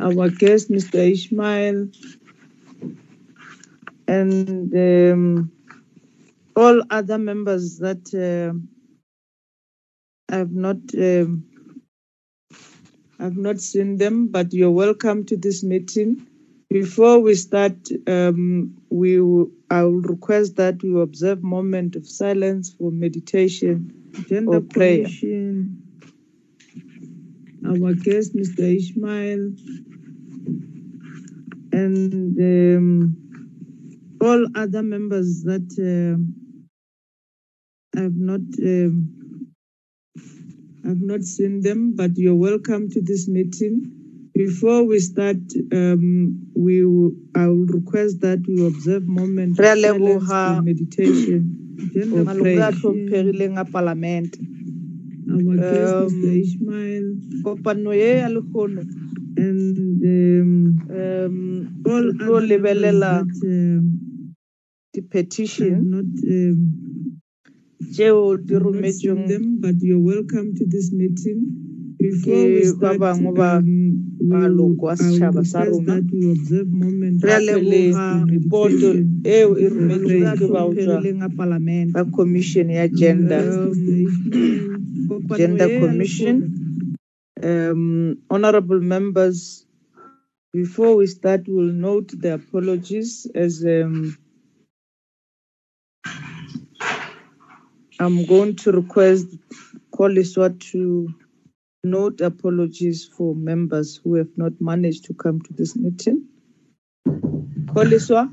our guest, Mr. Ishmael, and um, all other members that uh, I've not um, I've not seen them, but you're welcome to this meeting. Before we start, um, we will, I will request that we observe moment of silence for meditation Gender or prayer. Commission, our guest, Mr. Ishmael, and um, all other members that uh, I've not um, I've not seen them, but you're welcome to this meeting. Before we start, um, we I will request that we observe moment of silence for meditation maloko a tlhomphegileng a palamente. Our guest, Um, Mr. Ishmael, Kopano ye ya lekgono and um, um all re tlo other lebelela um, I've di-petition not um, tšeo di I've not seen rometsweng them, but you're welcome to this meeting. Before we Ke ba start, bangwe ba um, maloko a I will setšhaba sa rona. that we observe moment re a leboga silence for poto meditation. eo e or rometsweng prayer. ke ba go tswa Tlhompegileng a palamente. ka commission ya gender gender commission um honorable members before we start we'll note the apologies as um i'm going to request Koliswa to note apologies for members who have not managed to come to this meeting Koliswa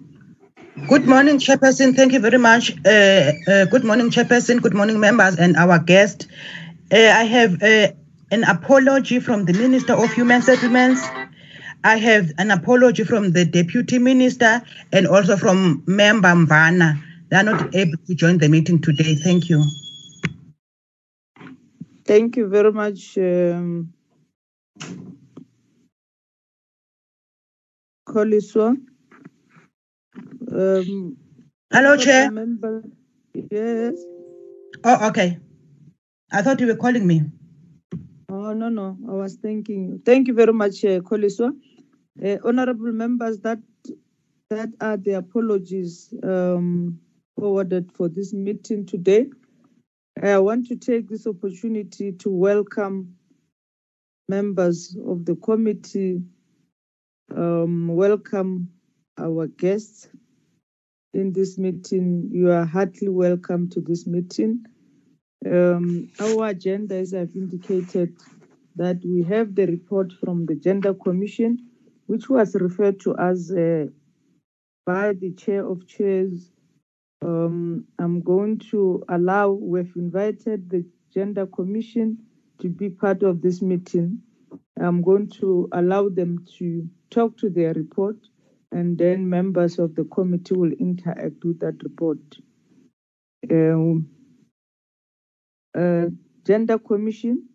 Good morning, Chairperson. Thank you very much. Uh, uh, good morning, Chairperson. Good morning, members and our guest. Uh, I have uh, an apology from the Minister of Human Settlements. I have an apology from the Deputy Minister and also from Member Mvana. They are not able to join the meeting today. Thank you. Thank you very much, um, Koliswa. Um, Hello, Chair. Member, yes. Oh, okay. I thought you were calling me. Oh, no, no, I was thinking. Thank you very much, uh, Koliswa. Uh, honorable members, that that are the apologies um, forwarded for this meeting today. I want to take this opportunity to welcome members of the committee, um, welcome our guests in this meeting. You are heartily welcome to this meeting. Um, our agenda, as I've indicated, that we have the report from the Gender Commission, which was referred to as uh, by the Chair of Chairs. Um, I'm going to allow, we've invited the Gender Commission to be part of this meeting. I'm going to allow them to talk to their report and then members of the committee will interact with that report. Um, uh, Gender Commission.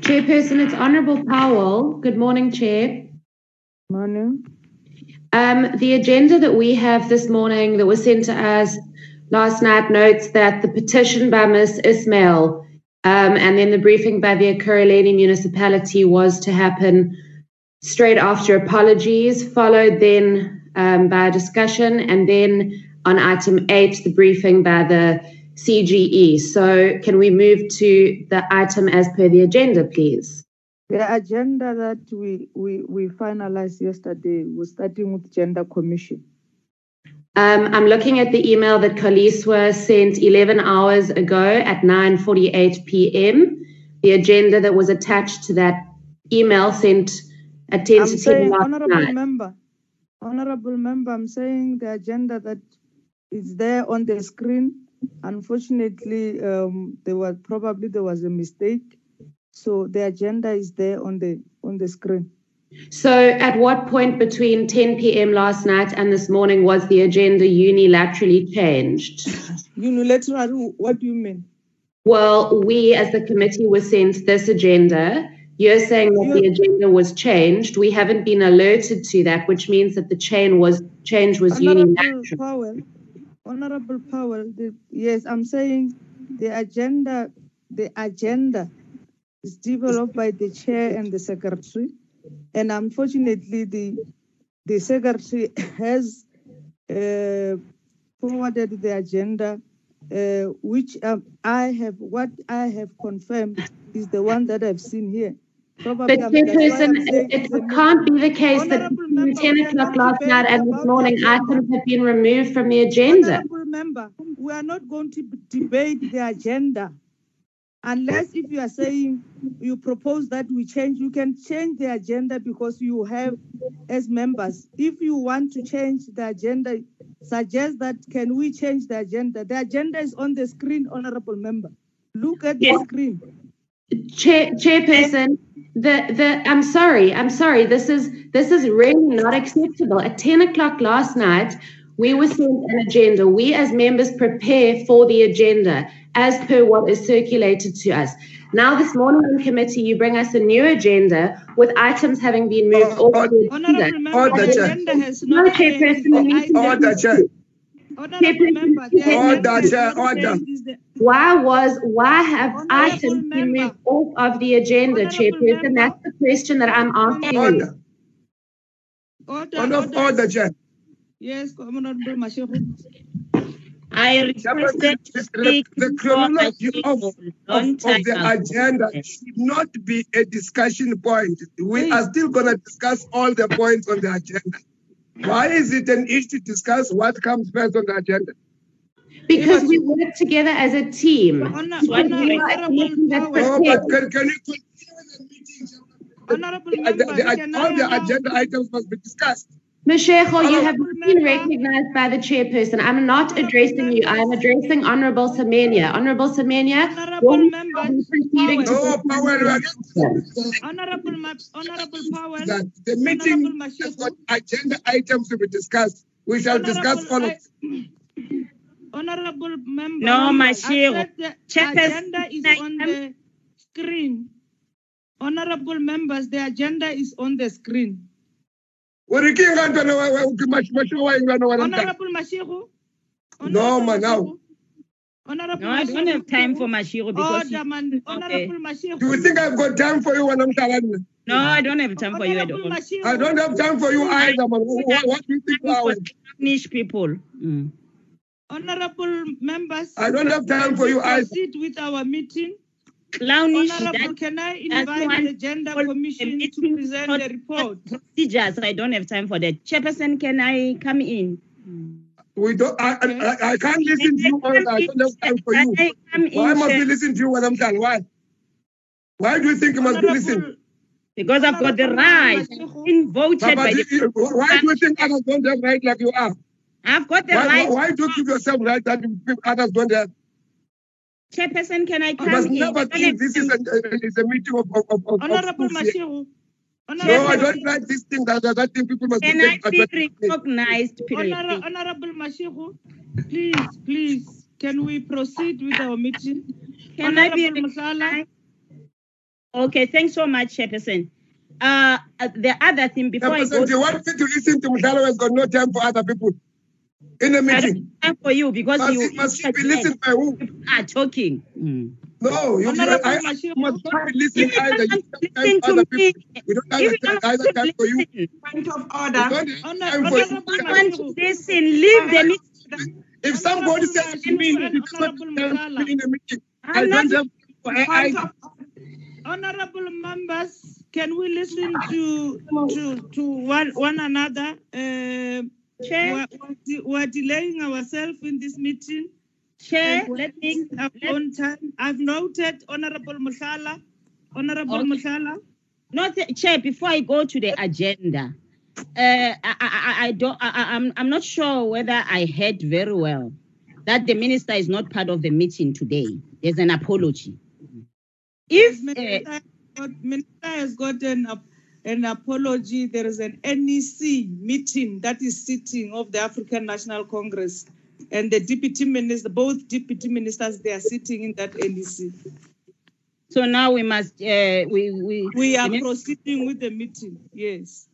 Chairperson, it's Honourable Powell. Good morning, Chair. Morning. Um, the agenda that we have this morning that was sent to us last night notes that the petition by Ms. Ismail um, and then the briefing by the Ekurhuleni municipality was to happen straight after apologies, followed then um, by a discussion, and then on item eight, the briefing by the CGE. So, can we move to the item as per the agenda, please? The agenda that we, we, we finalized yesterday was starting with Gender Commission. Um, I'm looking at the email that Koliswa sent 11 hours ago at 9:48 p.m. The agenda that was attached to that email sent at 10 I'm saying, last honorable night. member, honorable member, I'm saying the agenda that is there on the screen. Unfortunately, um, there was probably there was a mistake. So the agenda is there on the on the screen. So, at what point between 10 p.m. last night and this morning was the agenda unilaterally changed? Unilateral, what do you mean? Well, we as the committee were sent this agenda. You're saying that the agenda was changed. We haven't been alerted to that, which means that the chain was change was Honorable unilateral. Powell, Honorable Powell, the, yes, I'm saying the agenda, the agenda is developed by the chair and the secretary. And unfortunately, the, the secretary has uh, forwarded the agenda, uh, which um, I have, what I have confirmed is the one that I've seen here. Probably But I'm- that's why I'm Chairperson, it, it can't be the case that between 10 o'clock last night and this morning, items have been removed from the agenda. Honorable member, we are not going to debate the agenda. Unless if you are saying you propose that we change, you can change the agenda because you have as members. If you want to change the agenda, suggest that can we change the agenda? The agenda is on the screen, honorable member. Look at the screen. Chair, Chairperson, the, the, I'm sorry, I'm sorry, this is, this is really not acceptable. At 10 o'clock last night, we were sent an agenda. We as members prepare for the agenda as per what is circulated to us. Now, this morning in committee, you bring us a new agenda with items having been moved Oh, off the oh, oh, Honorable agenda. member, oh, the agenda has No, not changed. Chairperson, The need to- item- Order, Uh, order, Chair, order. changed. Is the- Why was, why have items been member. moved off of the agenda, Honorable Chairperson? member. That's the question that I'm asking you. Order. Order, Order, order. order, Chair. Yes, Honorable Mashego. I Chairperson, requested to The speak the before chronology of, of, of the agenda should not be a discussion point. We are still gonna discuss all the points on the agenda. Why is it an issue to discuss what comes first on the agenda? Because we work together as a team. Honor, What honor, honorable Oh, but can, can you continue the meeting? honorable The- member, the- All the agenda items must be discussed. Mashego, you have Honorable been recognized by the chairperson. I'm not addressing you. I'm addressing Honorable Semenya. Honorable Semenya, Honorable will member, you be proceeding to No, the- Powell, we are not- honorable, Ma- honorable Powell, the meeting Honorable has got agenda items to be discussed. We shall discuss all of Honorable, I- Honorable member. No, I the agenda is on the screen. Honorable members, the agenda is on the screen. Urikinga ntwana wa- wa- uki- mash- mashuwa wa ingwana wa namta. Honorable Mashego. No, man, now. Honorable No, I don't have time for Mashiro because Order, you, man. Honorable Mashego. Do you think I've got time for you when I'm telling no, I don't have time for you at all. Mashego. I don't have time for you either, man. What, what do you think Time I for will? Spanish people. Mm. Honorable members. I don't have time for you we either. Proceed with our meeting. Clownish, Honorable, can I invite one the Gender Commission to present the report? procedures. I don't have time for that. Chairperson, can I come in? We don't. I, I, I- I can't listen to you. all I don't have time for you. Why must we Chair? listen to you when I'm telling? Why? Why do you think you must be listening? Because I've got the right. Mashego. Been voted But, by but you- the. you- why do you think others don't have right like you are? I've got the Why, why, right. why do you give yourself right that others don't have? Chairperson, can I You come must in? never think have this is a, is a meeting of, of, of, of Honorable fools here. No, I don't like this thing that, that, that thing people must Can be I taken be advantage recognized, please? Honor- Honorable Mashego, please, please, can we proceed with our meeting? Can I be Honorable Mhlala, recognized? Okay, thanks so much, Chairperson. Uh, uh, the other thing before I go, Representative, you want me to listen to Mhlalo has got no time for other people in a I meeting? don't time for you because Must, you it- must she be listened by who? people are talking. Mm. No, you, you Honorable I, I Mashego. must not be listening If you either. You want to don't have time listen to other me, people. We don't if you have don't either time to for you. Point of We order. don't have time Honorable you. if you want listen, leave the meeting. If somebody says to me, Honorable it's not time be in a meeting, I don't have I, I, honorable members, can we listen to to to one one another? Uh, Chair, we're, we're- delaying ourselves in this meeting. Chair, let me, time. I've noted Honorable Mushala. Honorable Okay. Mushala. not Chair, before I go to the agenda, uh, I, I, I- don't, I, I'm, I'm not sure whether I heard very well that the minister is not part of the meeting today. There's an apology. If, uh, Minister, has got- Minister has got an, ap- an apology. There is an NEC meeting that is sitting of the African National Congress. And the deputy minister, both deputy ministers, they are sitting in that NEC. so now we must, uh, we, we, We are proceeding with the meeting. Yes.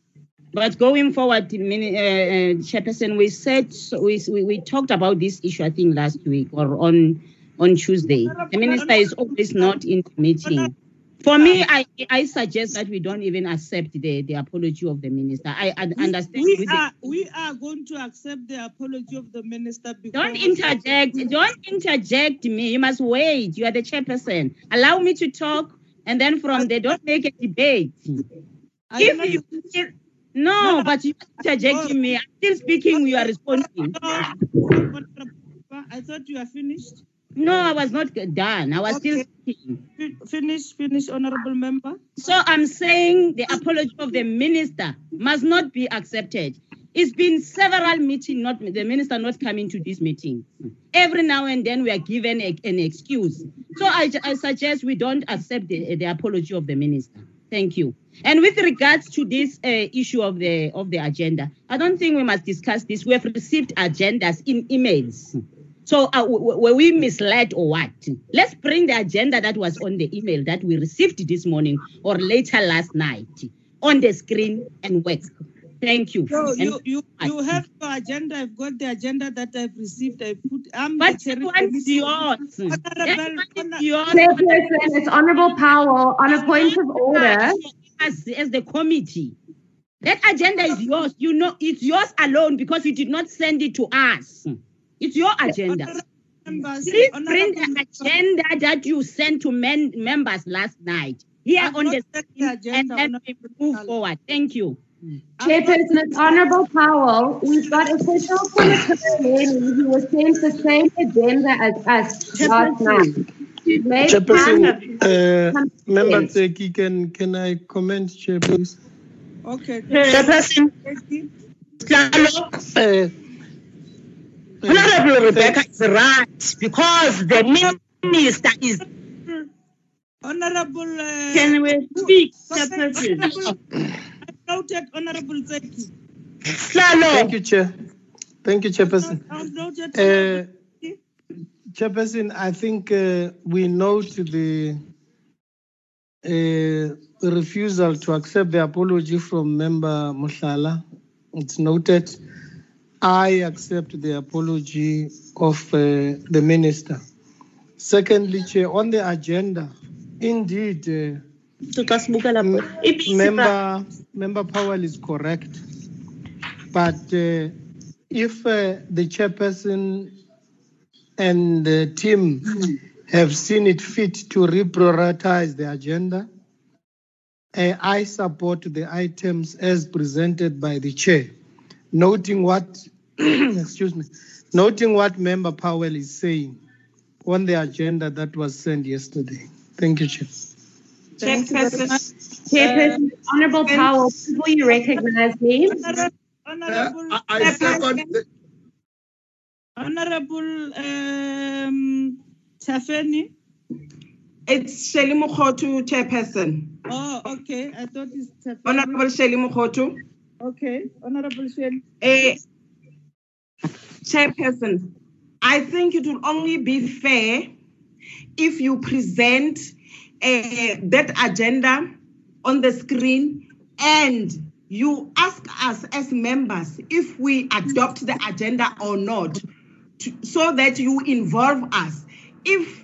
But going forward, uh, uh, Chairperson, we said we, we we talked about this issue I think last week or on on Tuesday. The minister is always not in the meeting. For me, I, I suggest that we don't even accept the, the apology of the minister. I, I understand. We the- are, we are going to accept the apology of the minister because. Don't interject. Don't interject me. You must wait. You are the chairperson. Allow me to talk, and then from there, don't make a debate. If you, if- no, but you are interjecting me. I'm still speaking. You are responding. I thought you are finished. No, I was not done. I was still speaking. Fi- Finish, finish, honorable member. So I'm saying the apology of the minister must not be accepted. It's been several meetings, not the minister not coming to this meeting. Every now and then we are given a- an excuse. So I, I suggest we don't accept the, the apology of the minister. Thank you. And with regards to this uh, issue of the of the agenda, I don't think we must discuss this. We have received agendas in emails. So uh, w- w- were we misled or what? Let's bring the agenda that was on the email that we received this morning or later last night on the screen and work. Thank you. So you, you, you have your agenda. I've got the agenda that I've received. I put. I'm but the that chair- one's yours. Honorable- That one yours. Chairperson, it's Honorable Powell on a point of order. As, as the committee. That agenda is yours. You know, it's yours alone because you did not send it to us. It's your agenda. Members, Please bring the agenda that you sent to men, members last night here on the the screen, and agenda, then we move forward. Thank you. Chairperson, it's Honorable Powell. We've got officials from the committee who was sent the same agenda as us last night. Chairperson, time- uh, Member Tseki, can, can I comment, Chair, please? Okay. Chairperson, Thank you. Uh, Honorable Rebecca is right because the minister is. Honorable. Uh, Can we speak, Honorable- Chairperson? Noted Honorable Zeki. Slalo. Thank you, Chair. Thank you, Chairperson. I. Uh, Chairperson, I think uh, we note the uh, refusal to accept the apology from Member Mushala. It's noted. I accept the apology of uh, the Minister. Secondly, Chair, on the agenda, indeed, uh, Xa sibuka lapho. Ibisi ba- member member Powell is correct, but uh, if uh, the chairperson and the team have seen it fit to reprioritize the agenda, uh, I support the items as presented by the chair, noting what excuse me, noting what member Powell is saying on the agenda that was sent yesterday. Thank you, Chair. Thank you very. Chairperson, Honorable Powell, will you recognize me? Honorable, Uh, honorable, I I second, the- honorable um, Tafeni. It's Shelly Mukhotu, Chairperson. Oh, okay. I thought it's Tafeni. Honorable Shelly Mukhotu. Okay, Honorable Shen. Eh, Chairperson, I think it will only be fair if you present eh, that agenda on the screen and you ask us as members if we adopt the agenda or not, to, so that you involve us. If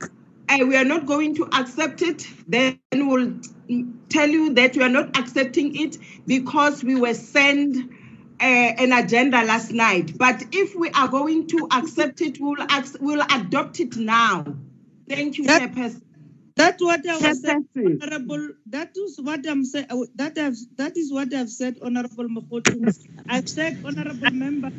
uh, we are not going to accept it, then we'll tell you that we are not accepting it because we were sent uh, an agenda last night. But if we are going to accept it, we'll, ac- we'll adopt it now. Thank you, That- Chairperson. That's what I was saying. Honorable. That is what I'm saying. That I've, that is what I've said, Honorable Mokotu. I've said, Honorable Member,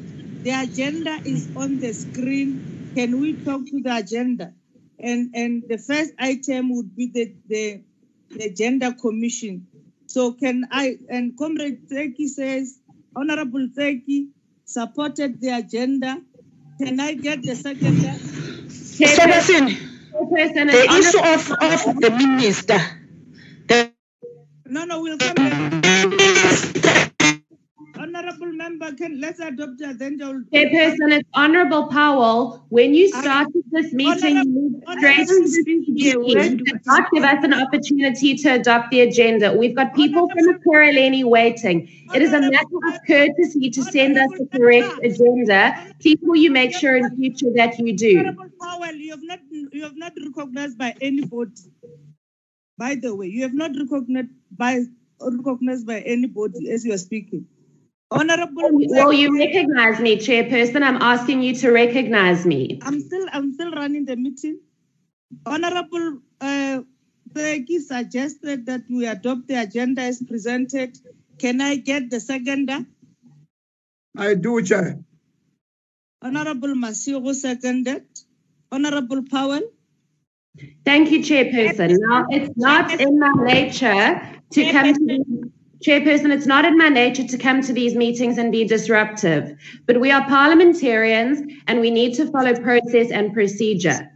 the agenda is on the screen. Can we talk to the agenda? And and the first item would be the the, the gender commission. So can I and Comrade Zeki says, Honorable Zeki supported the agenda. Can I get the second? Chairperson, the issue of, of the minister. The No, no, we'll come back. Honorable member, can, let's adopt the agenda. Chairperson, it's Honorable Powell. When you started this meeting, you straight. Did not give us an opportunity to adopt the agenda. We've got people from the Ekurhuleni waiting. It is a matter of courtesy to send us the correct agenda. Please will you make sure in future that you do? Honorable Powell, you have not, you have not recognized by any anybody. By the way, you have not recognized by, recognized by anybody as you are speaking. Honorable. Will you recognize me, Chairperson? I'm asking you to recognize me. I'm still, I'm still running the meeting. Honorable, uh, Becky suggested that we adopt the agenda as presented. Can I get the seconder? I do, Chair. Honorable Masigo seconded. Honorable Powell. Thank you, Chairperson. Now, it's not in my nature to come to these, Chairperson, it's not in my nature to come to these meetings and be disruptive, but we are parliamentarians and we need to follow process and procedure.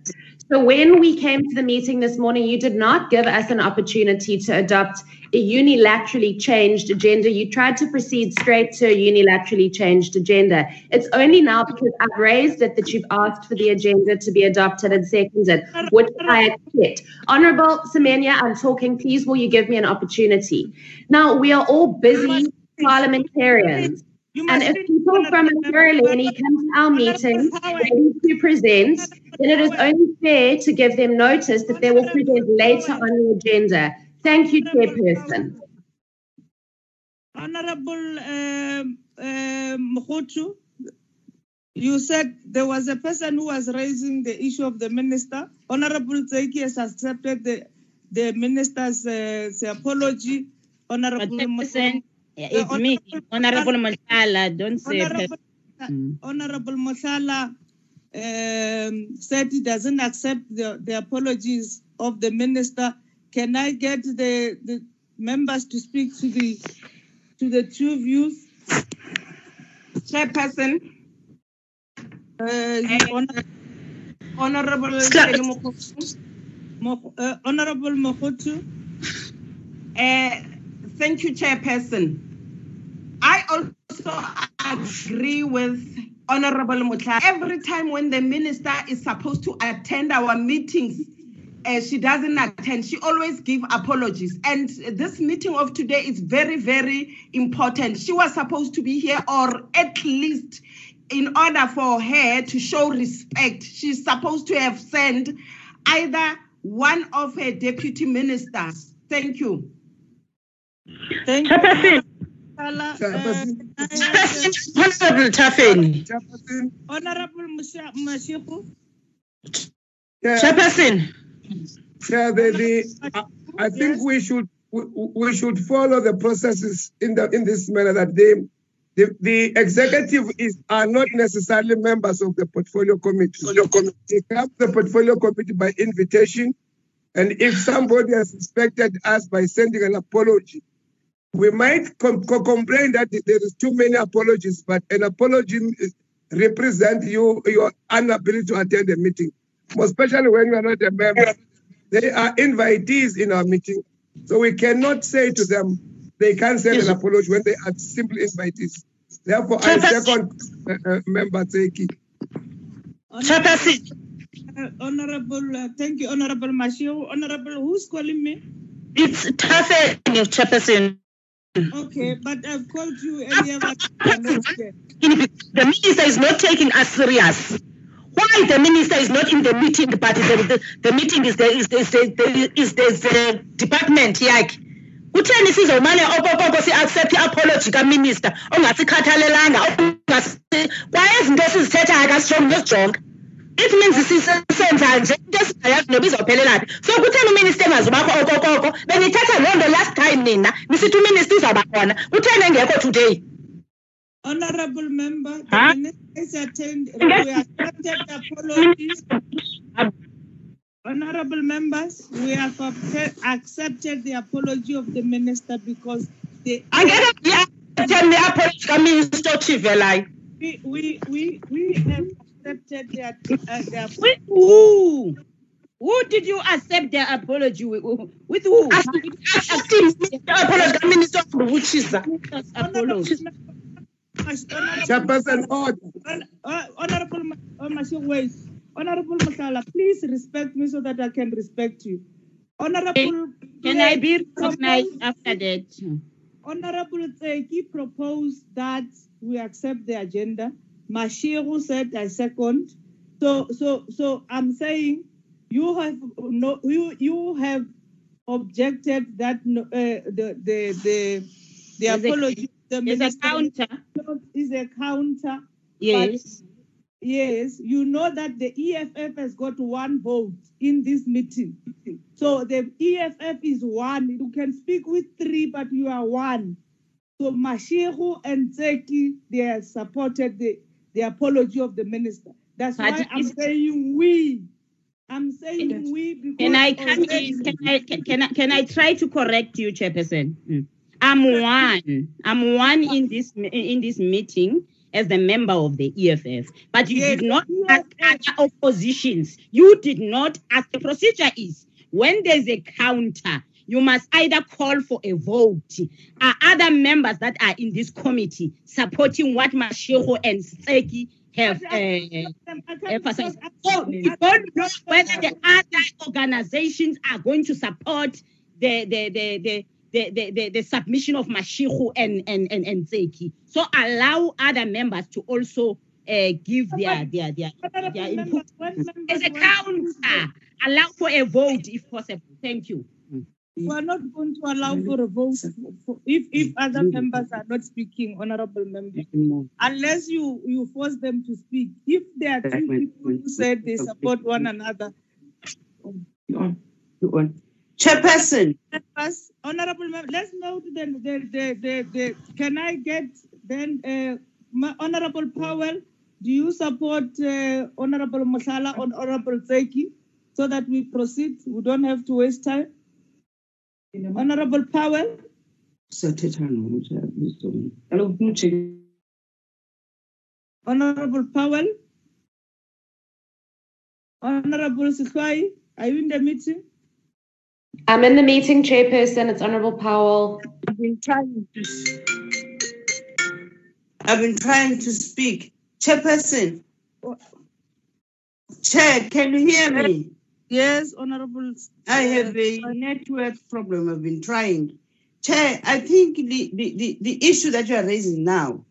So when we came to the meeting this morning, you did not give us an opportunity to adopt a unilaterally changed agenda. You tried to proceed straight to a unilaterally changed agenda. It's only now because I've raised it that you've asked for the agenda to be adopted and seconded, which I accept. Honorable Semenya, I'm talking. Please, will you give me an opportunity? Now, we are all busy parliamentarians. You And if people from Honorable Makuraleni come to our meeting ready to present, then it is only fair to give them notice that they will present later on the agenda. Thank you, Chairperson. Honorable um, um, Mokhotu, you said there was a person who was raising the issue of the minister. Honorable Zeki has accepted the, the minister's uh, apology. Honorable Chairperson, yeah, it's me, Honorable Malala. Don't say Honorable, Mm. Honorable Mosala um, said he doesn't accept the, the apologies of the minister. Can I get the, the members to speak to the to the two views? Chairperson, Uh, Honor- Honorable Sla- Tsheni Mokgosi, Mo- uh, Honorable Mokotu. uh, thank you, Chairperson. I also agree with Honorable Mutla. Every time when the minister is supposed to attend our meetings, uh, she doesn't attend. She always give apologies. And this meeting of today is very, very important. She was supposed to be here, or at least in order for her to show respect, she's supposed to have sent either one of her deputy ministers. Thank you. Thank you. Chairperson, Mosala. Chairperson. Uh, can I have the- Honorable Tafeni. Chairperson, Honorable Musha- Mashiku. Chair, Chairperson, Chair, the, the, I- I think we should we, we should follow the processes in the in this manner that they the, the executive is are not necessarily members of the portfolio committee. They come to the portfolio committee by invitation, and if somebody has inspected us by sending an apology, we might com- co- complain that there is too many apologies, but an apology is- represent you your inability to attend the meeting, more especially when you are not a member. They are invitees in our meeting, so we cannot say to them they can't send an apology when they are simply invitees. Therefore, I second uh, uh, Member Zeki. Chairperson, Uh, Honorable, uh, thank you, Honorable Mashiku. Honorable, who's calling me? it's Tafeni, Chairperson. Okay, but I've called you earlier. but you're not here. The minister is not taking us serious. Why the minister is not in the meeting, but the, the, the meeting is the is the, is the, is the, is the department yakhe. Kutheni sizomane okokoko si-accept i-apology kaminister ongasikhathalelanga ongasi- kwaye izinto esizithethayo akasijongi ngesijonga it means sisenza nje into esingayazi noba izawuphelela phi so kutheni uminister engazubakho okokoko benithetha loo nto last time nina. Nisithi uminister izawuba khona kutheni engekho today. Honorable member, the Huh? minister attend, we accepted apologies. Honorable members, we have accepted the apology of the minister because they, angeke ndiyatheni ne-apology kaminister othivelayo we, we, we, we have accepted their, uh, their With who? Who did you accept their apology with? With who? accepting apology kaminister ongubutshisa Honorable Apology. member, Mash- Honorable- Chairperson, order. Hon- Honorable Ma- uh, Mashing, wait. Honorable Masala, please respect me so that I can respect you. Honorable. Can I be Tseki recognized proposed- after that? Honorable Tseki proposed that we accept the agenda. Mashiru said I second. So, so, so I'm saying you have no, you, you have objected that no, uh, the, the, the, the a- apology. the There's a counter. Is a counter. Yes. Yes, you know that the EFF has got one vote in this meeting. So the EFF is one. You can speak with three, but you are one. So Mashiru and Zeki, they have supported the, the apology of the minister. That's But why I'm saying we. I'm saying we because Can I in? Can I can, can I can I try to correct you, Chairperson? Mm. I'm one. I'm one in this in this meeting as the member of the EFF. But you Yes, did not ask other oppositions. You did not ask. The procedure is when there's a counter, you must either call for a vote. Are other members that are in this committee supporting what Mashiro and Seki have uh, can't emphasized? So we don't know whether the other organizations are going to support the the the the the, the, the, the submission of Mashihu and and and, and Zeki. So allow other members to also uh, give their their their, their input. As a counter, allow for a vote if possible. Thank you. We are not going to allow for a vote. if, if other members are not speaking, honorable members, unless you, you force them to speak. If there are two people who said they support one another, Chairperson, honorable members, let's note the, the, the, the, the, can I get then, uh, honorable Powell, do you support, uh, honorable Masala and honorable Zeki? So that we proceed, we don't have to waste time. Honorable Powell? Honorable Powell? Honorable Sikwai, are you in the meeting? I'm in the meeting, Chairperson. It's Honorable Powell. I've been trying to. I've been trying to speak. Chairperson. Chair, can you hear me? Yes, Honorable. I have a network problem. I've been trying. Chair, I think the, the, the, the issue that you are raising now,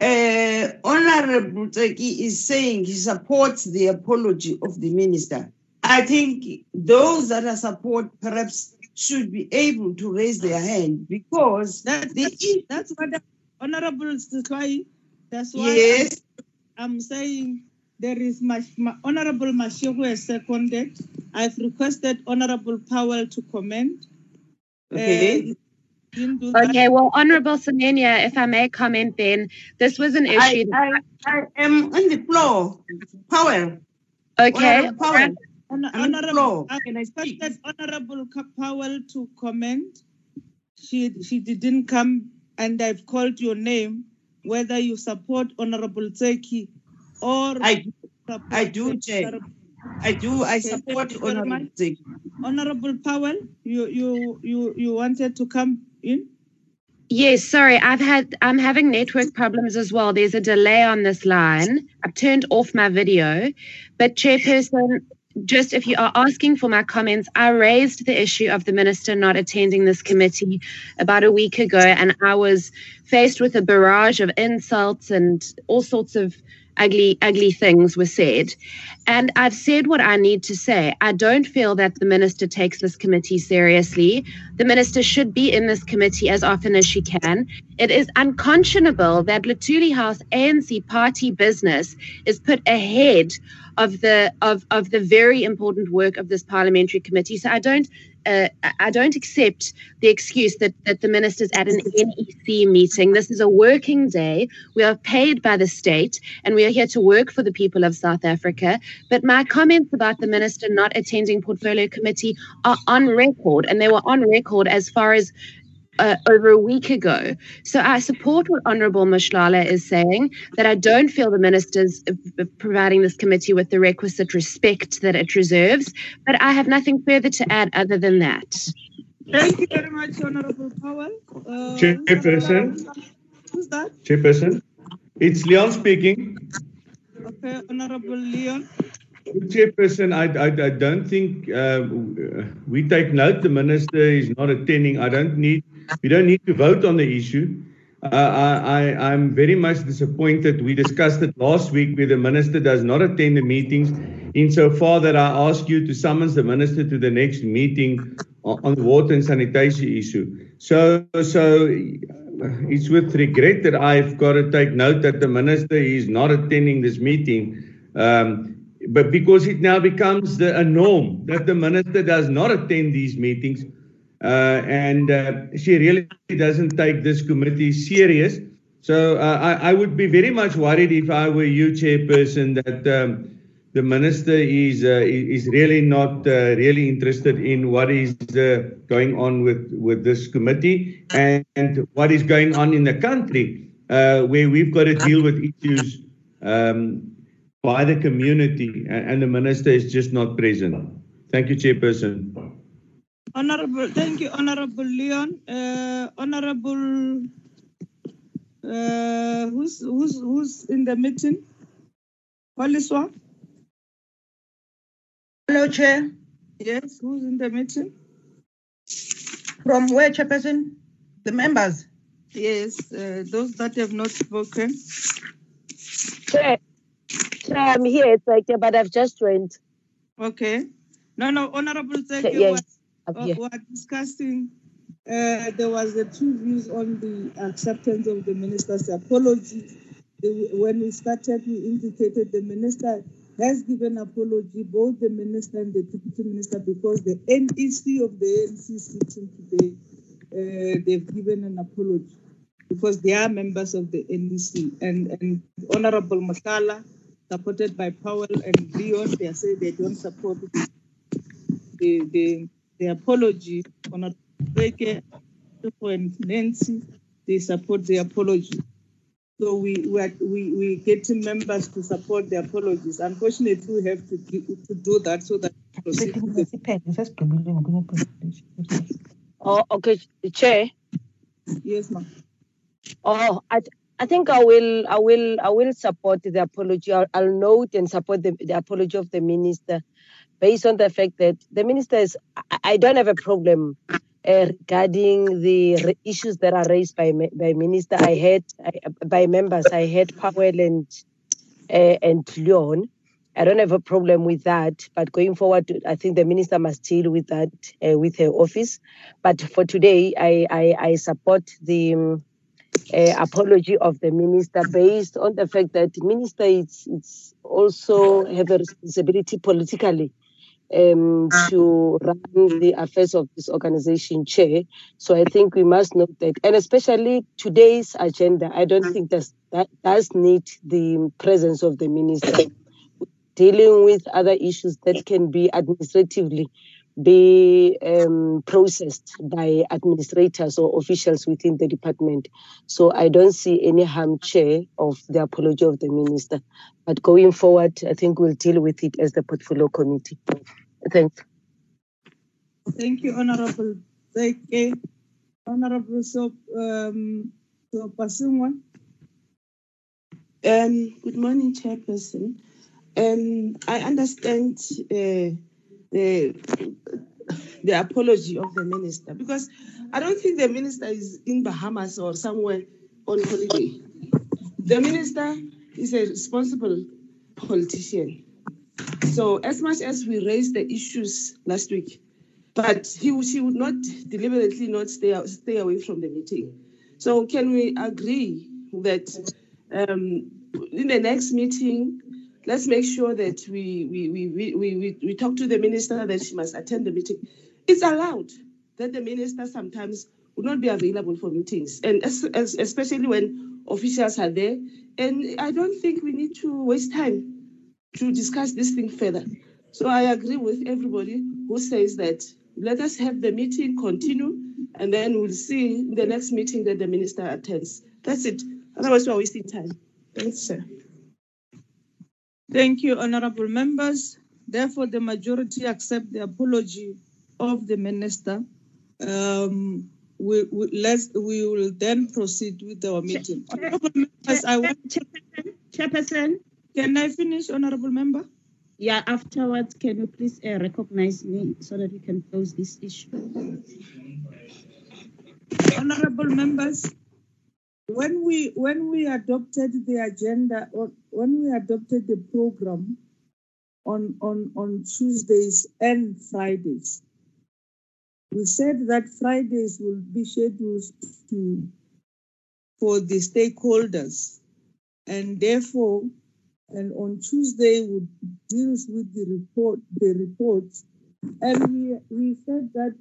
uh, Honorable Tseki is saying he supports the apology of the minister. I think those that are support perhaps should be able to raise their hand because That, the that's, that's what the- Honorable Sikwai, that's why I'm- Yes. I'm saying there is Mash, Ma, Honorable Mashiru has seconded. I've requested Honorable Powell to comment. Okay. Uh, didn't do that. Okay, well, Honorable Semenya, if I may comment then, this was an issue. I, I am on the floor. Powell. Okay, Honorable Powell. Hon- I'm on the Honorable, Can I speak? requested Honorable Powell to comment. She, she didn't come and I've called your name, whether you support Honorable Zeki or. I, support I do, Chair. I do. I support Honorable much. Zeki. Honorable Powell, you, you, you, you wanted to come in? Yes, sorry, I've had I'm having network problems as well. There's a delay on this line. I've turned off my video. But chairperson, just if you are asking for my comments, I raised the issue of the minister not attending this committee about a week ago, and I was faced with a barrage of insults and all sorts of ugly, ugly things were said. And I've said what I need to say. I don't feel that the minister takes this committee seriously. The minister should be in this committee as often as she can. It is unconscionable that Luthuli House ANC party business is put ahead of the of of the very important work of this parliamentary committee. So I don't uh, I- don't accept the excuse that that the minister's at an NEC meeting. This is a working day. We are paid by the state, and we are here to work for the people of South Africa. But my comments about the minister not attending portfolio committee are on record, and they were on record as far as uh, over a week ago. So I support what Honourable Mashlala is saying, that I don't feel the minister's providing this committee with the requisite respect that it deserves, but I have nothing further to add other than that. Thank you very much, Honorable Powell. Uh, Chairperson. Who's that? Chairperson. It's Leon speaking. Okay, Honorable Leon. Chairperson, I, I, I don't think uh, we take note the minister is not attending. I don't need, we don't need to vote on the issue. Uh, I, I, I'm very much disappointed. We discussed it last week where the minister does not attend the meetings insofar that I ask you to summons the minister to the next meeting on, the water and sanitation issue. So, so it's with regret that I've got to take note that the minister is not attending this meeting. Um, but because it now becomes the, a norm that the minister does not attend these meetings, uh, and uh, she really doesn't take this committee serious. So uh, I, I, would be very much worried if I were you, chairperson, that um, the minister is uh, is really not uh, really interested in what is uh, going on with with this committee and, and, what is going on in the country, where we've got to deal with issues. Um, by the community, and, and the minister is just not present. Thank you, Chairperson. Honorable, thank you, Honorable Leon. Uh, Honorable, uh, who's who's who's in the meeting? Poliswa. Hello, Chair. Yes, who's in the meeting? From where, Chairperson? The members. Yes, uh, those that have not spoken. Chair, Chair, I'm here, it's like, but I've just joined. Okay. No, no, Honorable Thank yes, was, uh, we're discussing, uh, there was the two views on the acceptance of the minister's apology. The, when we started, we indicated the minister has given apology, both the minister and the deputy minister, because the NEC of the ANC sitting today, uh, they've given an apology because they are members of the NEC. And, and Honorable Masala supported by Powell and Leon. They say they don't support the, the, the, the apology. On and Nancy, they support the apology. So we we are, we we getting members to support the apologies. Unfortunately, we have to do, to do that so that. Oh, okay, Chair. Yes, ma'am. Oh, I, I think I will, I will, I will support the apology. I'll, I'll note and support the, the apology of the minister, based on the fact that the minister is. I, I don't have a problem uh, regarding the issues that are raised by by minister. I had by members. I had Powell and uh, and Leon. I don't have a problem with that. But going forward, I think the minister must deal with that uh, with her office. But for today, I I, I support the. Um, uh, apology of the minister based on the fact that minister is, is also have a responsibility politically um, to run the affairs of this organization chair. So I think we must note that, and especially today's agenda, I don't think that that does need the presence of the minister. Dealing with other issues that can be administratively be um, processed by administrators or officials within the department. So I don't see any harm, Chair, of the apology of the minister. But going forward, I think we'll deal with it as the portfolio committee. Thanks. Thank you, Honorable Zeke. Honorable so, um, so Pasungwa. Um, good morning, Chairperson. Um, I understand uh, the the apology of the minister because I don't think the minister is in Bahamas or somewhere on holiday. The minister is a responsible politician. So as much as we raised the issues last week, but he she would not deliberately not stay stay away from the meeting. So can we agree that um, in the next meeting let's make sure that we, we, we, we, we, we talk to the minister that she must attend the meeting. It's allowed that the minister sometimes would not be available for meetings, and as, as, especially when officials are there. And I don't think we need to waste time to discuss this thing further. So I agree with everybody who says that let us have the meeting continue, and then we'll see the next meeting that the minister attends. That's it. Otherwise, we're wasting time. Thanks, sir. Thank you, honorable members. Therefore, the majority accept the apology of the minister. Um, we, we let's we will then proceed with our meeting. Honorable members, I want Chairperson, Chairperson, can I finish, honorable member? yeah, afterwards, can you please uh, recognize me so that we can close this issue? Honorable members, when we when we adopted the agenda or when we adopted the program on on on Tuesdays and Fridays, we said that Fridays will be scheduled to for the stakeholders, and therefore, and on Tuesday would deals with the report the reports, and we we said that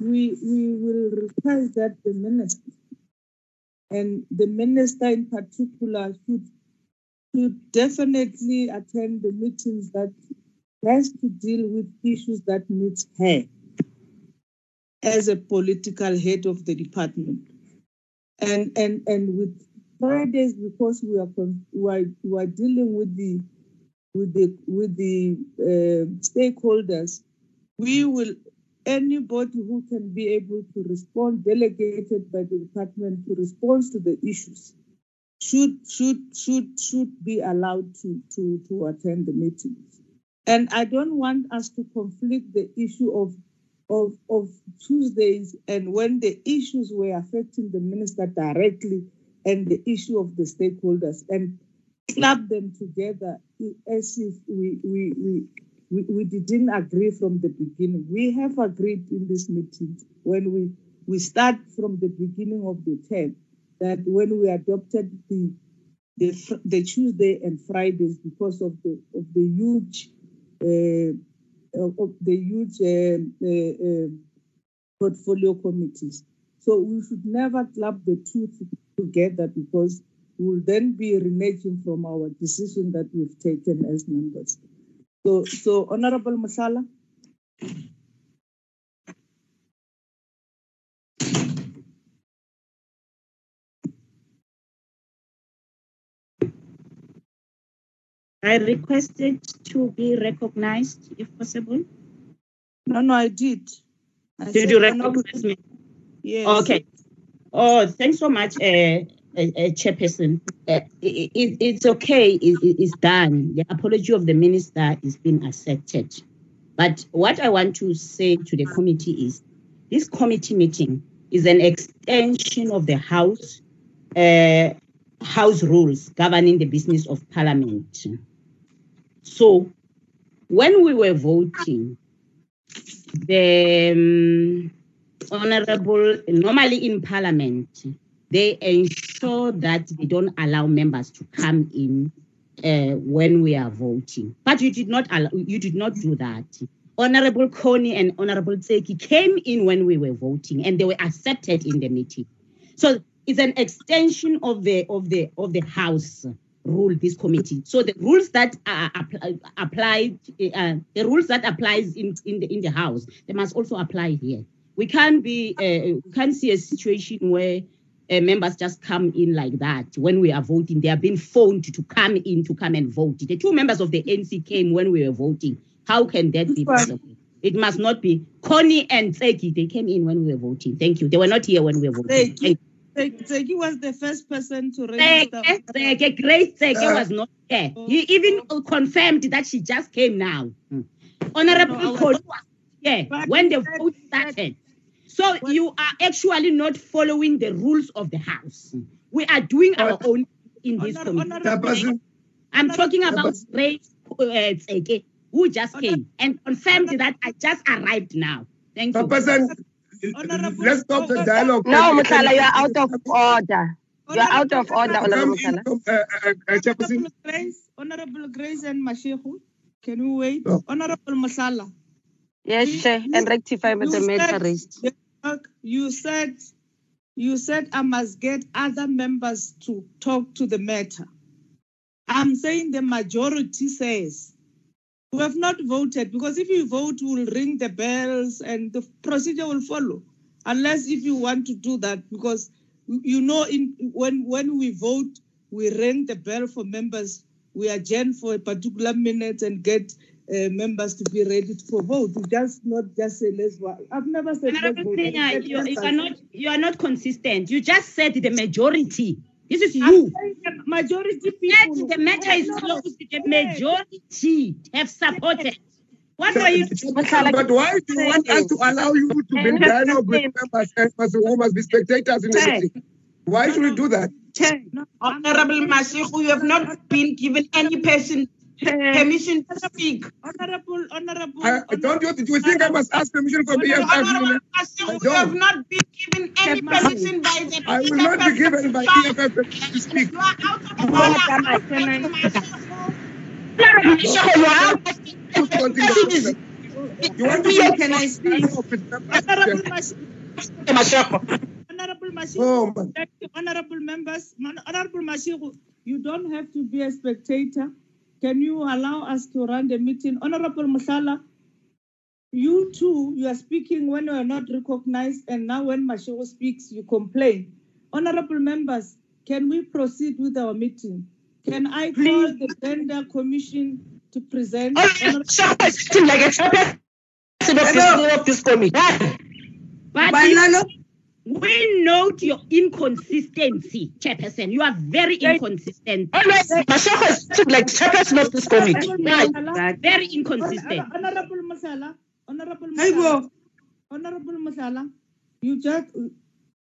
we we will request that the minister and the minister in particular should should definitely attend the meetings that has to deal with issues that needs her as a political head of the department. And and and with Fridays because we are we are, we are dealing with the with the with the uh, stakeholders we will anybody who can be able to respond delegated by the department to respond to the issues should should should should be allowed to to to attend the meetings and i don't want us to conflict the issue of of of tuesdays and when the issues were affecting the minister directly and the issue of the stakeholders and club them together as if we we we we, we didn't agree from the beginning. We have agreed in this meeting when we, we start from the beginning of the term that when we adopted the the, the Tuesday and Fridays because of the of the huge uh, of the huge um, uh, uh, portfolio committees. So we should never club the two together because we'll then be reneging from our decision that we've taken as members. So, so Honorable Masala. I requested to be recognized if possible. No, no, I did. I Did you recognize me? Yes. Okay. Oh, thanks so much, uh, uh, Chairperson. Uh, it, it, it's okay. It- it's done. The apology of the minister is being accepted. But what I want to say to the committee is, this committee meeting is an extension of the House uh, House rules governing the business of Parliament. So, when we were voting, the um, honorable normally in parliament they ensure that they don't allow members to come in uh, when we are voting. But you did not allow you did not do that. Honorable coney and honorable Tseki came in when we were voting and they were accepted in the meeting. So it's an extension of the of the of the house rule this committee. So the rules that are apply, applied uh, the rules that applies in in the in the house they must also apply here. We can't be uh, we can't see a situation where uh, members just come in like that when we are voting. They are being phoned to come in to come and vote. The two members of the nc came when we were voting. How can that be possible? It must not be. Connie and Tseki, they came in when we were voting. Thank you. They were not here when we were voting. Tseki, Tseki Tseki was the first person to register. Tseke, Grace was not there. He even confirmed that she just came now. Hmm. Honorable No, was- here when the vote started. So you are actually not following the rules of the House. We are doing our own in this Honor- committee. Honorable- Chairperson, I'm talking about Chairperson. Grace uh, who just came and confirmed that I just arrived now. Thank you. Chairperson, Honorable- let's stop the dialogue. No, Mutala, you are out of order. You are out of order, Honorable in, Mutala. come, uh, uh, uh, Chairperson. Honorable Grace, Honorable Grace and Mashehu, can you wait? Oh. Honorable Masala. Yes, Chair, and rectify with the You matter said- You said, you said I must get other members to talk to the matter. I'm saying the majority says we have not voted because if you vote, we'll ring the bells and the procedure will follow. Unless if you want to do that, because you know, in when when we vote, we ring the bell for members. We adjourn for a particular minute and get Uh, members to be ready for vote. Just not just say let's vote. I've never said let's Honorable vote. I Senior, said you, you are not you are not consistent. You just said the majority. This is you. the majority Said people. the matter is closed. The majority have supported. What were you? But why do you want us to allow you to be in dialogue with members and must, who must be spectators in the Chair. meeting? Why should we do that? Chair, Honorable Masiku, you have not been given any person Eh. permission to speak. Honorable, honorable. I, I don't you, do you think I must ask permission from EFF? Honorable I Masiku, you have don't. not been given any permission by the. I will not be given by EFF permission to speak. You are out of order. Honorable Mashego, you are out. Continue. You want to Yes, be can I speak? Honorable Mash- Mashego. Honorable Mashiru, Oh, my. thank you, honorable members, Man- honorable Mashiru, you don't have to be a spectator. Can you allow us to run the meeting? Honorable Musala, you too, you are speaking when you are not recognized, and now when Mashiru speaks, you complain. Honorable members, can we proceed with our meeting? Can I call the gender commission to present? Honorable Mashego like a chairperson of this, committee. Banana, we note your inconsistency, Chairperson. You are very inconsistent. Oh, Always, Mashego is like chairperson of this committee. Right. Very inconsistent. Honorable Masala, Honorable Masala. Honorable Masala, you just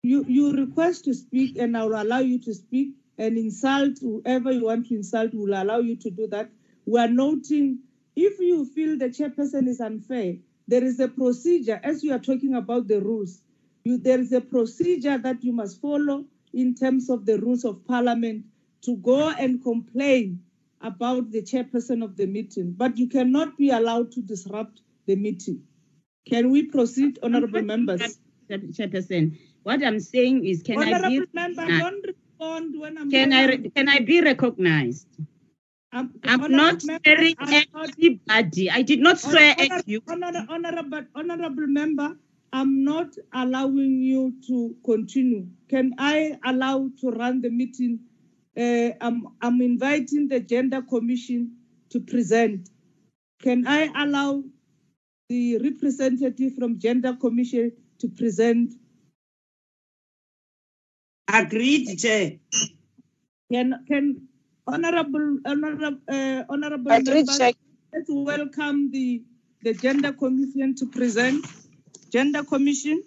you you request to speak, and I will allow you to speak and insult whoever you want to insult. Will allow you to do that. We are noting if you feel the chairperson is unfair, there is a procedure as you are talking about the rules. You, there is a procedure that you must follow in terms of the rules of parliament to go and complain about the chairperson of the meeting, but you cannot be allowed to disrupt the meeting. Can we proceed, honorable members? Chairperson, what I'm saying is, can I be Honorable member, recognized? don't respond when I'm. Can I can I be recognized? I'm, I'm not member, swearing I'm at not- anybody. I did not swear Honor- at you. honor- Honorable, honorable member, I'm not allowing you to continue. Can I allow to run the meeting? Uh, I'm, I'm inviting the gender commission to present. Can I allow the representative from gender commission to present? agreed, Chair. Can, can honorable, honorable, uh, honorable Agreed, members, Chair. let's welcome the, the gender commission to present. Gender commission.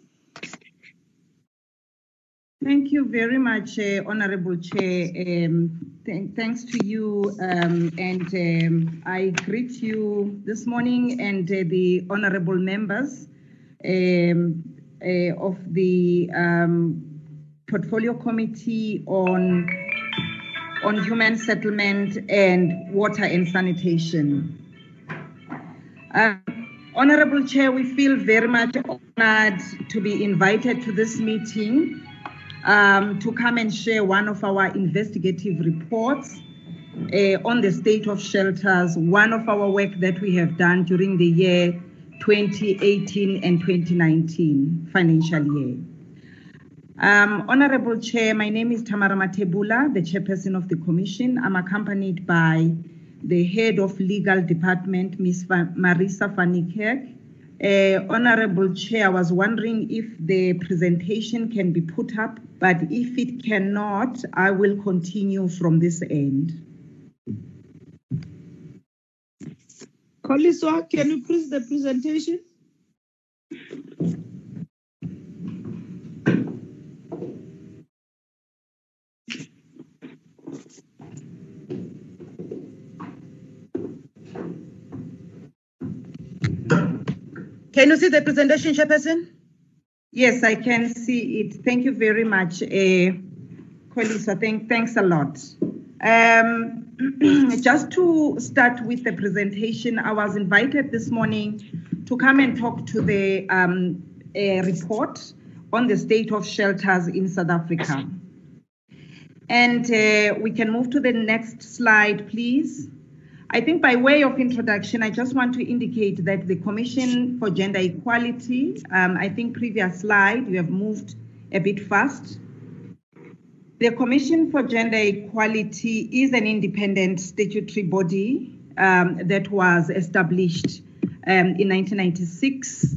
Thank you very much, uh, Honorable Chair. Um, th- thanks to you, um, and um, I greet you this morning and uh, the honorable members um, uh, of the um, Portfolio Committee on on Human Settlement and Water and Sanitation. Honorable Chair, we feel very much honored to be invited to this meeting um, to come and share one of our investigative reports uh, on the state of shelters, one of our work that we have done during the year 2018 and 2019 financial year. Um, Honorable Chair, my name is Tamara Mathebula, the chairperson of the commission. I'm accompanied by the head of legal department, Ms. Marisa Fanikek. Uh, Honorable Chair, I was wondering if the presentation can be put up, but if it cannot, I will continue from this end. Koliswa, can you please the presentation? Can you see the presentation, Chairperson? Yes, I can see it. Thank you very much, uh. Thank, thanks a lot. Um, just to start with the presentation, I was invited this morning to come and talk to the um, report on the state of shelters in South Africa. And uh, we can move to the next slide, please. I think by way of introduction, I just want to indicate that the Commission for Gender Equality, um, I think previous slide, you have moved a bit fast. The Commission for Gender Equality is an independent statutory body um, that was established um, in 1996,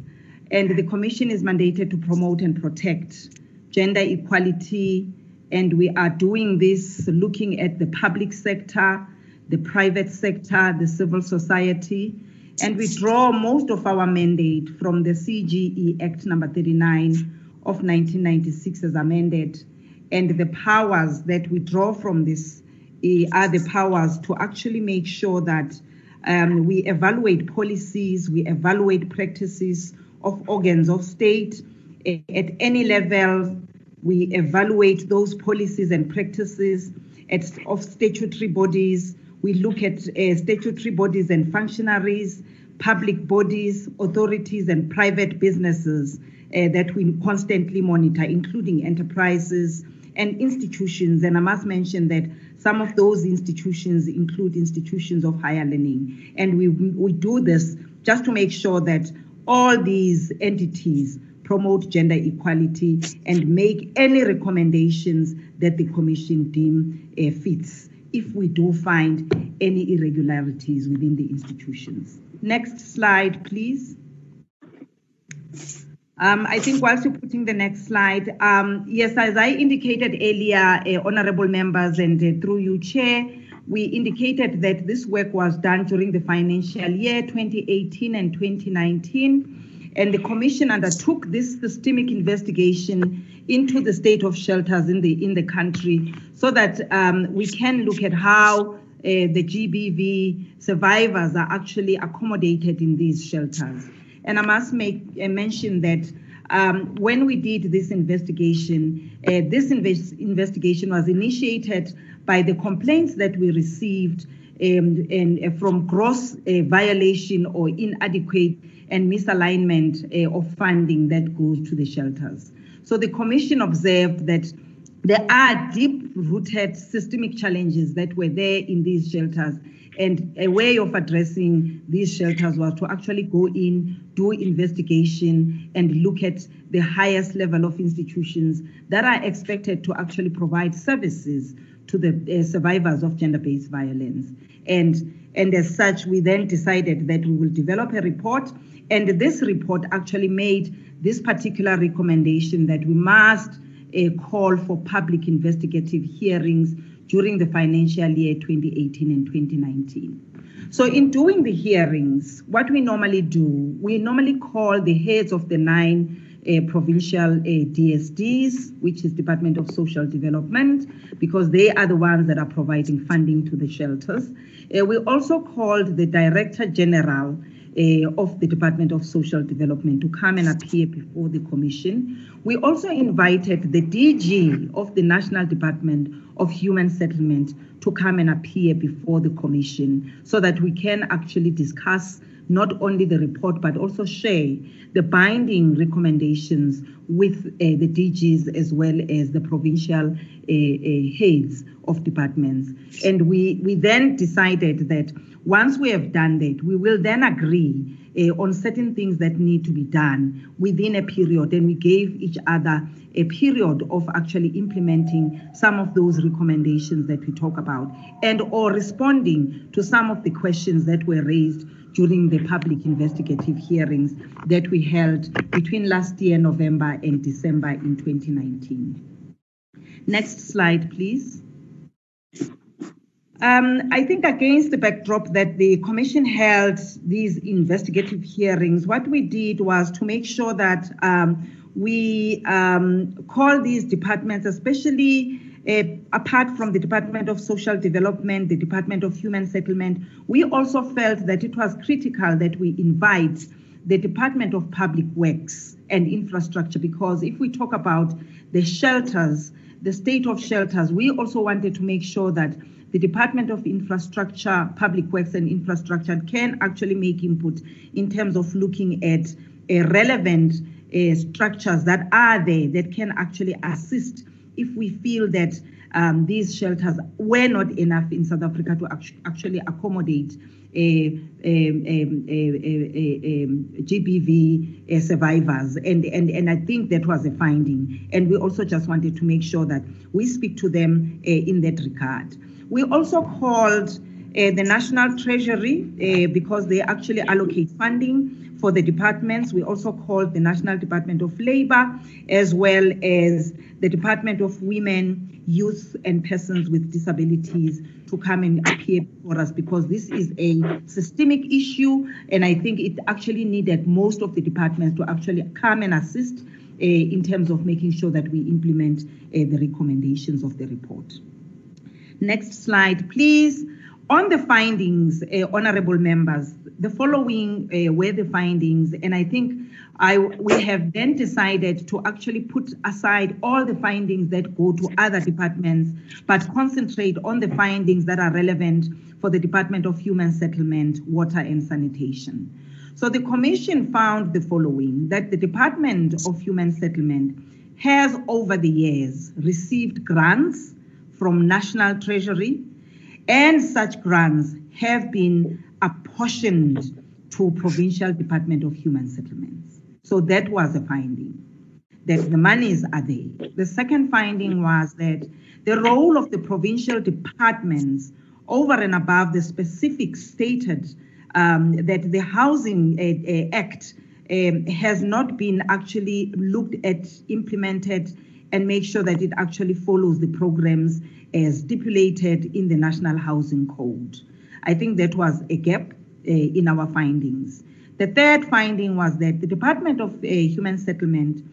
and the commission is mandated to promote and protect gender equality. And we are doing this looking at the public sector, the private sector, the civil society, and we draw most of our mandate from the CGE Act number 39 of 1996 as amended. And the powers that we draw from this eh, are the powers to actually make sure that um, we evaluate policies, we evaluate practices of organs of state at any level. We evaluate those policies and practices at, of statutory bodies. We look at uh, statutory bodies and functionaries, public bodies, authorities, and private businesses uh, that we constantly monitor, including enterprises and institutions. And I must mention that some of those institutions include institutions of higher learning. And we, we do this just to make sure that all these entities promote gender equality and make any recommendations that the commission deem uh, fits if we do find any irregularities within the institutions. Next slide, please. Um, I think whilst you're putting the next slide, um, yes, as I indicated earlier, uh, honorable members, and uh, through you, Chair, we indicated that this work was done during the financial year 2018 and 2019, and the Commission undertook this systemic investigation into the state of shelters in the in the country, so that um, we can look at how uh, the GBV survivors are actually accommodated in these shelters. And I must make uh, mention that um, when we did this investigation, uh, this invest investigation was initiated by the complaints that we received um, and, uh, from gross uh, violation or inadequate and misalignment of funding that goes to the shelters. So the commission observed that there are deep rooted systemic challenges that were there in these shelters and a way of addressing these shelters was to actually go in, do investigation, and look at the highest level of institutions that are expected to actually provide services to the uh, survivors of gender-based violence. And, and as such, we then decided that we will develop a report. And this report actually made this particular recommendation that we must uh, call for public investigative hearings during the financial year 2018 and 2019. So, in doing the hearings, what we normally do, we normally call the heads of the nine uh, provincial uh, DSDs, which is Department of Social Development, because they are the ones that are providing funding to the shelters. Uh, we also called the Director General uh, of the Department of Social Development to come and appear before the Commission. We also invited the DG of the National Department of Human Settlement to come and appear before the Commission so that we can actually discuss not only the report but also share the binding recommendations with uh, the DGs as well as the provincial uh, uh, heads of departments. And we, we then decided that once we have done that, we will then agree uh, on certain things that need to be done within a period. And we gave each other a period of actually implementing some of those recommendations that we talk about and or responding to some of the questions that were raised during the public investigative hearings that we held between last year November and December in 2019. Next slide, please. Um, I think against the backdrop that the commission held these investigative hearings, what we did was to make sure that um, we um, call these departments, especially uh, apart from the Department of Social Development, the Department of Human Settlement, we also felt that it was critical that we invite the Department of Public Works and Infrastructure because if we talk about the shelters, the state of shelters, we also wanted to make sure that the Department of Infrastructure, Public Works and Infrastructure can actually make input in terms of looking at a relevant uh, structures that are there that can actually assist if we feel that um, these shelters were not enough in South Africa to actually accommodate a, a, a, GBV survivors. And, and, and I think that was a finding. And we also just wanted to make sure that we speak to them uh, in that regard. We also called uh, the National Treasury, uh, because they actually allocate funding for the departments. We also called the National Department of Labor, as well as the Department of Women, Youth, and Persons with Disabilities to come and appear for us because this is a systemic issue, and I think it actually needed most of the departments to actually come and assist uh, in terms of making sure that we implement uh, the recommendations of the report. Next slide, please. On the findings, uh, honorable members, the following uh, were the findings, and I think I we have then decided to actually put aside all the findings that go to other departments, but concentrate on the findings that are relevant for the Department of Human Settlement, Water and Sanitation. So the commission found the following, that the Department of Human Settlement has over the years received grants from National Treasury, and such grants have been apportioned to Provincial Department of Human Settlements. So that was a finding, that the monies are there. The second finding was that the role of the provincial departments over and above the specific stated um, that the Housing uh, uh, Act um, has not been actually looked at, implemented, and make sure that it actually follows the programs as stipulated in the National Housing Code. I think that was a gap uh, in our findings. The third finding was that the Department of uh, Human Settlement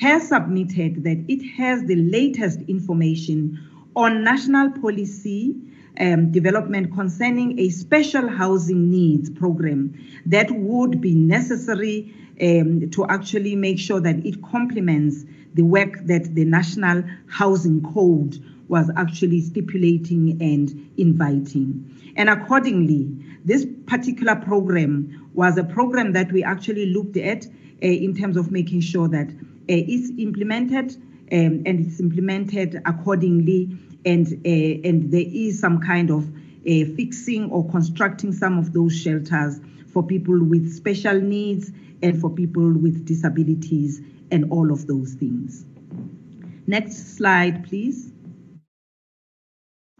has submitted that it has the latest information on national policy um, development concerning a special housing needs program that would be necessary um, to actually make sure that it complements the work that the National Housing Code was actually stipulating and inviting. And accordingly, this particular program was a program that we actually looked at uh, in terms of making sure that uh, it's implemented um, and it's implemented accordingly and uh, and there is some kind of fixing or constructing some of those shelters for people with special needs and for people with disabilities and all of those things. Next slide, please.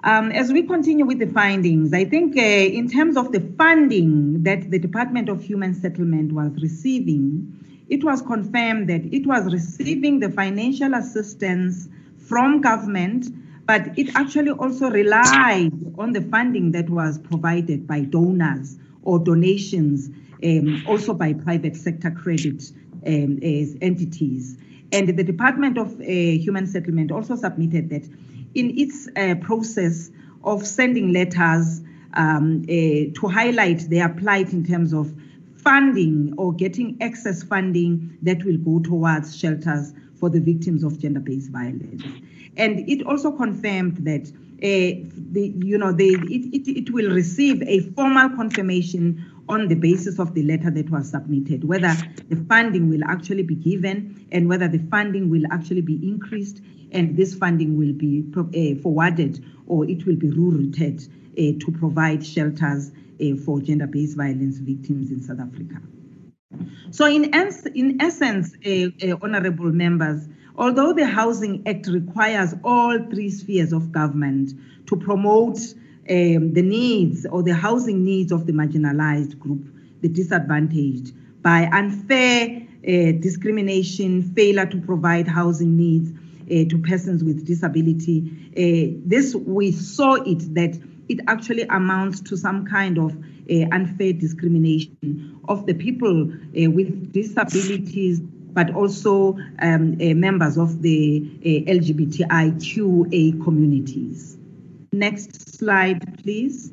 Um, as we continue with the findings, I think uh, in terms of the funding that the Department of Human Settlement was receiving, it was confirmed that it was receiving the financial assistance from government, but it actually also relied on the funding that was provided by donors or donations, um, also by private sector credit um, entities. And the Department of uh, Human Settlement also submitted that in its uh, process of sending letters um, uh, to highlight their plight in terms of funding or getting excess funding that will go towards shelters for the victims of gender-based violence. And it also confirmed that uh, the, you know, the, it, it, it will receive a formal confirmation on the basis of the letter that was submitted, whether the funding will actually be given and whether the funding will actually be increased and this funding will be uh, forwarded or it will be rerouted uh, to provide shelters uh, for gender-based violence victims in South Africa. So in, ens- in essence, honorable members, although the Housing Act requires all three spheres of government to promote um, the needs or the housing needs of the marginalized group, the disadvantaged, by unfair uh, discrimination, failure to provide housing needs, uh, to persons with disability. Uh, this we saw it that it actually amounts to some kind of uh, unfair discrimination of the people uh, with disabilities, but also um, uh, members of the uh, LGBTIQA communities. Next slide, please.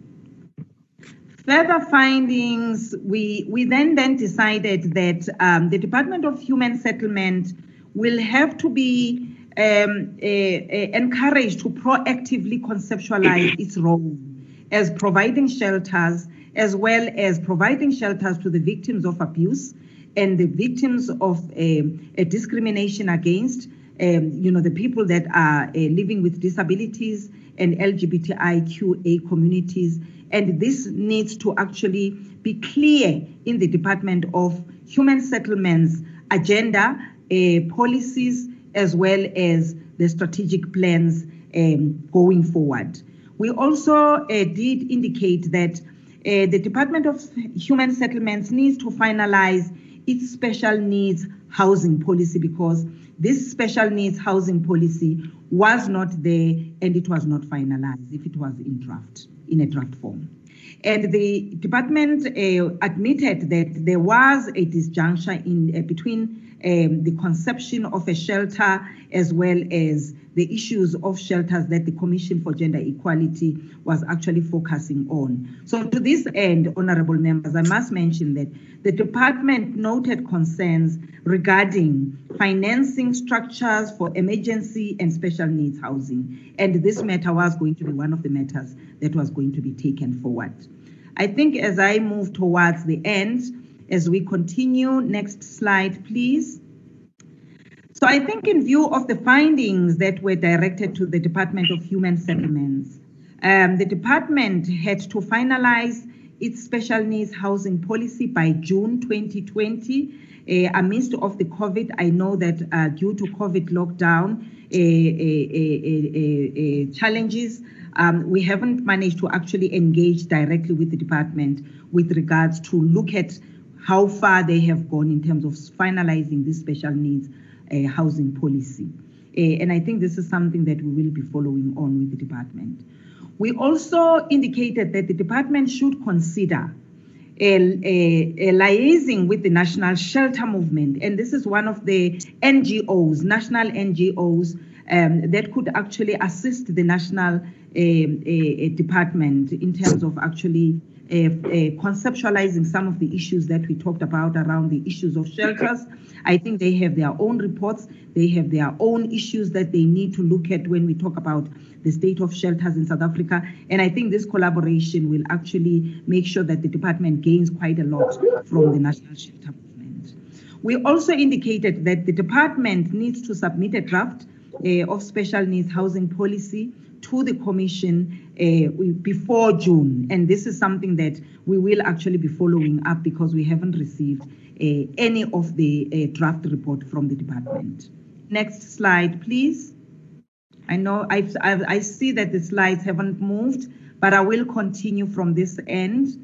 Further findings, we, we then, then decided that um, the Department of Human Settlement will have to be um, uh, uh, encouraged to proactively conceptualize its role as providing shelters, as well as providing shelters to the victims of abuse and the victims of discrimination against, um, you know, the people that are uh, living with disabilities and LGBTIQA communities. And this needs to actually be clear in the Department of Human Settlements agenda, uh, policies, as well as the strategic plans um, going forward. We also uh, did indicate that uh, the Department of Human Settlements needs to finalize its special needs housing policy because this special needs housing policy was not there and it was not finalized if it was in draft, in a draft form. And the department uh, admitted that there was a disjuncture in uh, between um, the conception of a shelter as well as the issues of shelters that the Commission for Gender Equality was actually focusing on. So, to this end, honorable members, I must mention that the department noted concerns regarding financing structures for emergency and special needs housing. And this matter was going to be one of the matters that was going to be taken forward. I think as I move towards the end, as we continue, next slide, please. So I think in view of the findings that were directed to the Department of Human Settlements, um, the department had to finalize its special needs housing policy by June 2020. Uh, amidst of the COVID, I know that uh, due to COVID lockdown uh, challenges, um, we haven't managed to actually engage directly with the department with regards to look at how far they have gone in terms of finalizing this special needs uh, housing policy. Uh, and I think this is something that we will be following on with the department. We also indicated that the department should consider a, a, a, liaising with the national shelter movement. And this is one of the NGOs, national NGOs, um, that could actually assist the national uh, department in terms of actually uh, uh, conceptualizing some of the issues that we talked about around the issues of shelters. I think they have their own reports, they have their own issues that they need to look at when we talk about the state of shelters in South Africa. And I think this collaboration will actually make sure that the department gains quite a lot from the national shelter movement. We also indicated that the department needs to submit a draft uh, of special needs housing policy to the commission uh, before June. And this is something that we will actually be following up because we haven't received uh, any of the uh, draft report from the department. Next slide, please. I know I've, I've, i see that the slides haven't moved, but I will continue from this end.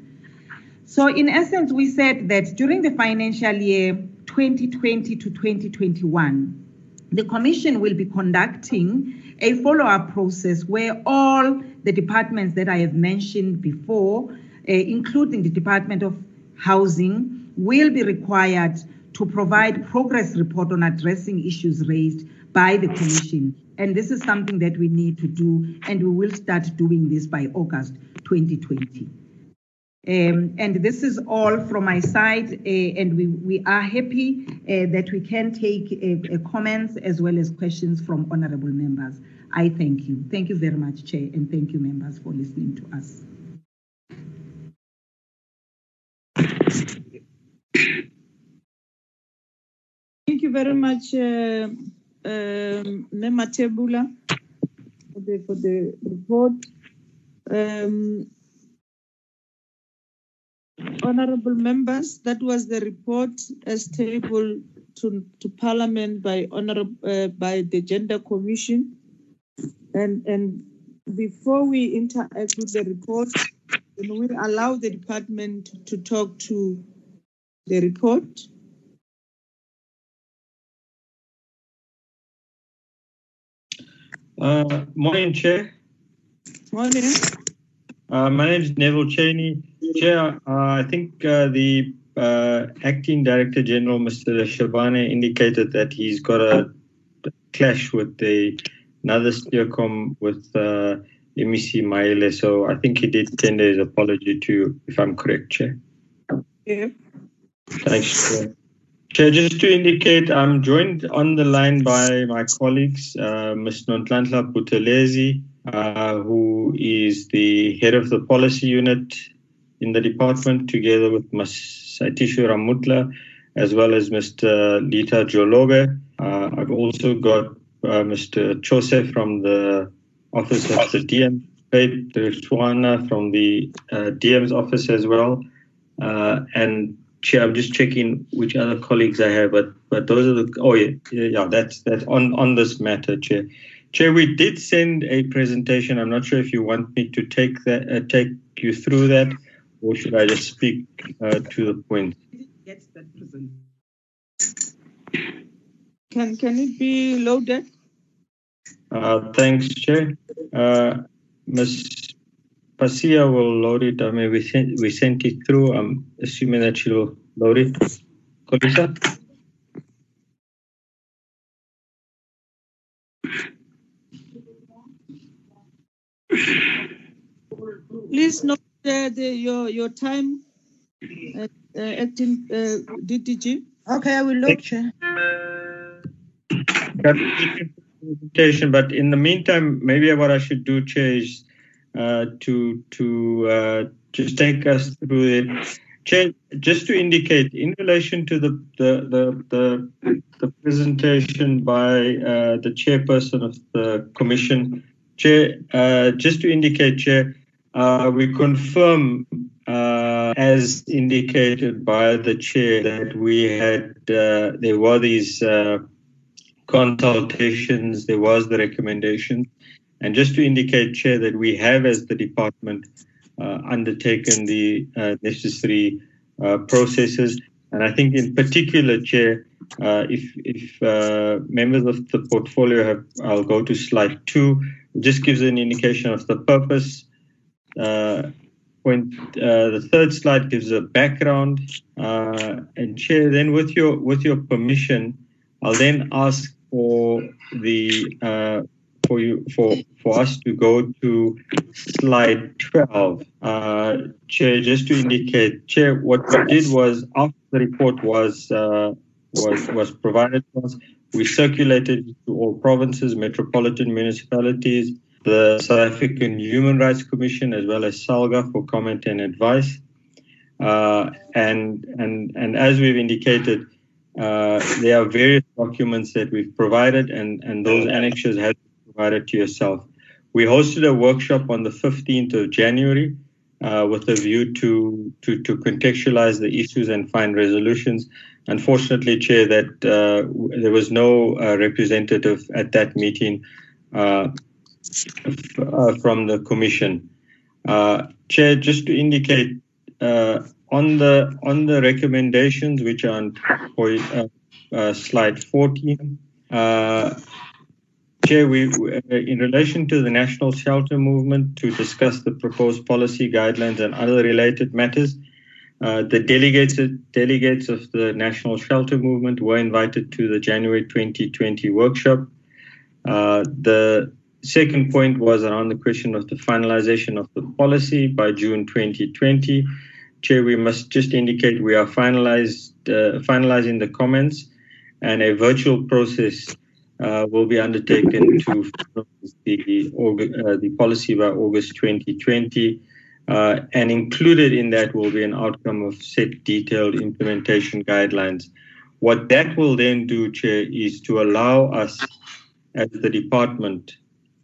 So in essence, we said that during the financial year 2020 to 2021, the Commission will be conducting a follow up process where all the departments that I have mentioned before, uh, including the Department of Housing, will be required to provide progress report on addressing issues raised by the Commission. And this is something that we need to do, and we will start doing this by August 2020. Um, and this is all from my side, uh, and we, we are happy uh, that we can take uh, uh, comments as well as questions from honorable members. I thank you. Thank you very much, Chair, and thank you, members, for listening to us. Thank you very much, uh, um, Mema Tebula, for the, for the report. Um, Honorable members, that was the report as tabled to, to Parliament by honorable uh, by the Gender Commission, and and before we interact with the report, we will allow the department to talk to the report. Uh, morning, Chair. Morning. Uh, my name is Neville Chainee. Chair, uh, I think uh, the uh, acting director general, Mr. Shabane, indicated that he's got a clash with the another steercom with uh, MEC Maile. So I think he did tender his apology to you, if I'm correct, Chair. Yeah. Thanks, Chair. Chair, just to indicate, I'm joined on the line by my colleagues, uh, Ms. Nontlantla Buthelezi, uh, who is the head of the policy unit in the department, together with Ms. Saitishu Ramutla, as well as Mr. Lita Jolobe. Uh, I've also got uh, Mr. Chose from the office of the DM, Swana from the uh, DM's office as well. Uh, and Chair, I'm just checking which other colleagues I have, but but those are the oh yeah yeah, yeah that's that's on on this matter, Chair. Chair, we did send a presentation. I'm not sure if you want me to take that, uh, take you through that, or should I just speak uh, to the point? Get that presentation. Can can it be loaded? Uh, thanks, Chair. Uh, Ms. Pasia will load it. I mean, we sent we sent it through. I'm assuming that she'll load it. Koliswa? Please note uh, the, your your time, uh, uh, acting uh, DDG. Okay, I will look, Chair. presentation, but in the meantime, maybe what I should do, Chair, is uh, to to uh, just take us through it. Chair, just to indicate, in relation to the the the the, the presentation by uh, the chairperson of the commission, Chair, uh, just to indicate, Chair, uh, we confirm, uh, as indicated by the chair, that we had uh, there were these uh, consultations, there was the recommendation, and just to indicate, Chair, that we have, as the department, uh, undertaken the necessary processes, and I think, in particular, Chair, if if members of the portfolio have, I'll go to slide two. Just gives an indication of the purpose. Uh, point uh, the third slide gives a background uh, and chair then with your with your permission i'll then ask for the uh, for you for for us to go to slide 12 uh, chair just to indicate chair what we did was after the report was uh, was was provided to us we circulated to all provinces metropolitan municipalities the South African Human Rights Commission as well as SALGA for comment and advice. Uh, and and and as we've indicated, uh, there are various documents that we've provided, and and those annexes have been provided to yourself. We hosted a workshop on the 15th of January uh, with a view to, to to contextualize the issues and find resolutions. Unfortunately, Chair, that uh, there was no uh, representative at that meeting. Uh, uh, from the commission. Uh, Chair, just to indicate uh, on the on the recommendations which are on slide 14, uh, Chair, we in relation to the national shelter movement to discuss the proposed policy guidelines and other related matters. The delegates delegates of the national shelter movement were invited to the January 2020 workshop. the second point was around the question of the finalization of the policy by June 2020. Chair, we must just indicate we are finalized, uh, finalizing the comments and a virtual process uh, will be undertaken to the, uh, the policy by August 2020. Uh, and included in that will be an outcome of set detailed implementation guidelines. What that will then do, Chair, is to allow us as the department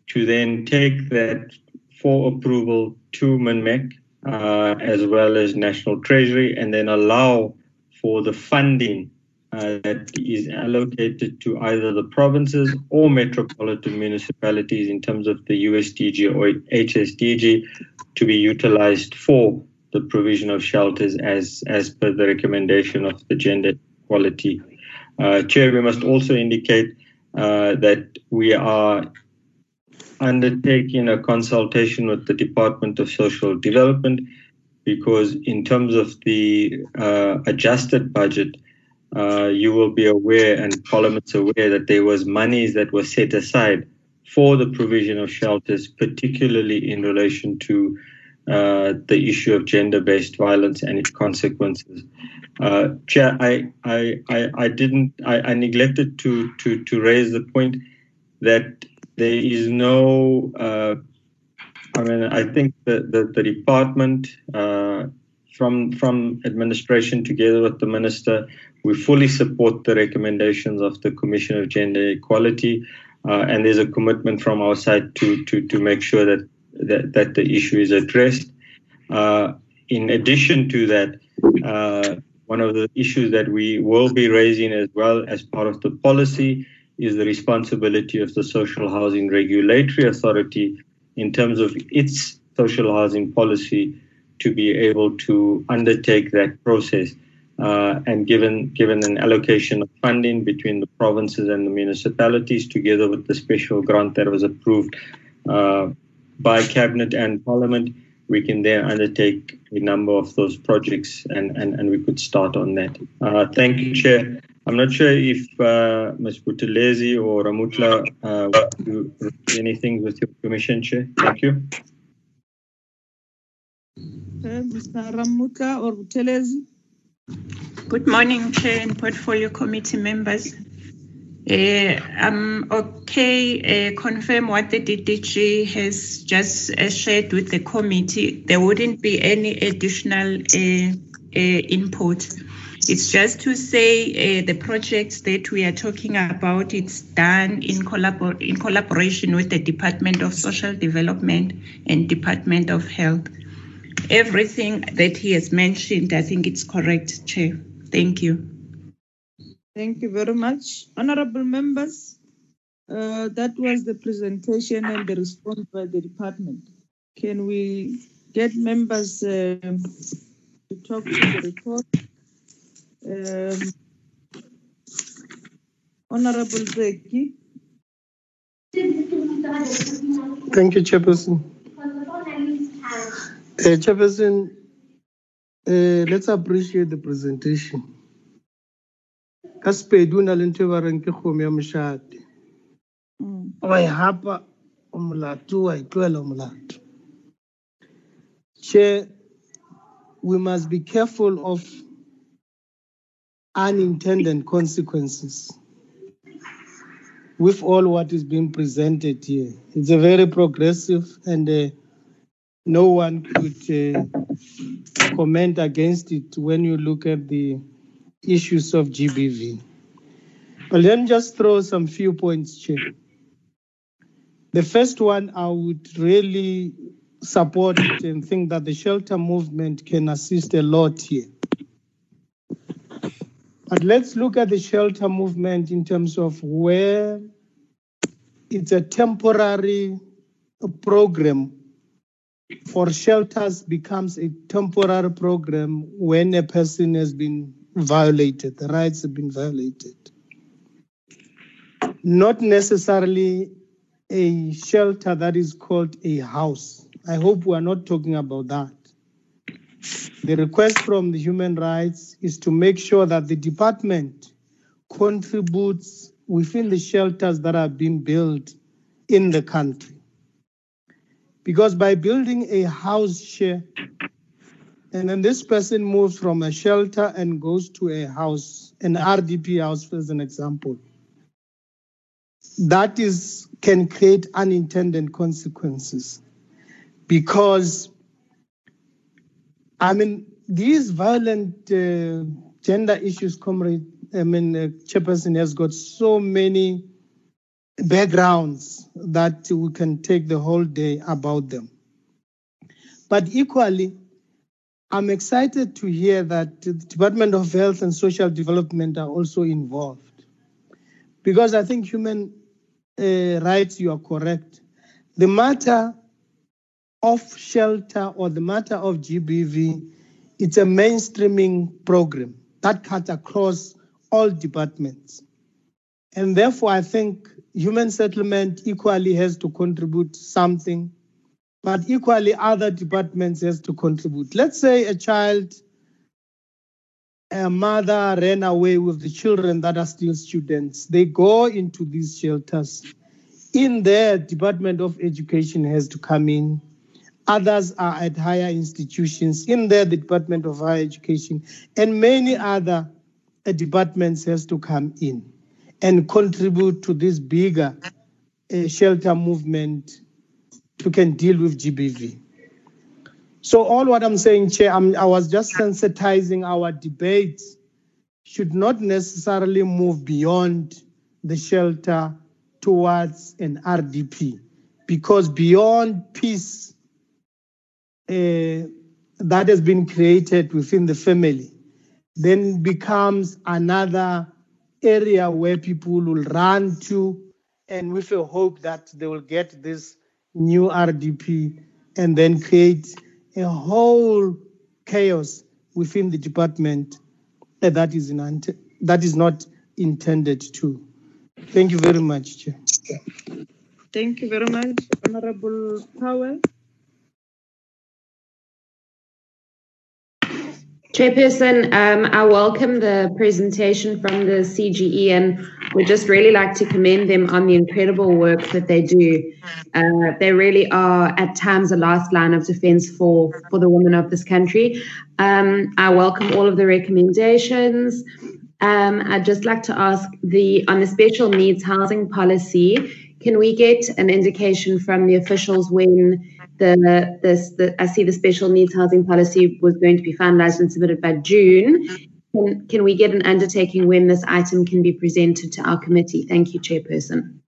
to then take that for approval to MINMEC uh, as well as National Treasury and then allow for the funding uh, that is allocated to either the provinces or metropolitan municipalities in terms of the USDG or HSDG to be utilized for the provision of shelters as, as per the recommendation of the gender equality. Uh, Chair, we must also indicate uh, that we are undertaking a consultation with the Department of Social Development because, in terms of the uh, adjusted budget, uh, you will be aware and Parliament's aware that there was monies that were set aside for the provision of shelters, particularly in relation to uh, the issue of gender-based violence and its consequences. Uh, Chair, I, I, I, didn't, I, I neglected to, to, to raise the point that there is no, uh, I mean, I think that the, the department uh, from, from administration together with the minister, we fully support the recommendations of the Commission of Gender Equality. Uh, and there's a commitment from our side to, to, to make sure that, that, that the issue is addressed. Uh, in addition to that, uh, one of the issues that we will be raising as well as part of the policy is the responsibility of the Social Housing Regulatory Authority in terms of its social housing policy to be able to undertake that process. Uh, and given given an allocation of funding between the provinces and the municipalities, together with the special grant that was approved uh, by cabinet and parliament, we can then undertake a number of those projects and, and, and we could start on that. Uh, thank you, Chair. I'm not sure if uh, Ms. Buthelezi or Ramutla uh, anything with your permission, Chair. Thank you. Okay, Mr. Ramutla or Buthelezi? Good morning, Chair and Portfolio Committee members. Uh, I'm okay, uh, confirm what the DDG has just uh, shared with the committee. There wouldn't be any additional input. It's just to say the projects that we are talking about, it's done in, collabor- in collaboration with the Department of Social Development and Department of Health. Everything that he has mentioned, I think it's correct, Chair. Thank you. Thank you very much. Honorable members, uh, that was the presentation and the response by the department. Can we get members um, to talk to the report? Um, Honorable Zeki. Thank you, Chairperson. Uh, Chairperson, uh, let's appreciate the presentation. Ka Sepedi o na le ntho e ba reng ke kgomo ya moshate. Wa e hapa o molato wa e tlohela o molato. Chair, we must be careful of unintended consequences with all what is being presented here. It's a very progressive and uh, no one could uh, comment against it when you look at the issues of GBV. But let me just throw some few points here. The first one, I would really support and think that the shelter movement can assist a lot here. But let's look at the shelter movement in terms of where it's a temporary program for shelters becomes a temporary program when a person has been violated, the rights have been violated. Not necessarily a shelter that is called a house. I hope we are not talking about that. The request from the human rights is to make sure that the department contributes within the shelters that are being built in the country. Because by building a house share, and then this person moves from a shelter and goes to a house, an RDP house, as an example, that is can create unintended consequences because I mean these violent uh, gender issues, comrade. I mean, uh, Chairperson has got so many backgrounds that we can take the whole day about them. But equally, I'm excited to hear that the Department of Health and Social Development are also involved. Because I think human uh, rights, you are correct. The matter of shelter or the matter of GBV, it's a mainstreaming program that cuts across all departments. And therefore, I think human settlement equally has to contribute something, but equally other departments has to contribute. Let's say a child, a mother ran away with the children that are still students. They go into these shelters. In there, Department of Education has to come in. Others are at higher institutions. In there, the Department of Higher Education and many other uh, departments has to come in and contribute to this bigger uh, shelter movement to can deal with GBV. So all what I'm saying, Chair, I'm, I was just sensitizing our debates should not necessarily move beyond the shelter towards an RDP, because beyond peace uh, that has been created within the family, then becomes another area where people will run to, and with a hope that they will get this new RDP and then create a whole chaos within the department that is in, that is not intended to. Thank you very much, Chair. Thank you very much, Honorable Powell. Chairperson, um, I welcome the presentation from the CGE and would just really like to commend them on the incredible work that they do. Uh, they really are at times the last line of defense for, for the women of this country. Um, I welcome all of the recommendations. Um, I'd just like to ask the on the special needs housing policy, can we get an indication from the officials when the this the I see the special needs housing policy was going to be finalized and submitted by June. Can, can we get an undertaking when this item can be presented to our committee? Thank you, Chairperson.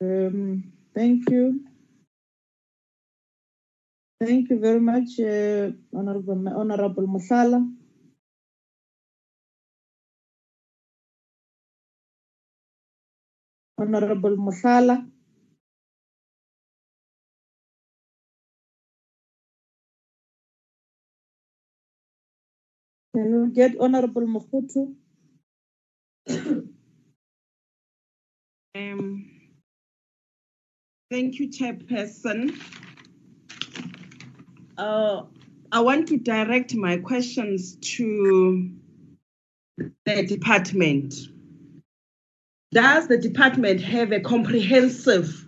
Um, thank you. Thank you very much, uh, Honorable, Honorable Musala. Honorable Musala. Can we get Honorable Mokutu? Um, thank you, Chairperson. Uh, I want to direct my questions to the department. Does the department have a comprehensive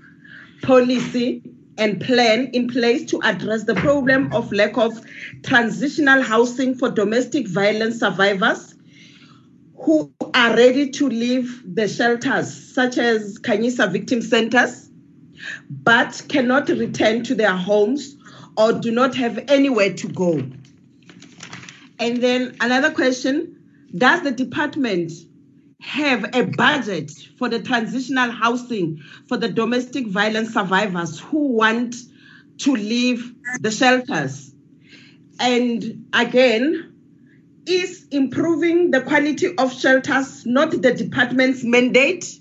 policy and plan in place to address the problem of lack of transitional housing for domestic violence survivors who are ready to leave the shelters, such as Khanyisa victim centers, but cannot return to their homes or do not have anywhere to go? And then another question Does the department have a budget for the transitional housing for the domestic violence survivors who want to leave the shelters. And again, is improving the quality of shelters not the department's mandate?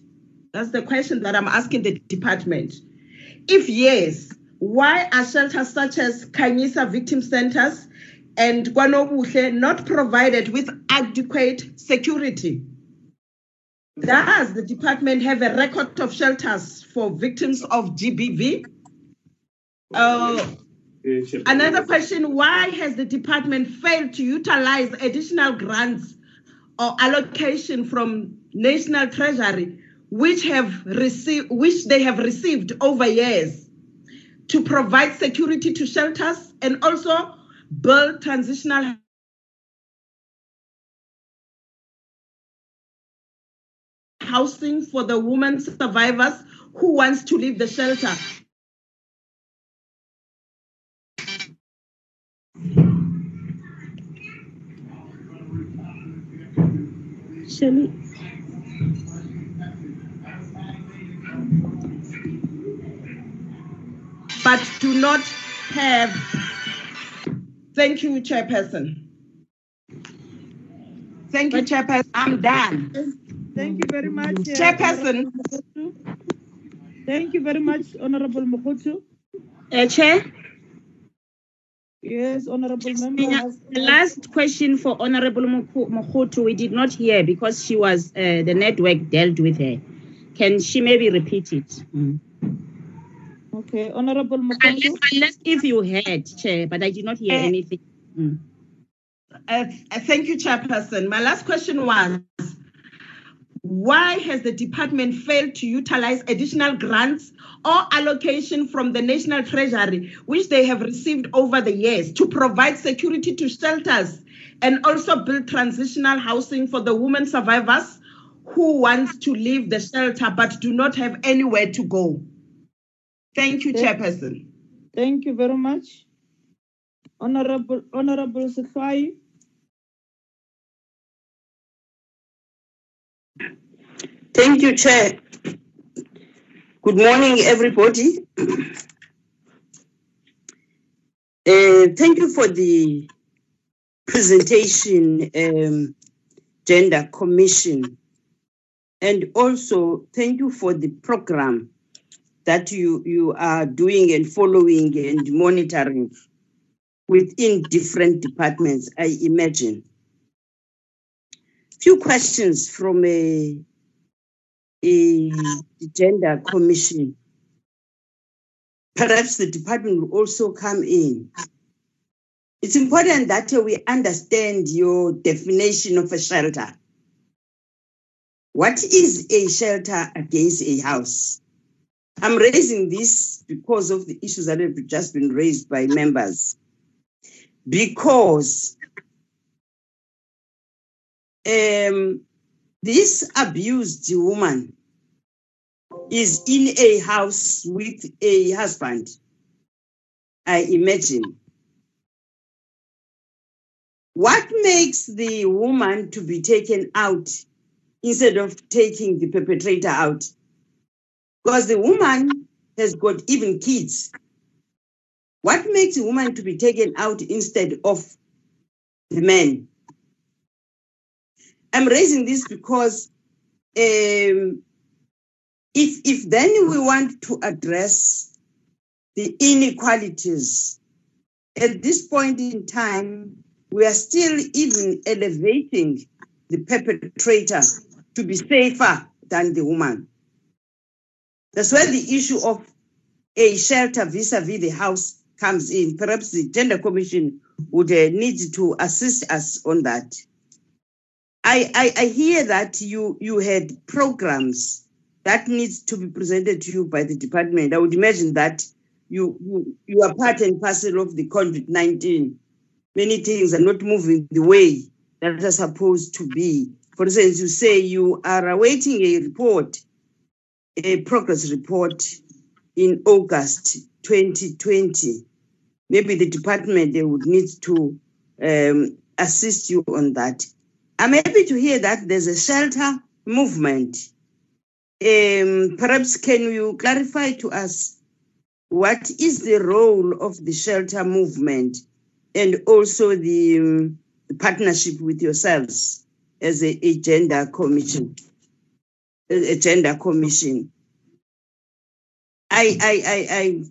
That's the question that I'm asking the department. If yes, why are shelters such as Khanyisa victim centers and KwaNobuhle not provided with adequate security? Does the department have a record of shelters for victims of GBV? Uh, another question, why has the department failed to utilize additional grants or allocation from National Treasury, which have received, which they have received over years to provide security to shelters and also build transitional housing for the women survivors who wants to leave the shelter. Shirley. But do not have. Thank you, Chairperson. Thank you, Chairperson. I'm done. Thank you very much. uh, Chairperson. Thank you very much, Honorable Mokutu. Uh, Chair? Yes, Honorable Member. Has- The last question for Honorable Moku- Mokotu, we did not hear because she was, uh, the network dealt with her. Can she maybe repeat it? Mm. Okay, Honorable Unless, Mokutu. unless if you heard, Chair, but I did not hear Eh. anything. Mm. Uh, uh, thank you, Chairperson. My last question was why has the department failed to utilize additional grants or allocation from the National Treasury, which they have received over the years, to provide security to shelters and also build transitional housing for the women survivors who want to leave the shelter but do not have anywhere to go? Thank you, Thank- Chairperson. Thank you very much. Honorable, Honorable Sefai. Thank you, Chair. Good morning, everybody. Uh, thank you for the presentation, um, Gender Commission. And also, thank you for the program that you, you are doing and following and monitoring within different departments, I imagine. Few questions from a, a gender commission. Perhaps the department will also come in. It's important that we understand your definition of a shelter. What is a shelter against a house? I'm raising this because of the issues that have just been raised by members. Because um, this abused woman is in a house with a husband, I imagine. What makes the woman to be taken out instead of taking the perpetrator out? Because the woman has got even kids. What makes a woman to be taken out instead of the man? I'm raising this because um, if if then we want to address the inequalities at this point in time, we are still even elevating the perpetrator to be safer than the woman. That's where the issue of a shelter vis-a-vis the house comes in. Perhaps the Gender Commission would uh, need to assist us on that. I, I, I hear that you, you had programs that needs to be presented to you by the department. I would imagine that you, you, you are part and parcel of the COVID-19. Many things are not moving the way that are supposed to be. For instance, you say you are awaiting a report, a progress report in August 2020. Maybe the department they would need to um, assist you on that. I'm happy to hear that there's a shelter movement. Um, perhaps can you clarify to us what is the role of the shelter movement and also the, um, the partnership with yourselves as a, a gender commission? A, a gender commission. I, I, I, I,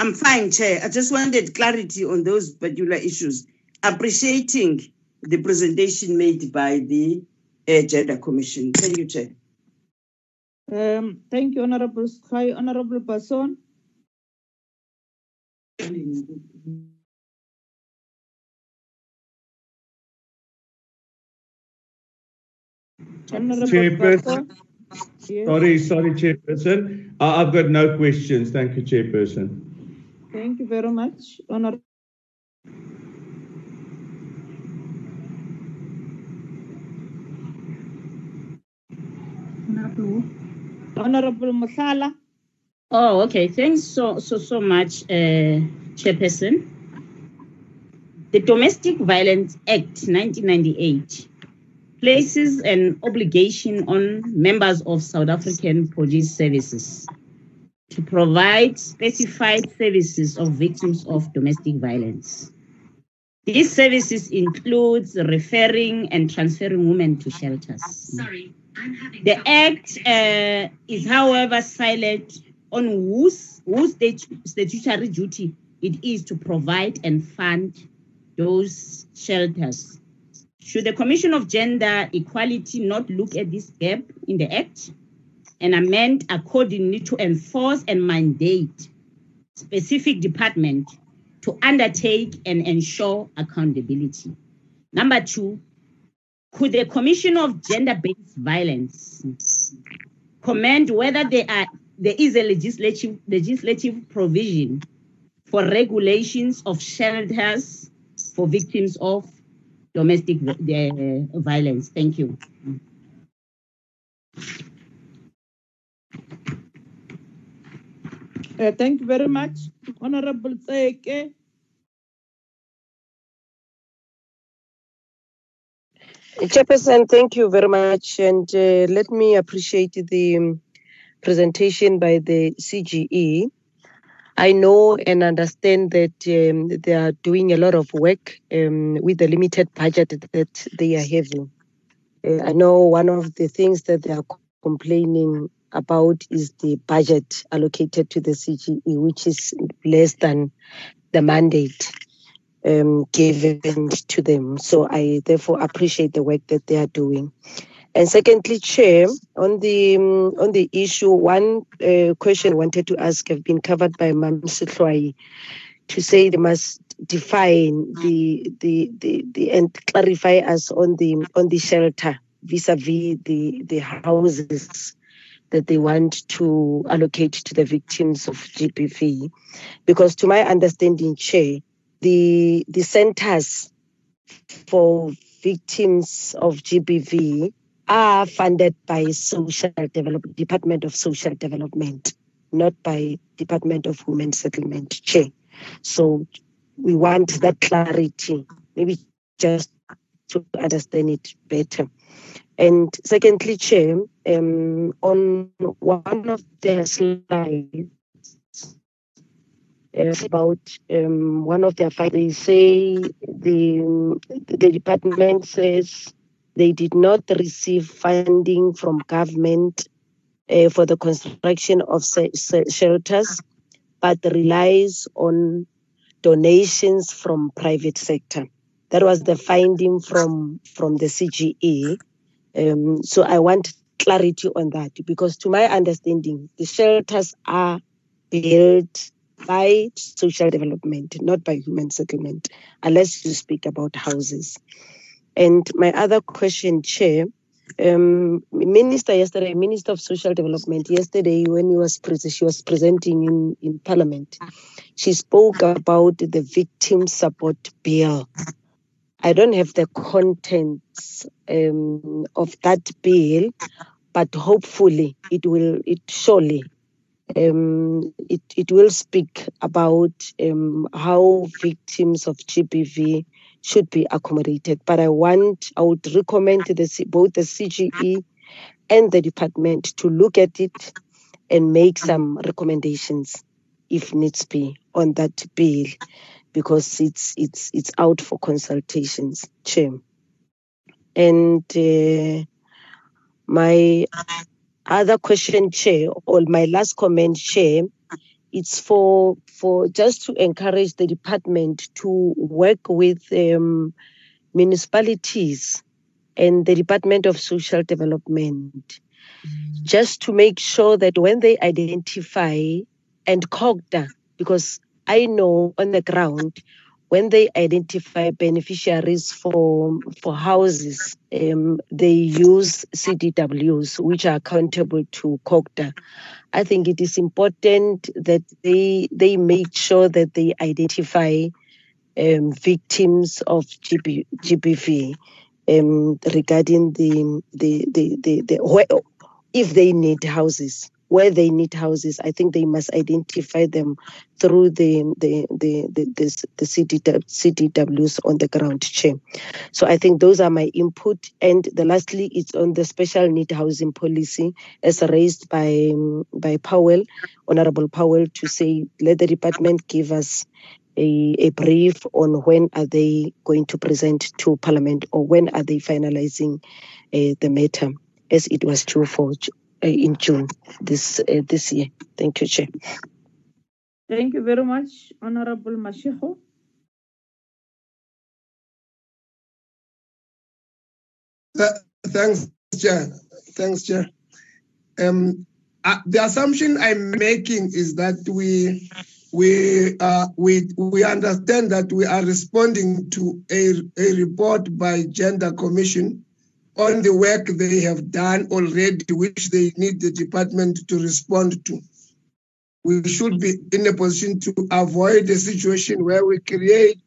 I'm fine, Chair. I just wanted clarity on those particular issues. Appreciating the presentation made by the uh, Gender Commission. Thank you, Chair. Um, thank you, Honorable Sky. Honorable Person. Chairperson. Yes. Sorry, sorry, Chairperson. Uh, I've got no questions. Thank you, Chairperson. Thank you very much, Honorable. Honorable. Honorable Musala. Oh, okay. Thanks so so so much, uh, Chairperson. The Domestic Violence Act 1998 places an obligation on members of South African Police Services to provide specified services of victims of domestic violence. These services includes referring and transferring women to shelters. Sorry, I'm having The Act uh, is, however, silent on whose, whose statutory duty it is to provide and fund those shelters. Should the Commission of Gender Equality not look at this gap in the Act and amend accordingly to enforce and mandate specific department to undertake and ensure accountability? Number two, could the Commission of Gender-Based Violence comment whether there are there is a legislative legislative provision for regulations of shelters for victims of domestic violence? Thank you. Uh, thank you very much, Honorable Tseke. Chairperson, thank you very much. And uh, let me appreciate the um, presentation by the CGE. I know and understand that um, they are doing a lot of work um, with the limited budget that they are having. Uh, I know one of the things that they are complaining about is the budget allocated to the CGE, which is less than the mandate um, given to them. So I therefore appreciate the work that they are doing. And secondly, Chair, on the um, on the issue, one uh, question I wanted to ask have been covered by Mam Sihlwayi to say they must define the, the the the and clarify us on the on the shelter vis-a-vis the the houses that they want to allocate to the victims of GBV, because to my understanding, Chair, the the centers for victims of GBV are funded by social development department of social development not by department of women settlement chair. So we want that clarity maybe just to understand it better. And secondly chair um, on one of the slides uh, about um, one of their files. They say the the department says they did not receive funding from government uh, for the construction of shelters, but relies on donations from private sector. That was the finding from from the CGE. Um, so I want clarity on that because, to my understanding, the shelters are built by social development, not by human settlement, unless you speak about houses. And my other question, Chair, um, Minister yesterday, Minister of Social Development, yesterday when he was pre- she was presenting in, in Parliament, she spoke about the victim support bill. I don't have the contents um, of that bill, but hopefully it will, it surely um, it, it will speak about um, how victims of GBV should be accommodated. But I want, I would recommend the, both the CGE and the department to look at it and make some recommendations, if needs be, on that bill, because it's it's it's out for consultations, Chair. And uh, my other question, Chair, or my last comment, Chair, it's for for just to encourage the department to work with um, municipalities and the Department of Social Development, just to make sure that when they identify and COGTA, because I know on the ground when they identify beneficiaries for for houses, um, they use CDWs, which are accountable to COGTA. I think it is important that they they make sure that they identify um, victims of GB, GBV um, regarding the the the the, the where, if they need houses where they need houses, I think they must identify them through the the the the, the, the CDWs on the ground chair. So I think those are my input. And the lastly, it's on the special need housing policy as raised by by Powell, Honorable Powell, to say let the department give us a, a brief on when are they going to present to Parliament or when are they finalizing uh, the matter, as it was true for in June this uh, this year. Thank you, Chair. Thank you very much, Honorable Mashiko. Thanks, Chair. Thanks, Chair. Um, uh, the assumption I'm making is that we we uh, we we understand that we are responding to a, a report by Gender Commission on the work they have done already, which they need the department to respond to. We should be in a position to avoid a situation where we create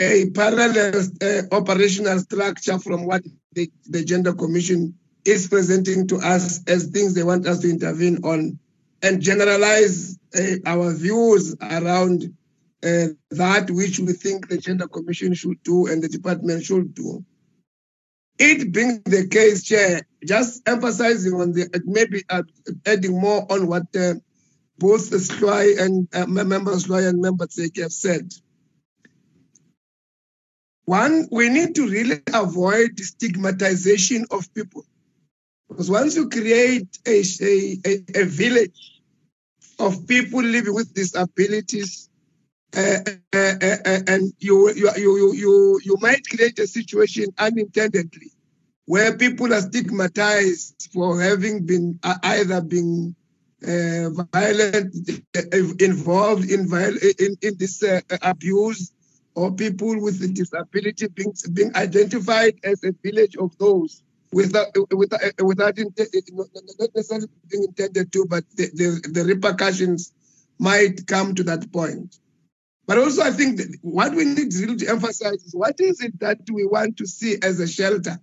a parallel uh, operational structure from what the, the Gender Commission is presenting to us as things they want us to intervene on and generalize uh, our views around uh, that which we think the Gender Commission should do and the department should do. It being the case, Chair, just emphasizing on the maybe uh, adding more on what uh, both Sloy and uh, members Sloy and members have said. One, we need to really avoid stigmatization of people. Because once you create a, a, a village of people living with disabilities, and you, you, you, you, you might create a situation unintendedly where people are stigmatized for having been uh, either been uh, violent, uh, involved in, viol- in, in this abuse, or people with a disability being, being identified as a village of those without, without, without not necessarily being intended to, but the, the, the repercussions might come to that point. But also, I think what we need really to emphasize is what is it that we want to see as a shelter?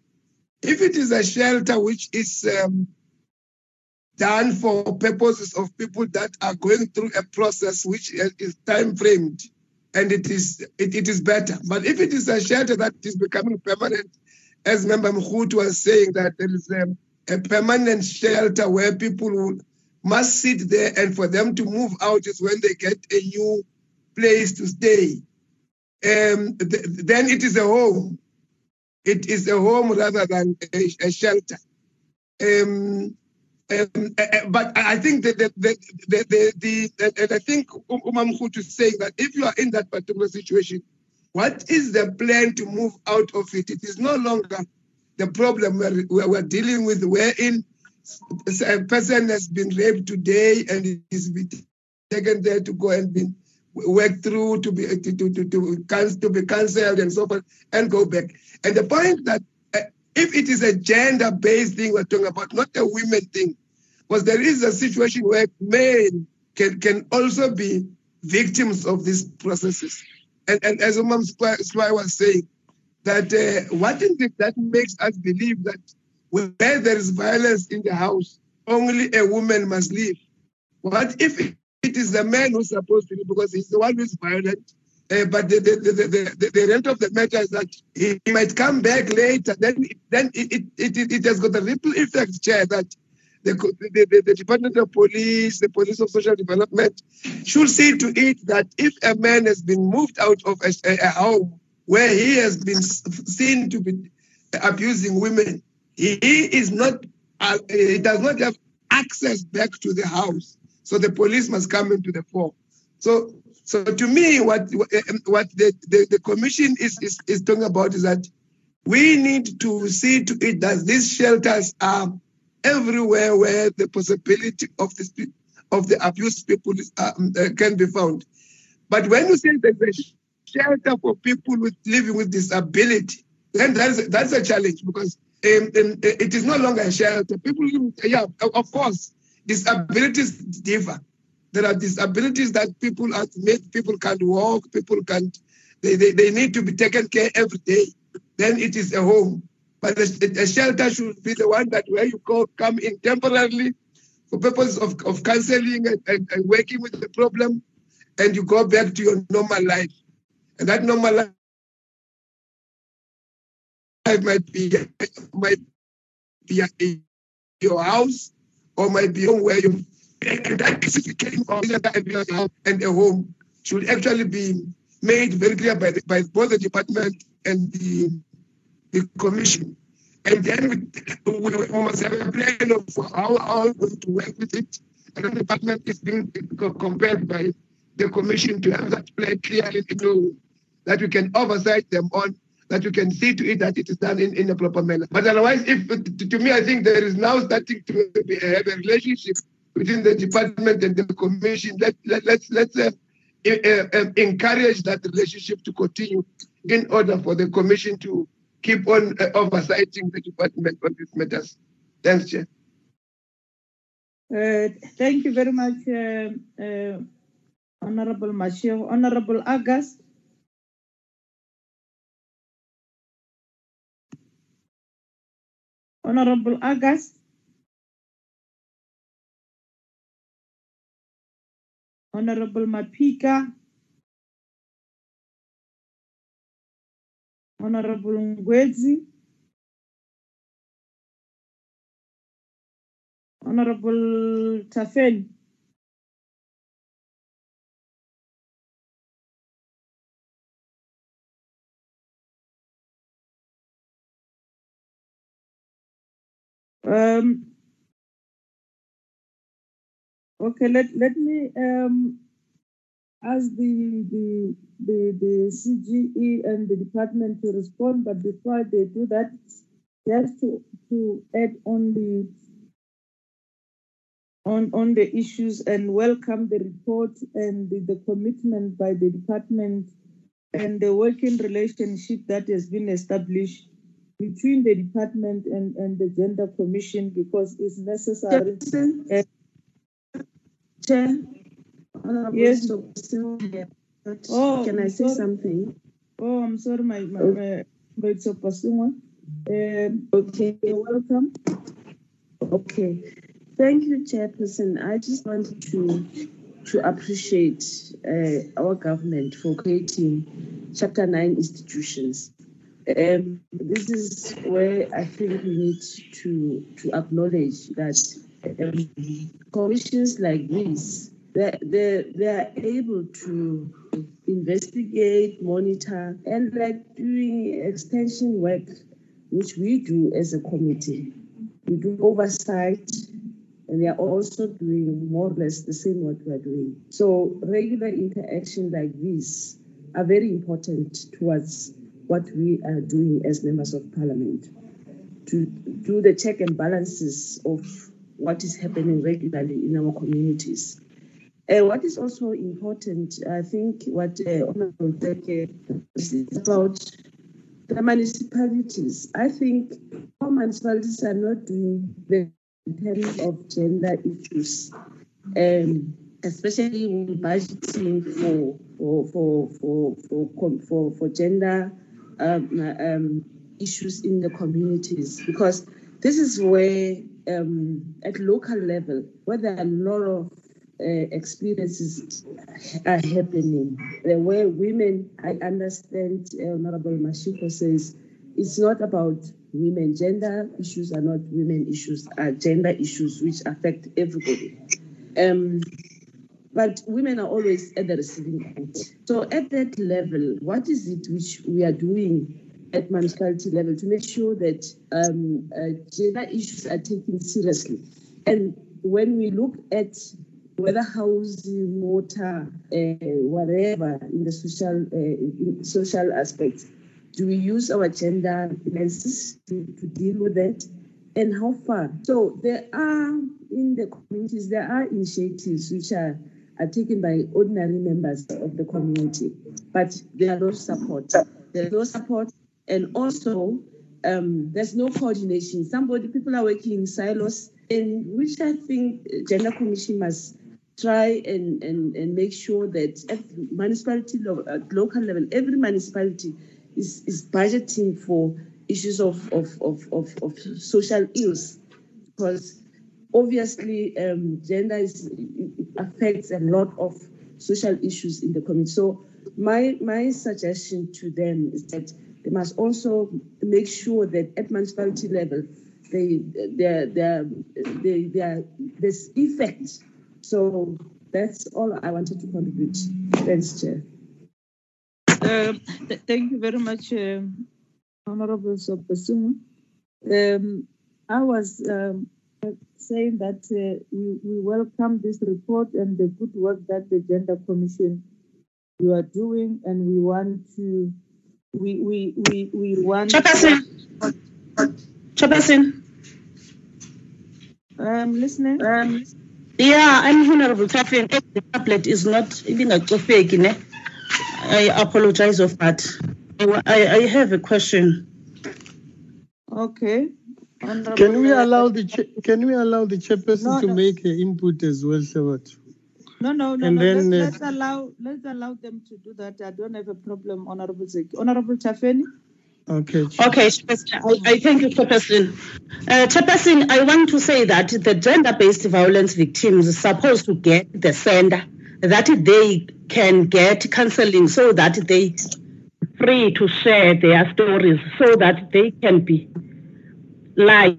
If it is a shelter which is um, done for purposes of people that are going through a process which is time framed, and it is it, it is better. But if it is a shelter that is becoming permanent, as Member Mkhut was saying, that there is a, a permanent shelter where people will, must sit there, and for them to move out is when they get a new place to stay. Um, th- then it is a home. It is a home rather than a, a shelter. Um, um, but I think that the, the, the, the, and I think Um- Umam is saying that if you are in that particular situation, what is the plan to move out of it? It is no longer the problem we're, we're, dealing with, wherein a person has been raped today and is taken there to go and be worked through to be to to to, to, to be cancelled and so forth and go back. And the point that uh, if it is a gender-based thing we're talking about, not a women thing, because there is a situation where men can can also be victims of these processes. And, and as Umam Sihlwayi was saying, that uh, what is it that makes us believe that where there is violence in the house, only a woman must leave? What if it is the man who's supposed to leave because he's the one who's violent? Uh, but the, the, the, the, the, rent of the matter is that he, he might come back later. Then, then it, it, it, it has got a ripple effect, Chair, that the, the, the, Department of Police, the Police of Social Development, should see to it that if a man has been moved out of a, a, home where he has been seen to be abusing women, he, he is not, uh, he does not have access back to the house. So the police must come into the fore. So, so to me, what what the, the, the commission is, is is talking about is that we need to see to it that these shelters are everywhere where the possibility of the of the abused people um, uh, can be found. But when you say there's a shelter for people with living with disability, then that's that's a challenge because um, um, it is no longer a shelter. People, yeah, of course, disabilities differ. There are disabilities that people are made, people can't walk, people can't, they, they, they need to be taken care every day. Then it is a home. But a, a shelter should be the one that where you go, come in temporarily for purpose of, of counseling and, and, and working with the problem, and you go back to your normal life. And that normal life might be might be your house or might be home where you and that specification of and a home should actually be made very clear by, the, by both the department and the, the commission. And then we, we, must have a plan of how, we're going to work with it. And the department is being co- compared by the commission to have that plan clearly you know, that we can oversight them on, that you can see to it that it is done in, in a proper manner. But otherwise, if to, me, I think there is now starting to be, have a relationship between the department and the commission. Let, let, let's let's uh, uh, uh, encourage that relationship to continue in order for the commission to keep on uh, oversighting the department on these matters. Thanks, Chair. Uh, thank you very much, uh, uh, Honorable Mashiko. Honorable August. Honorable August. Honorable Mapika. Honorable Ngwezi. Honorable Tafel. Um, okay, let, let me um, ask the, the, the, the CGE and the department to respond, but before they do that, just to, to add on the on, on the issues and welcome the report and the, the commitment by the department and the working relationship that has been established between the department and, and the gender commission because it's necessary. Chair, Yes. Oh, can I say something? Oh, I'm sorry, my, my, my, my. Um, Okay. you're welcome. Okay. Thank you, Chairperson. I just wanted to to appreciate uh, our government for creating Chapter 9 institutions. Um, this is where I think we need to, to acknowledge that um, commissions like this, they, they, they are able to investigate, monitor, and like doing extension work, which we do as a committee. We do oversight, and they are also doing more or less the same what we are doing. So regular interaction like this are very important towards what we are doing as members of parliament to do the check and balances of what is happening regularly in our communities. Uh, what is also important, I think, what uh, Honorable Tseke is about the municipalities. I think our municipalities are not doing the in terms of gender issues, um, especially when budgeting for for for for for for, for gender um, um, issues in the communities because this is where um, at local level where there are a lot of uh, experiences are happening. Where women i understand uh, honorable mashiko says it's not about women gender issues are not women issues are gender issues which affect everybody. Um, but women are always at the receiving end. So at that level, what is it which we are doing at municipality level to make sure that um, uh, gender issues are taken seriously? And when we look at whether housing, water, uh, whatever in the social uh, in social aspects, do we use our gender lenses to, to deal with that? And how far? So there are in the communities there are initiatives which are are taken by ordinary members of the community, but there are no support. There's no support, and also um, there's no coordination. Somebody, people are working in silos, and which I think Gender Commission must try and, and, and make sure that at municipality at local level, every municipality is, is budgeting for issues of, of, of, of, of social ills because obviously um, gender is, affects a lot of social issues in the community. So my my suggestion to them is that they must also make sure that at municipality level they they they are, there's effect. So that's all I wanted to contribute. Thanks, Chair. Uh, th- thank you very much, uh, Honorable Sopasuma. Um, I was um, saying that uh, we, we welcome this report and the good work that the Gender Commission you are doing, and we want to we we we, we want. Chairperson. Chairperson. I'm listening. Um, yeah, I'm Honorable Tafeni. The tablet is not even a ne? I apologize of that. I, I have a question. Okay. Can we allow the can we allow the chairperson No, to no. make her input as well, Shawat? No, no, no, And no. then, let's, uh, let's allow let's allow them to do that. I don't have a problem, Honorable Zeki. Honorable Tafeni. Okay. Okay, Chairperson, I, I thank you, Chairperson. Uh, Chairperson, I want to say that the gender-based violence victims are supposed to get the sender, that they can get counseling so that they free to share their stories, so that they can be life.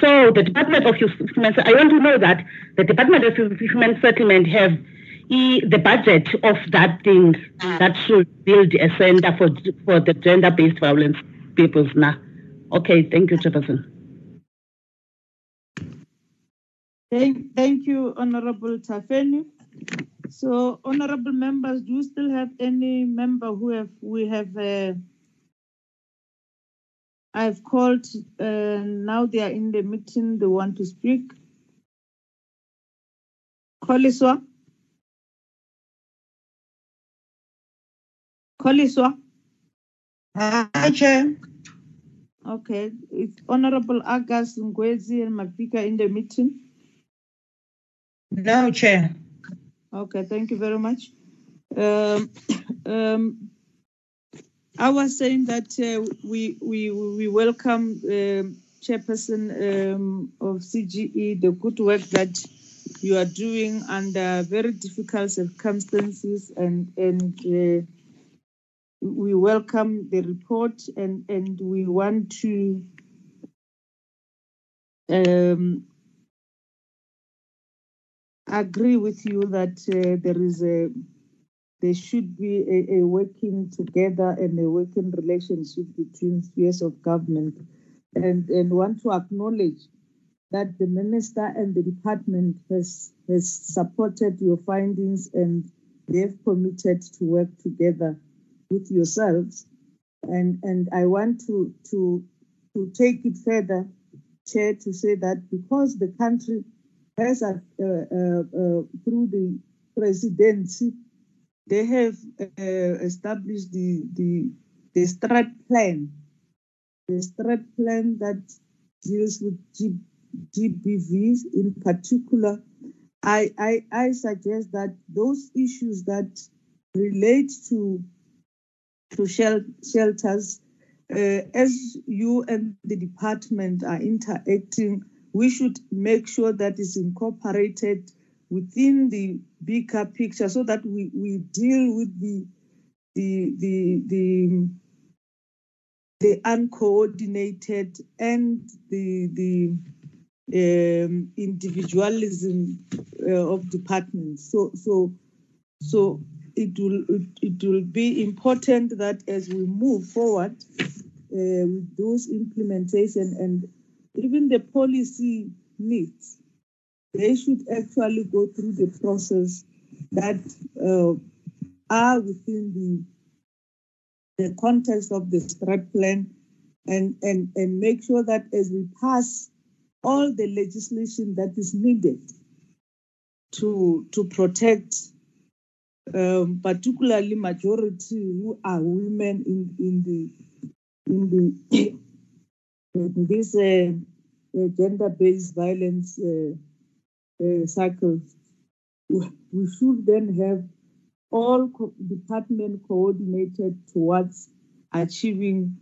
So the Department of Human I want to know that the Department of Human Settlement have e, the budget of that thing that should build a center for for the gender-based violence peoples now. Okay, thank you, Jefferson. Thank, thank you, Honorable Tafeni. So, honorable members, do you still have any member who have we have? Uh, I've called. Uh, now they are in the meeting. They want to speak. Koliswa. Koliswa. Hi, Chair. Okay, it's Honorable Agas Ngwezi and Mafika in the meeting. No, Chair. Okay, thank you very much. Um, um, I was saying that uh, we we we welcome um, Chairperson um, of CGE the good work that you are doing under very difficult circumstances, and and uh, we welcome the report, and and we want to. Um, agree with you that uh, there is a there should be a, a, working together and a working relationship between spheres of government. And and want to acknowledge that the minister and the department has has supported your findings and they've committed to work together with yourselves. And and I want to to to take it further chair to say that because the country has uh, uh, uh, through the presidency, they have established the, the, the strat plan, the strat plan that deals with G, GBVs in particular. I, I, I suggest that those issues that relate to to shelters, uh, as you and the department are interacting we should make sure that is incorporated within the bigger picture so that we, we deal with the the the the the uncoordinated and the the um, individualism uh, of departments. So so so it will it, will be important that as we move forward uh, with those implementation and even the policy needs, they should actually go through the process that uh, are within the the context of the strat plan and, and, and make sure that as we pass all the legislation that is needed to, to protect um, particularly majority who are women in, in the in the this uh, uh, gender-based violence uh, cycle, we should then have all co department coordinated towards achieving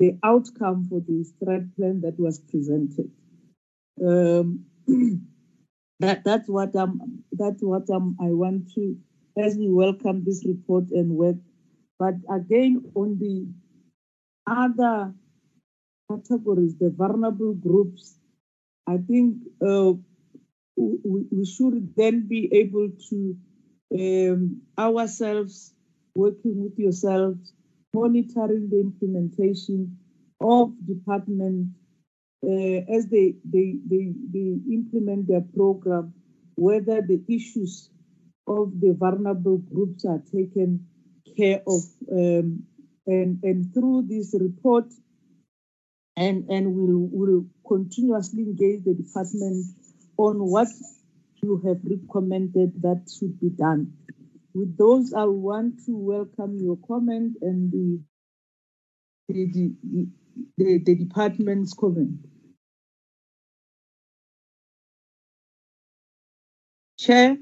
the outcome for the strat plan that was presented. Um, that that's what I'm that's what I'm, I want to as we welcome this report and work. But again, on the other categories, the vulnerable groups, I think uh, we, we, should then be able to um, ourselves working with yourselves, monitoring the implementation of department uh, as they, they, they, they implement their program, whether the issues of the vulnerable groups are taken care of. Um, and, and through this report, and, and we'll, we'll continuously engage the department on what you have recommended that should be done. With those, I want to welcome your comment and the, the, the, the, the department's comment. Chair.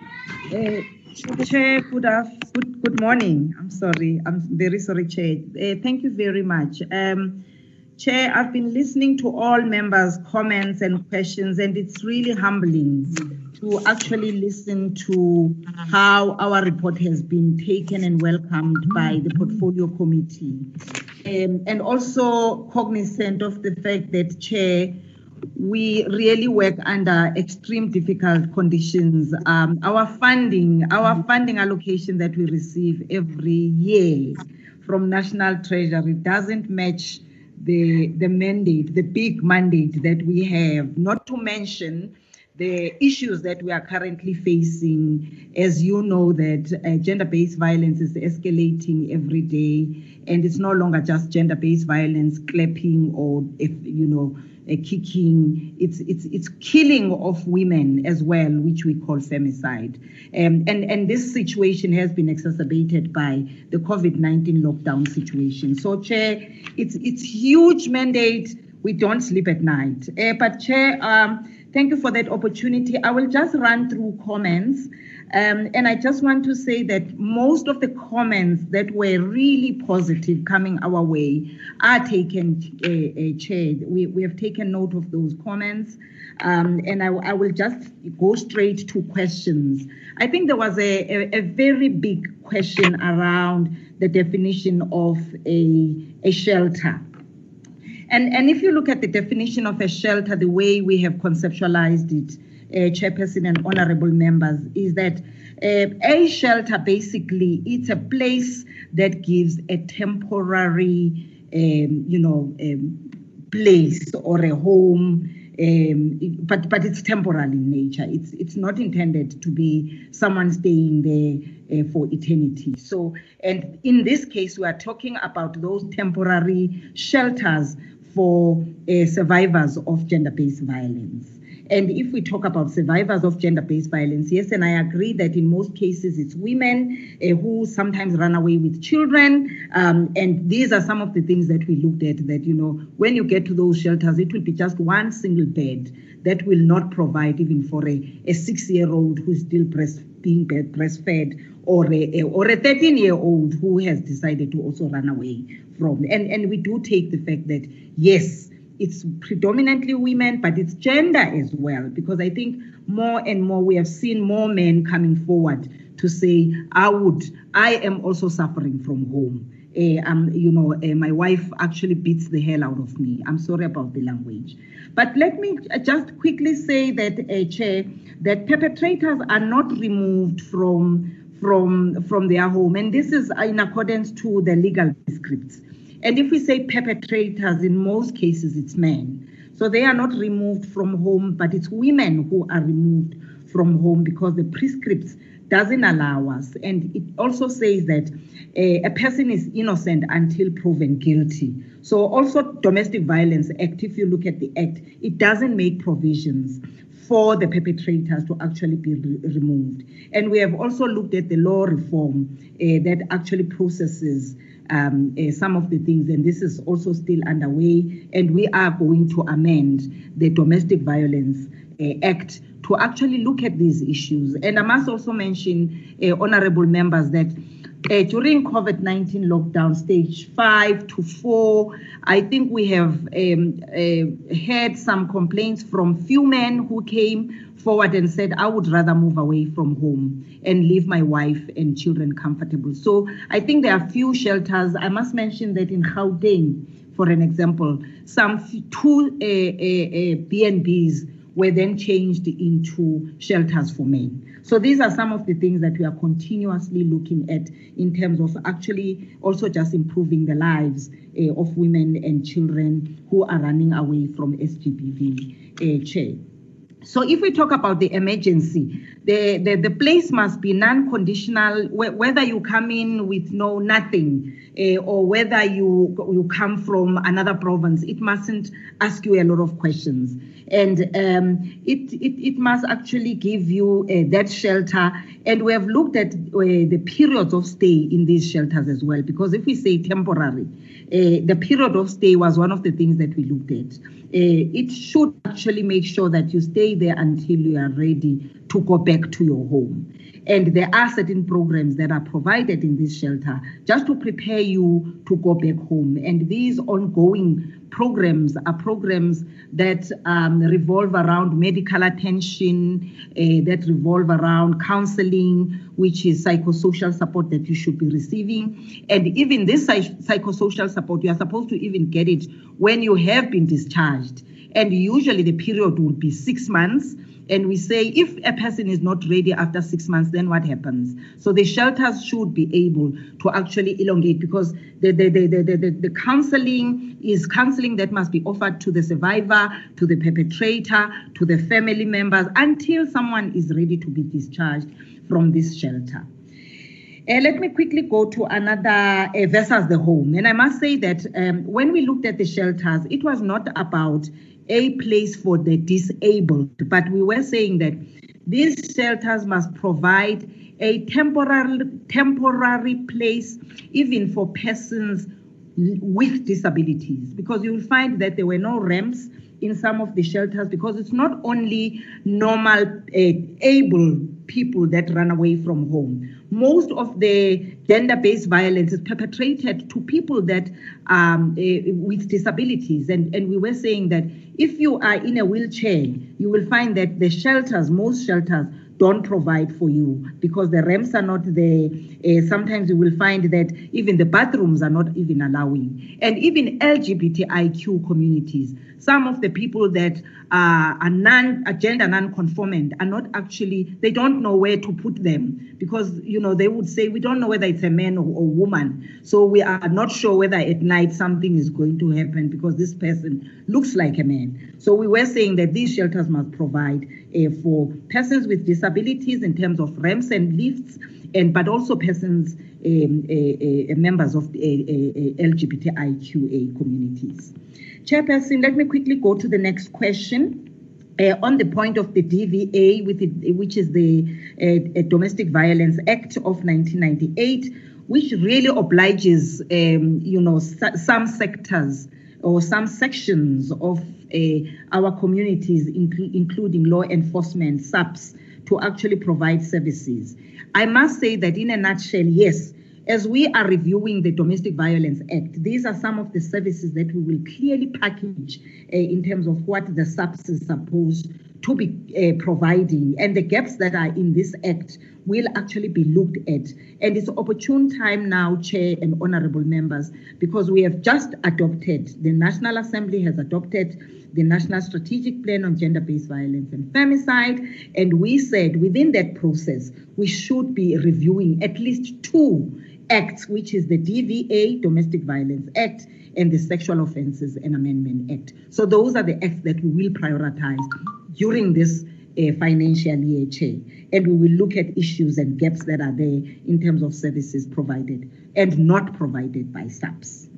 Uh, Chair, good, good, good morning. I'm sorry. I'm very sorry, Chair. Uh, thank you very much. Um, Chair, I've been listening to all members' comments and questions, and it's really humbling to actually listen to how our report has been taken and welcomed by the Portfolio Committee. Um, and also cognizant of the fact that, Chair, we really work under extreme difficult conditions. Um, our funding, our funding allocation that we receive every year from National Treasury doesn't match the the mandate, the big mandate that we have, not to mention the issues that we are currently facing. As you know, that uh, gender-based violence is escalating every day, and it's no longer just gender-based violence, clapping or if you know kicking. It's it's it's killing of women as well, which we call femicide. Um, and and this situation has been exacerbated by the COVID-19 lockdown situation. So, Chair, it's it's huge mandate. We don't sleep at night. Uh, but Chair, um, thank you for that opportunity. I will just run through comments. Um, and I just want to say that most of the comments that were really positive coming our way are taken, uh, uh, Chair. We, we have taken note of those comments. Um, and I, I, will just go straight to questions. I think there was a, a, a, very big question around the definition of a, a shelter. And, and if you look at the definition of a shelter, the way we have conceptualized it, chairperson and honorable members, is that uh, a shelter basically it's a place that gives a temporary, um, you know, um, place or a home. Um, but but it's temporal in nature. It's it's not intended to be someone staying there uh, for eternity. So, and in this case, we are talking about those temporary shelters for uh, survivors of gender-based violence. And if we talk about survivors of gender based violence, yes, and I agree that in most cases it's women uh, who sometimes run away with children. Um, and these are some of the things that we looked at that, you know, when you get to those shelters, it will be just one single bed that will not provide even for a, a six year old who's still breast, being breastfed or a, or a 13 year old who has decided to also run away from. And, and we do take the fact that, yes, it's predominantly women, but it's gender as well, because I think more and more we have seen more men coming forward to say, I would, I am also suffering from home. Uh, um, you know, uh, my wife actually beats the hell out of me. I'm sorry about the language. But let me just quickly say that, uh, Chair, that perpetrators are not removed from, from, from their home. And this is in accordance to the legal scripts. And if we say perpetrators, in most cases it's men. So they are not removed from home, but it's women who are removed from home because the prescripts doesn't allow us. And it also says that uh, a person is innocent until proven guilty. So also Domestic Violence Act, if you look at the act, it doesn't make provisions for the perpetrators to actually be re- removed. And we have also looked at the law reform uh, that actually processes um, uh, some of the things, and this is also still underway. And we are going to amend the Domestic Violence uh, Act to actually look at these issues. And I must also mention, uh, honorable members, that uh, during COVID 19 lockdown, stage five to four, I think we have um, uh, had some complaints from few men who came forward and said, I would rather move away from home and leave my wife and children comfortable. So I think there are few shelters. I must mention that in Gauteng, for an example, some two uh, uh, B&Bs were then changed into shelters for men. So these are some of the things that we are continuously looking at in terms of actually also just improving the lives uh, of women and children who are running away from SGBV uh, chair. So if we talk about the emergency, the, the, the place must be non-conditional, wh- whether you come in with no nothing uh, or whether you, you come from another province, it mustn't ask you a lot of questions. And um, it, it, it must actually give you uh, that shelter. And we have looked at uh, the periods of stay in these shelters as well, because if we say temporary, the period of stay was one of the things that we looked at. Uh, it should actually make sure that you stay there until you are ready to go back to your home. And there are certain programs that are provided in this shelter just to prepare you to go back home. And these ongoing programs are programs that um, revolve around medical attention, uh, that revolve around counseling, which is psychosocial support that you should be receiving. And even this psychosocial support, you are supposed to even get it when you have been discharged. And usually the period would be six months and we say if a person is not ready after six months, then what happens? So the shelters should be able to actually elongate because the, the, the, the, the, the counseling is counseling that must be offered to the survivor, to the perpetrator, to the family members until someone is ready to be discharged from this shelter. Uh, let me quickly go to another uh, versus the home. And I must say that um, when we looked at the shelters, it was not about a place for the disabled, but we were saying that these shelters must provide a temporary temporary place even for persons with disabilities because you will find that there were no ramps in some of the shelters because it's not only normal uh, able people that run away from home. Most of the gender-based violence is perpetrated to people that um, uh, with disabilities, and and we were saying that if you are in a wheelchair, you will find that the shelters, most shelters, don't provide for you because the ramps are not there. Uh, sometimes you will find that even the bathrooms are not even allowing. And even LGBTIQ communities, some of the people that uh, are non gender non-conformant are not actually they don't know where to put them because you know they would say we don't know whether it's a man or, or woman so we are not sure whether at night something is going to happen because this person looks like a man so we were saying that these shelters must provide uh, for persons with disabilities in terms of ramps and lifts and but also persons um, uh, uh, members of the LGBTIQA communities. Chairperson, let me quickly go to the next question. Uh, on the point of the DVA, it, which is the uh, Domestic Violence Act of 1998, which really obliges, um, you know, some sectors or some sections of uh, our communities, including law enforcement, SAPS, to actually provide services. I must say that in a nutshell, yes, as we are reviewing the Domestic Violence Act, these are some of the services that we will clearly package uh, in terms of what the SAPS is supposed to be uh, providing and the gaps that are in this act will actually be looked at. And it's opportune time now, Chair and honorable members, because we have just adopted, the National Assembly has adopted the National Strategic Plan on Gender-Based Violence and Femicide, and we said within that process, we should be reviewing at least two acts, which is the DVA, Domestic Violence Act, and the Sexual Offences and Amendment Act. So those are the acts that we will prioritize during this uh, financial year, Chair. And we will look at issues and gaps that are there in terms of services provided and not provided by SAPS.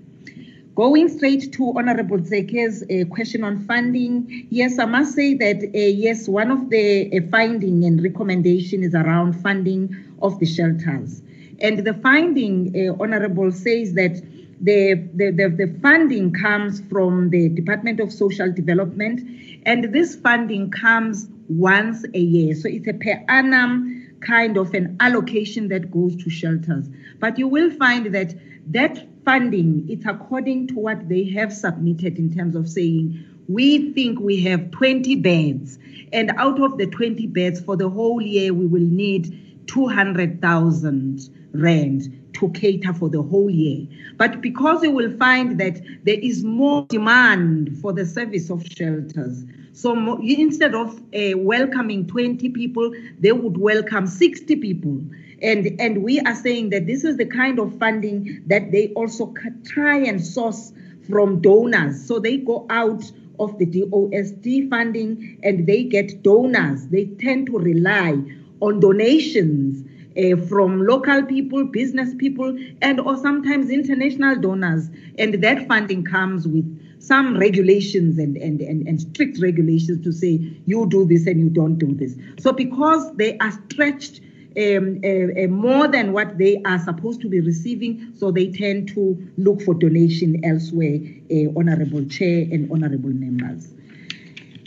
Going straight to Honorable Tseke's uh, question on funding, yes, I must say that uh, yes, one of the uh, finding and recommendation is around funding of the shelters. And the finding, uh, Honorable, says that the, the, the, the, funding comes from the Department of Social Development, and this funding comes once a year. So it's a per annum kind of an allocation that goes to shelters. But you will find that that funding, it's according to what they have submitted in terms of saying, we think we have 20 beds, and out of the 20 beds for the whole year, we will need 200,000 rand to cater for the whole year. But because you will find that there is more demand for the service of shelters, so instead of uh, welcoming 20 people, they would welcome 60 people. And, and we are saying that this is the kind of funding that they also try and source from donors. So they go out of the DOSD funding and they get donors. They tend to rely on donations uh, from local people, business people, and or sometimes international donors. And that funding comes with some regulations and, and, and, and strict regulations to say you do this and you don't do this. So because they are stretched um, uh, uh, more than what they are supposed to be receiving, so they tend to look for donation elsewhere, uh, Honorable Chair and Honorable members.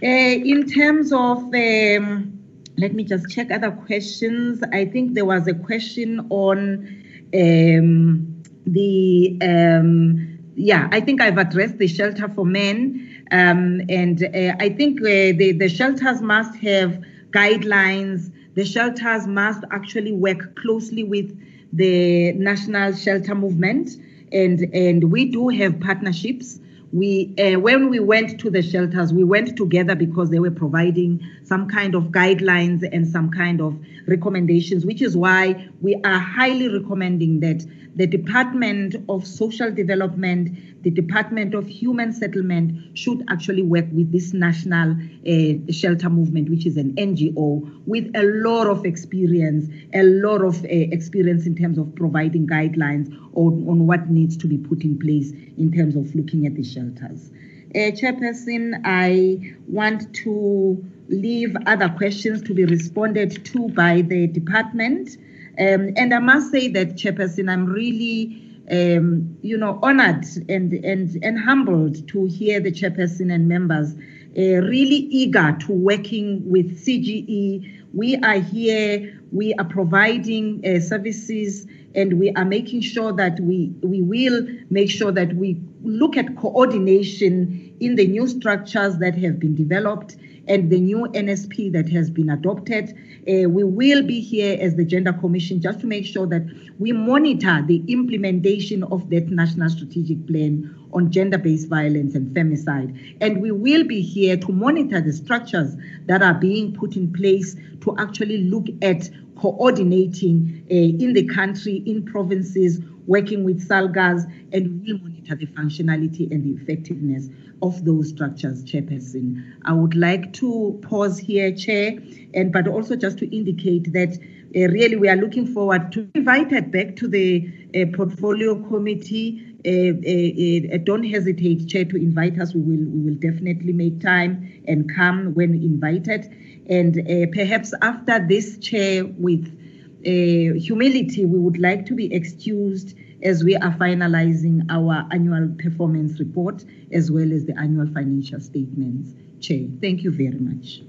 Uh, in terms of um, let me just check other questions. I think there was a question on um, the, um, yeah, I think I've addressed the shelter for men. Um, and uh, I think uh, the, the shelters must have guidelines. The shelters must actually work closely with the national shelter movement. And, and we do have partnerships we uh, when we went to the shelters we went together because they were providing some kind of guidelines and some kind of recommendations which is why we are highly recommending that the department of social development the department of human settlement should actually work with this national uh, shelter movement which is an ngo with a lot of experience a lot of uh, experience in terms of providing guidelines on, on what needs to be put in place in terms of looking at the shelters. Uh, Chairperson, I want to leave other questions to be responded to by the department. Um, and I must say that, Chairperson, I'm really um, you know, honored and, and, and humbled to hear the chairperson and members uh, really eager to working with CGE. We are here, we are providing uh, services and we are making sure that we, we will make sure that we look at coordination in the new structures that have been developed and the new NSP that has been adopted. Uh, we will be here as the Gender Commission just to make sure that we monitor the implementation of that national strategic plan on gender based violence and femicide. And we will be here to monitor the structures that are being put in place to actually look at coordinating uh, in the country, in provinces, working with SALGAs, and we monitor the functionality and the effectiveness of those structures, Chairperson. I would like to pause here, Chair, and but also just to indicate that uh, really we are looking forward to invited back to the uh, portfolio committee. Uh, uh, uh, don't hesitate, Chair, to invite us. We will we will definitely make time and come when invited. And uh, perhaps after this, Chair, with humility, we would like to be excused as we are finalizing our annual performance report as well as the annual financial statements. Chair, thank you very much.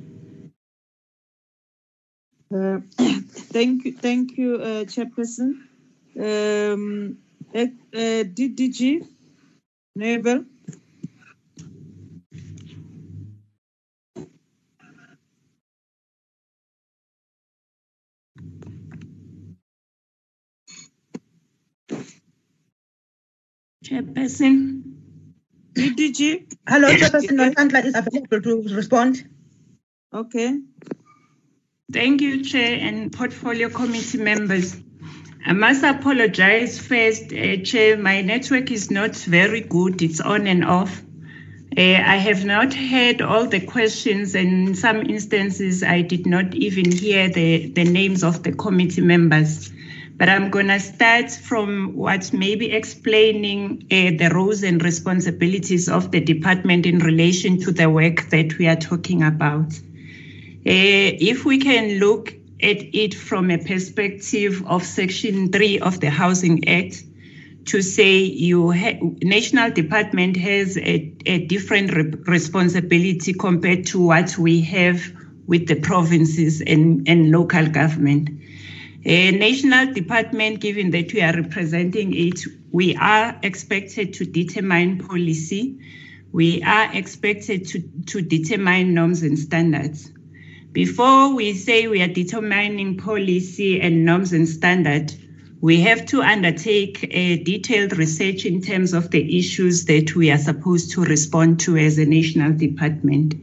Uh, thank you, thank you, uh, Chairperson. Um, uh, DDG, Neville. Chairperson. DDG. Hello, Chairperson Nonhlanhla is available to respond. Okay. Thank you, Chair and Portfolio Committee members. I must apologize first, uh, Chair. My network is not very good. It's on and off. Uh, I have not heard all the questions, and in some instances, I did not even hear the, the names of the committee members. But I'm going to start from what may be explaining uh, the roles and responsibilities of the department in relation to the work that we are talking about. Uh, if we can look at it from a perspective of Section 3 of the Housing Act, to say you ha- national department has a, a different re- responsibility compared to what we have with the provinces and, and local government. A national department, given that we are representing it, we are expected to determine policy. We are expected to, to determine norms and standards. Before we say we are determining policy and norms and standards, we have to undertake a detailed research in terms of the issues that we are supposed to respond to as a national department.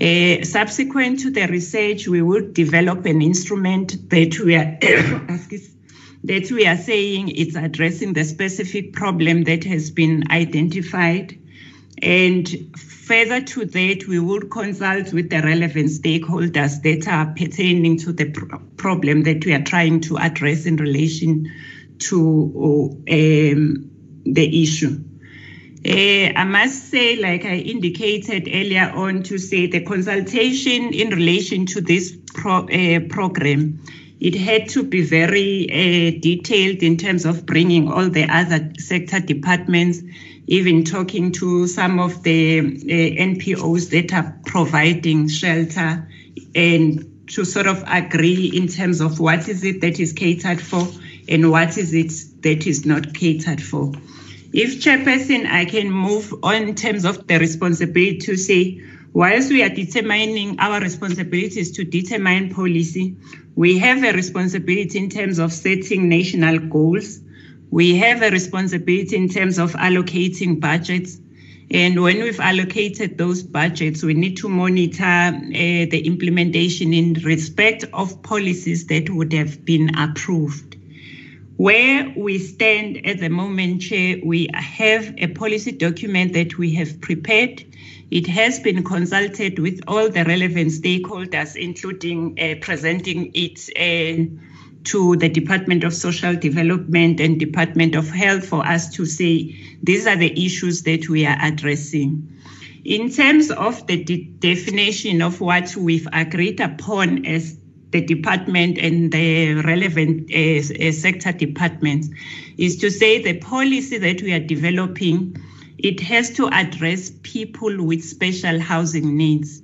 Uh, subsequent to the research, we will develop an instrument that we are that we are saying it's addressing the specific problem that has been identified. And further to that, we will consult with the relevant stakeholders that are pertaining to the pro- problem that we are trying to address in relation to um, the issue. Uh, I must say, like I indicated earlier on, to say the consultation in relation to this pro, uh, program, it had to be very uh, detailed in terms of bringing all the other sector departments, even talking to some of the NPOs that are providing shelter, and to sort of agree in terms of what is it that is catered for and what is it that is not catered for. If chairperson, I can move on in terms of the responsibility to say, whilst we are determining our responsibilities to determine policy, we have a responsibility in terms of setting national goals. We have a responsibility in terms of allocating budgets. And when we've allocated those budgets, we need to monitor uh, the implementation in respect of policies that would have been approved. Where we stand at the moment, Chair, we have a policy document that we have prepared. It has been consulted with all the relevant stakeholders, including uh, presenting it uh, to the Department of Social Development and Department of Health for us to say these are the issues that we are addressing. In terms of the de definition of what we've agreed upon as the department and the relevant uh, uh, sector departments is to say the policy that we are developing it has to address people with special housing needs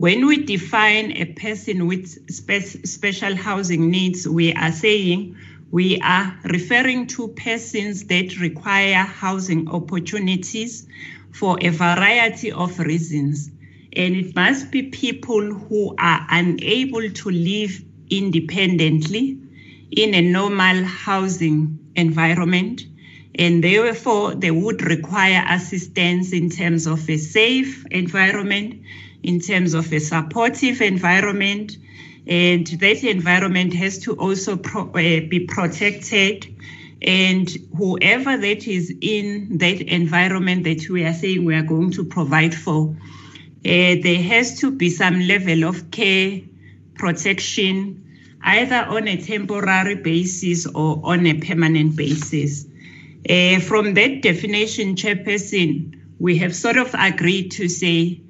when we define a person with spe- special housing needs, we are saying we are referring to persons that require housing opportunities for a variety of reasons. And it must be people who are unable to live independently in a normal housing environment. And therefore, they would require assistance in terms of a safe environment in terms of a supportive environment. And that environment has to also pro, uh, be protected. And whoever that is in that environment that we are saying we are going to provide for, there has to be some level of care, protection, either on a temporary basis or on a permanent basis. Uh, from that definition, Chairperson, we have sort of agreed to say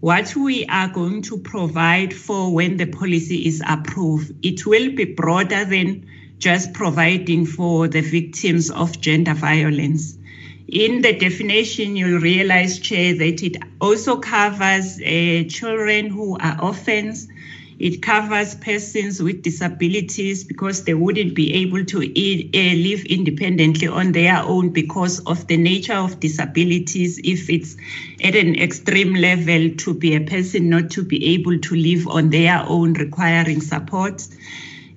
what we are going to provide for when the policy is approved, it will be broader than just providing for the victims of gender violence. In the definition, you'll realize, Chair, that it also covers uh, children who are orphans, it covers persons with disabilities because they wouldn't be able to uh, live independently on their own because of the nature of disabilities. If it's at an extreme level, to be a person not to be able to live on their own, requiring support.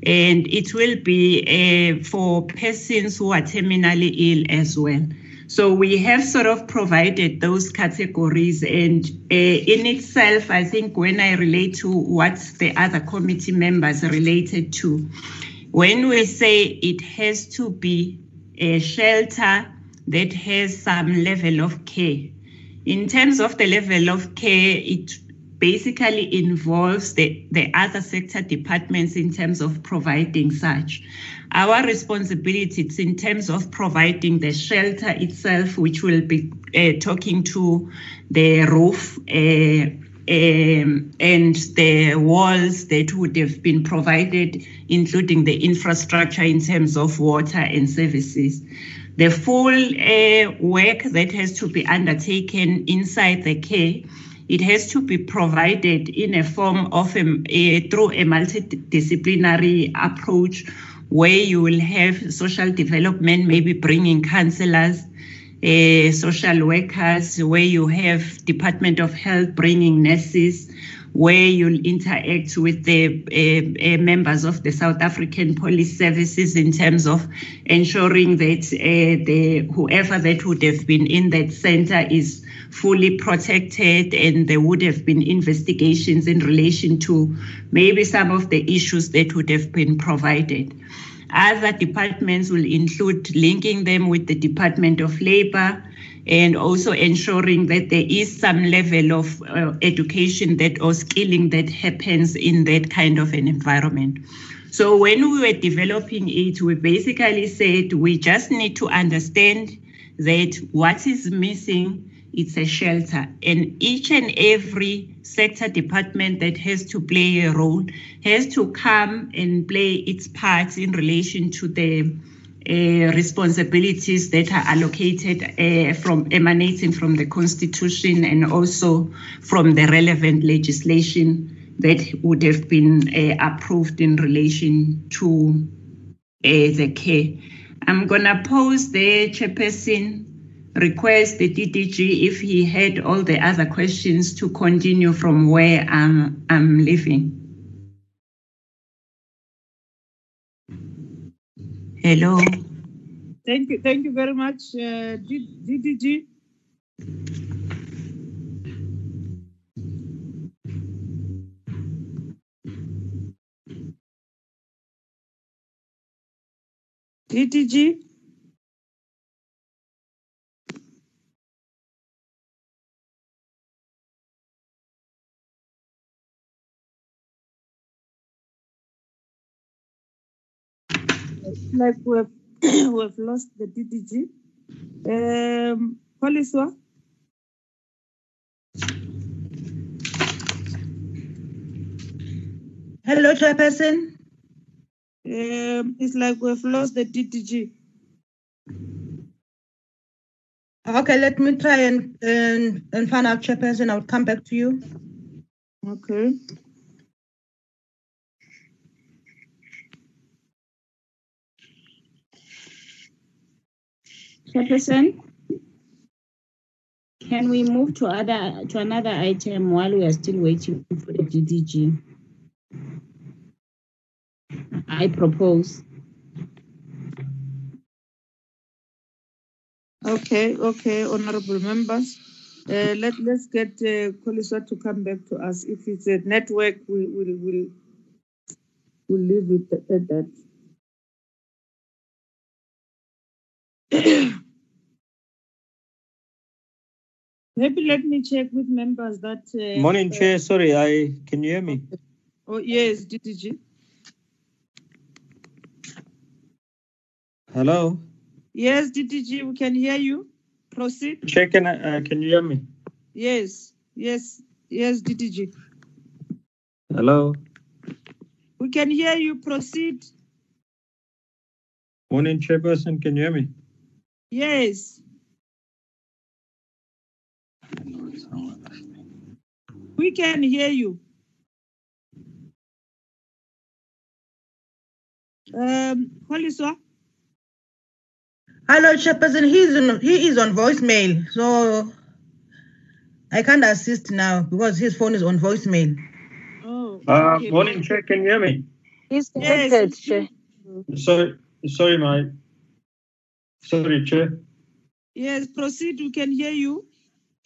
And it will be uh, for persons who are terminally ill as well. So we have sort of provided those categories, and uh, in itself, I think when I relate to what the other committee members related to, when we say it has to be a shelter that has some level of care, in terms of the level of care, it basically involves the, the other sector departments in terms of providing such. Our responsibility is in terms of providing the shelter itself, which will be uh, talking to the roof uh, um, and the walls that would have been provided, including the infrastructure in terms of water and services. The full uh, work that has to be undertaken inside the care it has to be provided in a form of a, a, through a multidisciplinary approach where you will have social development, maybe bringing counselors, uh, social workers, where you have Department of Health bringing nurses, where you'll interact with the uh, uh, members of the South African Police Services in terms of ensuring that the whoever that would have been in that center is fully protected and there would have been investigations in relation to maybe some of the issues that would have been provided. Other departments will include linking them with the Department of Labor and also ensuring that there is some level of uh, education that or skilling that happens in that kind of an environment. So when we were developing it, we basically said we just need to understand that what is missing it's a shelter. And each and every sector department that has to play a role has to come and play its part in relation to the uh, responsibilities that are allocated uh, from emanating from the constitution and also from the relevant legislation that would have been uh, approved in relation to the care. I'm going to pose the chairperson request the DDG if he had all the other questions to continue from where I'm, I'm living. Hello. Thank you. Thank you very much, uh, DDG. DDG. Like we've, we've lost the DDG. Um, Koliswa? Hello, Chairperson. Um, it's like we've lost the DDG. Okay, let me try and, and, and find out, Chairperson. I'll come back to you. Okay. Chairperson, can we move to other to another item while we are still waiting for the DDG? I propose. Okay, okay, honorable members. Uh, let, let's get uh, Koliswa to come back to us. If it's a network, we will we'll, we'll leave it at that. Maybe let me check with members that. Uh, Morning, uh, Chair. Sorry, I can you hear me? Oh, yes, DDG. Hello, Yes, DDG, we can hear you. Proceed. Chair. Can I, uh, can you hear me? Yes, yes, yes, DDG. Hello. We can hear you. Proceed. Morning, Chairperson. Can you hear me? Yes. We can hear you. Um, Koliswa? Hello, Chairperson. He's on, he is on voicemail, so I can't assist now because his phone is on voicemail. Oh, Uh, morning, Chair. Can you hear me? He's Yes. connected, Chair. Sorry, sorry, my. Sorry, Chair. Yes, proceed. We can hear you.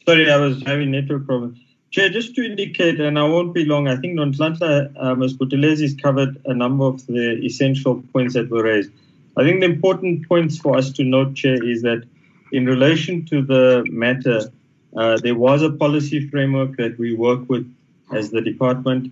Sorry, I was having network problems. Chair, just to indicate, and I won't be long, I think Nonhlanhla, uh, Ms. Buthelezi has covered a number of the essential points that were raised. I think the important points for us to note, Chair, is that in relation to the matter, uh, there was a policy framework that we work with as the department.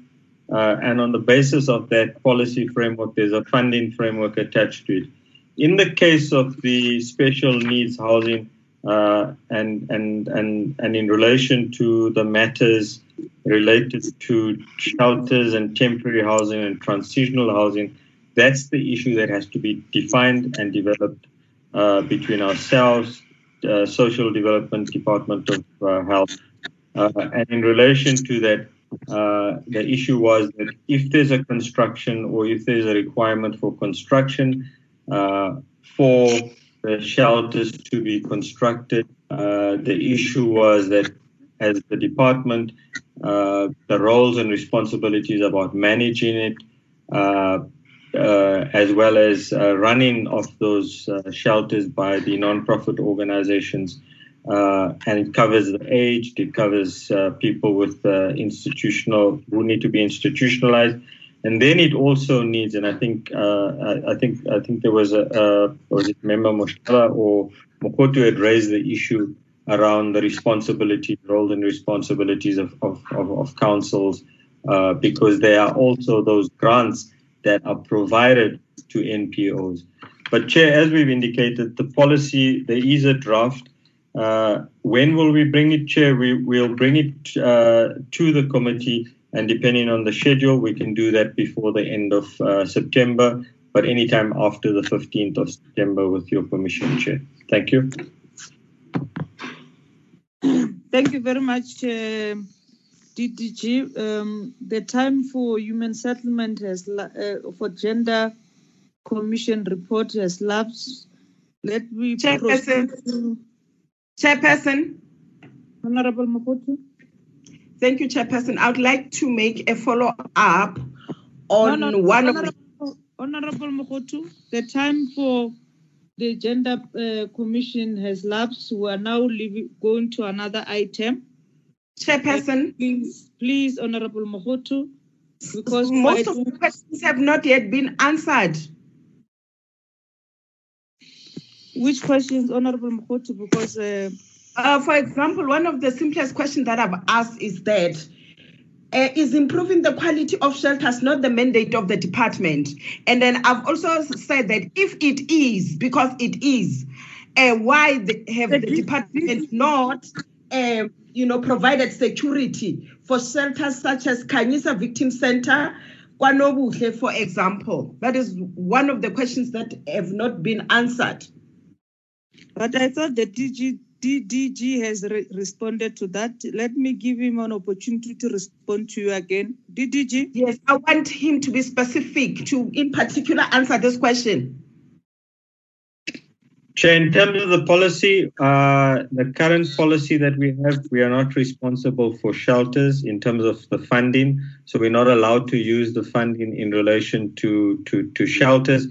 Uh, and on the basis of that policy framework, there's a funding framework attached to it. In the case of the special needs housing, uh, and and and and in relation to the matters related to shelters and temporary housing and transitional housing, that's the issue that has to be defined and developed uh, between ourselves, uh, Social Development Department of uh, Health, uh, and in relation to that. Uh, the issue was that if there's a construction or if there's a requirement for construction uh, for shelters to be constructed. Uh, the issue was that as the department, uh, the roles and responsibilities about managing it, uh, uh, as well as uh, running of those uh, shelters by the non-profit organizations. And it covers the aged, it covers people with institutional who need to be institutionalized, and then it also needs, and I think uh, I, I think I think there was a uh, was it member Moshela or Mokotu had raised the issue around the responsibility, role and responsibilities of of, of, of councils, uh, because there are also those grants that are provided to NPOs. But Chair, as we've indicated, the policy there is a draft. Uh, when will we bring it, Chair? We will bring it uh, to the committee and depending on the schedule, we can do that before the end of uh, September, but anytime after the 15th of September with your permission, Chair. Thank you. Thank you very much, uh, DDG. Um, the time for human settlement has la- uh, for gender commission report has lapsed. Let me Chairperson. proceed Chairperson. Honorable Makoto. Thank you, Chairperson. I would like to make a follow up on No, no, one of the. Honorable, Honorable Mokotu, the time for the gender uh, commission has lapsed. We are now leaving, going to another item. Chairperson. please, please, Honorable Mokotu, because Most of the questions have not yet been answered. Which questions, Honorable Mkhoto? Because uh, Uh, for example, one of the simplest questions that I've asked is that uh, is improving the quality of shelters not the mandate of the department? And then I've also said that if it is, because it is, uh, why the, have the department not, uh, you know, provided security for shelters such as Kanyisa Victim Center, Kwanobuhle, for example? That is one of the questions that have not been answered. But I thought the DG, DDG has re- responded to that. Let me give him an opportunity to respond to you again. DDG? Yes, I want him to be specific to, in particular, answer this question. Chair, in terms of the policy, uh, the current policy that we have, we are not responsible for shelters in terms of the funding. So we're not allowed to use the funding in relation to, to, to shelters.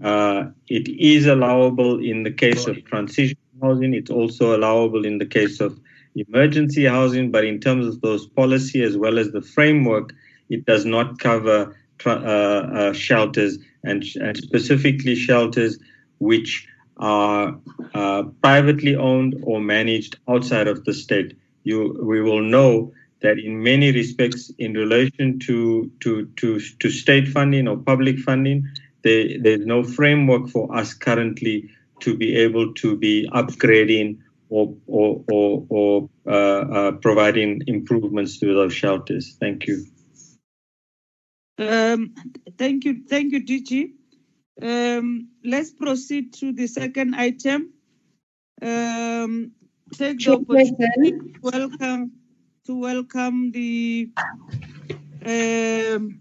Uh, it is allowable in the case of transition housing. It's also allowable in the case of emergency housing. But in terms of those policy as well as the framework, it does not cover uh, uh, shelters and, and specifically shelters which are uh, privately owned or managed outside of the state. You, we will know that in many respects, in relation to to to, to state funding or public funding, there, there's no framework for us currently to be able to be upgrading or or or, or uh, uh, providing improvements to those shelters. Thank you. Um, thank you, thank you, DG. Um, let's proceed to the second item. Um, take the opportunity to welcome to welcome the um,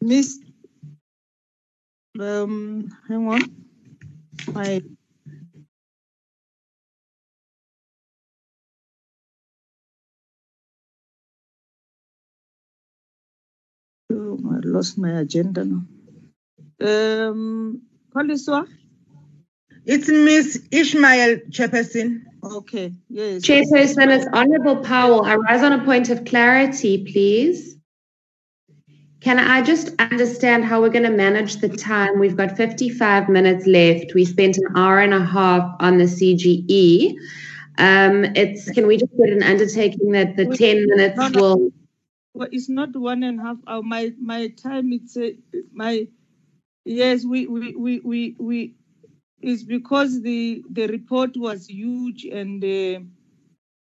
Miss. Um, hang on, my Oh, I lost my agenda now. Um, Koliswa? It's Miss Ishmael Chairperson. Okay, yes. Chairperson, it's Honorable Powell. I rise on a point of clarity, please. Can I just understand how we're going to manage the time? We've got 55 minutes left. We spent an hour and a half on the CGE. Um, it's can we just put an undertaking that the 10 minutes No, no. will Well, it's not one and a half hour. My my time. It's uh, my yes. We we we we we. It's because the the report was huge and. Uh,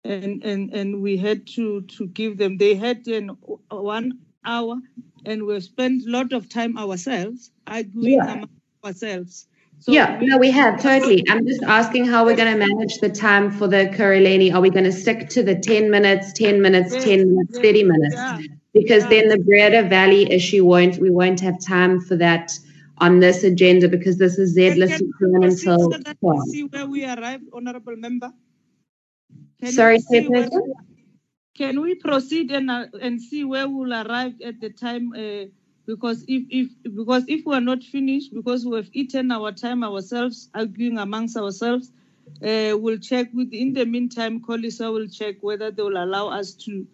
and, and and we had to to give them they had an one hour and we've spent a lot of time ourselves arguing Yeah. among ourselves yeah, no, we have totally. I'm just asking how we're going to manage the time for the Ekurhuleni. Are we going to stick to the 10 minutes, 10 minutes, 10 minutes, 30 minutes? Because then the Breede Valley issue won't, we won't have time for that on this agenda because this is Z listed until so that we 12. see where we arrive honorable member Can Sorry, see where- Chairperson? Can we proceed and uh, and see where we'll arrive at the time? Uh, because if if because if we are not finished, because we have eaten our time ourselves, arguing amongst ourselves, uh, we'll check with. In the meantime, Koliswa will check whether they will allow us to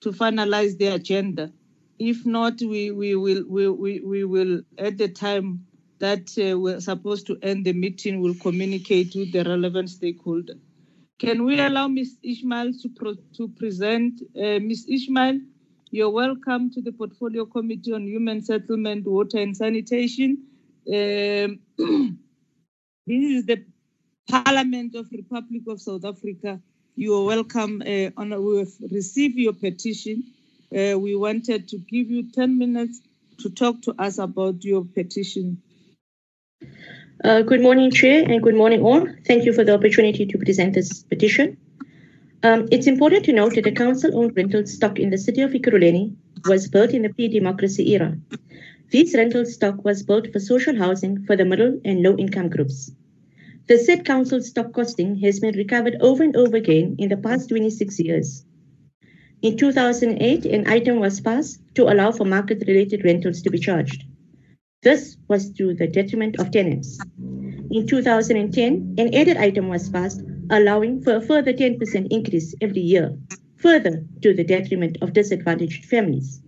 to finalize the agenda. If not, we we will we we, we will at the time that uh, we're supposed to end the meeting, we'll communicate with the relevant stakeholder. Can we allow Ms. Ishmael to, pro- to present? Uh, Ms. Ishmael, you're welcome to the Portfolio Committee on Human Settlement, Water and Sanitation. Um, this is the Parliament of Republic of South Africa. You are welcome. Uh, on, we have received your petition. Uh, we wanted to give you 10 minutes to talk to us about your petition. Uh, Good morning, Chair, and good morning, all. Thank you for the opportunity to present this petition. Um, It's important to note that the council-owned rental stock in the city of Ekurhuleni was built in the pre-democracy era. This rental stock was built for social housing for the middle and low-income groups. The said council stock costing has been recovered over and over again in the past 26 years. In 2008, an item was passed to allow for market-related rentals to be charged. This was to the detriment of tenants. In 2010, an added item was passed allowing for a further 10% increase every year, further to the detriment of disadvantaged families.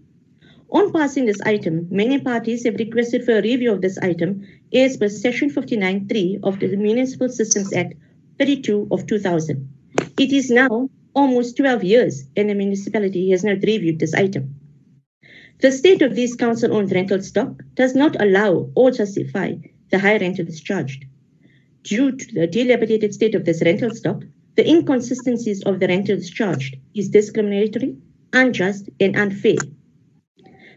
On passing this item, many parties have requested for a review of this item as per section 59.3 of the Municipal Systems Act 32 of 2000. It is now almost 12 years and the municipality has not reviewed this item. The state of this council-owned rental stock does not allow or justify the high rentals charged. Due to the dilapidated state of this rental stock, the inconsistencies of the rentals charged is discriminatory, unjust, and unfair.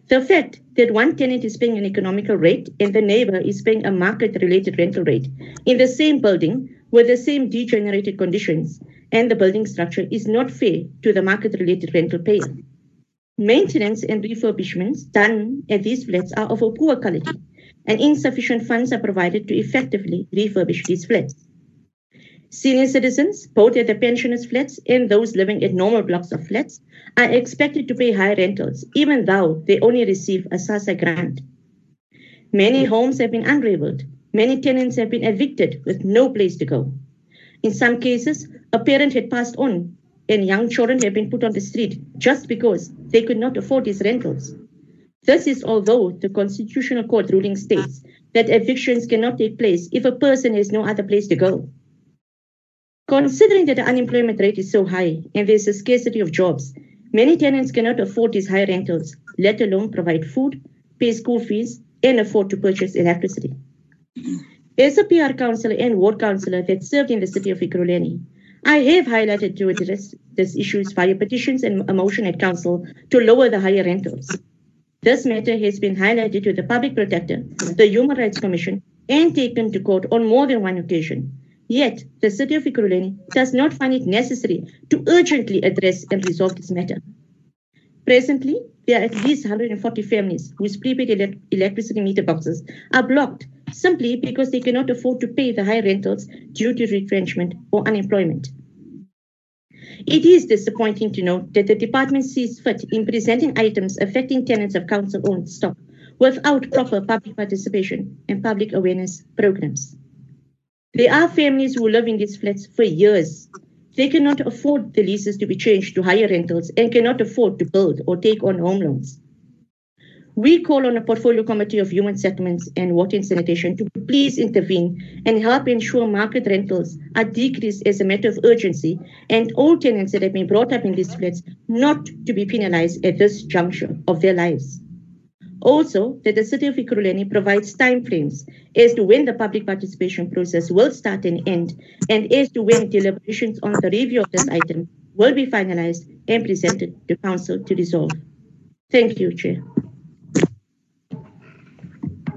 The fact that one tenant is paying an economical rate and the neighbor is paying a market-related rental rate in the same building with the same degenerated conditions and the building structure is not fair to the market-related rental payer. Maintenance and refurbishments done at these flats are of a poor quality, and insufficient funds are provided to effectively refurbish these flats. Senior citizens, both at the pensioners' flats and those living at normal blocks of flats, are expected to pay high rentals, even though they only receive a SASSA grant. Many homes have been unraveled. Many tenants have been evicted with no place to go. In some cases, a parent had passed on and young children have been put on the street just because they could not afford these rentals. This is although the Constitutional Court ruling states that evictions cannot take place if a person has no other place to go. Considering that the unemployment rate is so high and there's a scarcity of jobs, many tenants cannot afford these high rentals, let alone provide food, pay school fees, and afford to purchase electricity. As a PR councillor and ward councillor that served in the city of Ekurhuleni, I have highlighted to address these issues via petitions and a motion at council to lower the higher rentals. This matter has been highlighted to the Public Protector, the Human Rights Commission, and taken to court on more than one occasion. Yet, the city of Ekurhuleni does not find it necessary to urgently address and resolve this matter. Presently, there are at least 140 families whose prepaid elec- electricity meter boxes are blocked simply because they cannot afford to pay the high rentals due to retrenchment or unemployment. It is disappointing to note that the department sees fit in presenting items affecting tenants of council-owned stock without proper public participation and public awareness programs. There are families who live in these flats for years. They cannot afford the leases to be changed to higher rentals and cannot afford to build or take on home loans. We call on a portfolio committee of human settlements and water and sanitation to please intervene and help ensure market rentals are decreased as a matter of urgency and all tenants that have been brought up in these flats not to be penalized at this juncture of their lives. Also, that the City of Ekurhuleni provides timeframes as to when the public participation process will start and end, and as to when deliberations on the review of this item will be finalized and presented to Council to resolve. Thank you, Chair.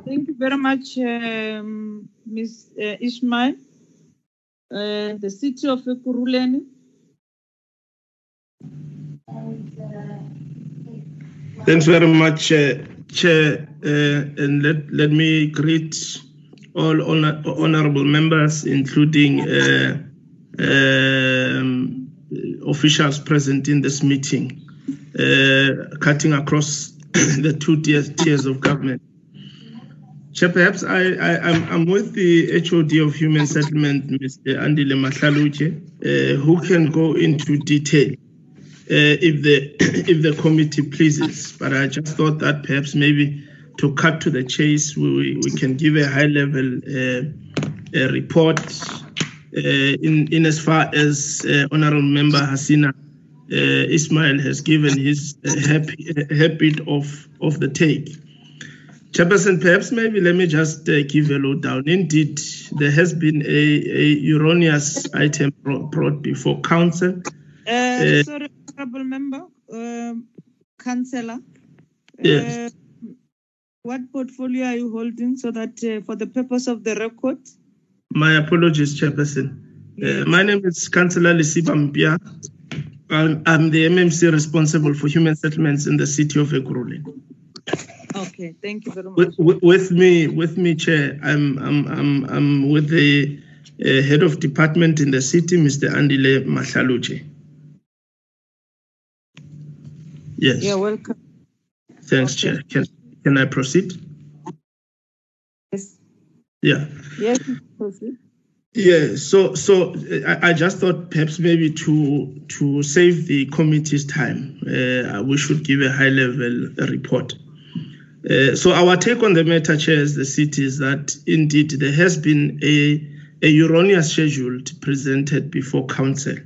Thank you very much, um, Ms. Uh, Ismail. Uh, the city of Ekurhuleni. Thanks very much, uh, Chair, uh, and let, let me greet all honor, honorable members, including uh, um, officials present in this meeting, uh, cutting across the two tiers, tiers of government. Chair, perhaps I, I'm with the HOD of Human Settlement, Mr. Andile Mahlaluche, uh, who can go into detail uh, if the if the committee pleases. But I just thought that perhaps maybe to cut to the chase, we, we can give a high level uh, report uh, in in as far as uh, Honourable Member Hasina uh, Ismail has given his habit of of the take. Chairperson, perhaps maybe let me just uh, give a lowdown. Indeed, there has been a, a erroneous item brought, before council. Uh, Uh, sorry, honorable member, um, councillor. Yes. Uh, what portfolio are you holding so that uh, for the purpose of the record? My apologies, Chairperson. Uh, my name is Councillor Lesiba Mpya. I'm, I'm the MMC responsible for human settlements in the city of Ekurhuleni. Okay, thank you very much. With, with, with me, with me, Chair, I'm I'm I'm, I'm with the uh, head of department in the city, Mr. Andile Mahlaluche. Yes. You're welcome. Thanks, Chair. Can can I proceed? Yes. Yeah. Yes, proceed. Yeah, so so I, I just thought perhaps maybe to to save the committee's time, uh, we should give a high level report. Uh, so our take on the matter, Chair, as the city is that indeed there has been a, a erroneous schedule presented before council.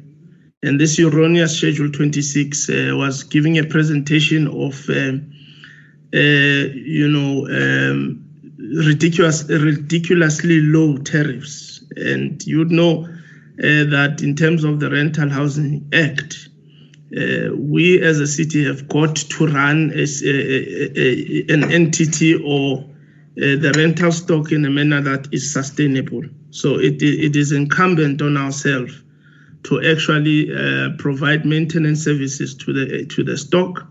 And this erroneous schedule 26 uh, was giving a presentation of, um, uh, you know, um, ridiculous, ridiculously low tariffs. And you'd know uh, that in terms of the Rental Housing Act, uh, we as a city have got to run a, a, a, an entity or uh, the rental stock in a manner that is sustainable. So it, it is incumbent on ourselves to actually uh, provide maintenance services to the to the stock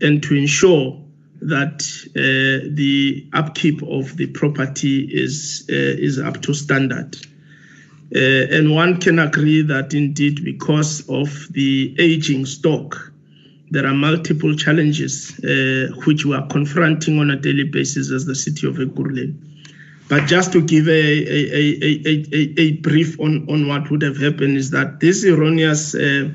and to ensure that uh, the upkeep of the property is uh, is up to standard. Uh, and one can agree that indeed, because of the aging stock, there are multiple challenges uh, which we are confronting on a daily basis as the city of Ekurhuleni. But just to give a, a, a, a, brief on, on what would have happened is that this erroneous uh,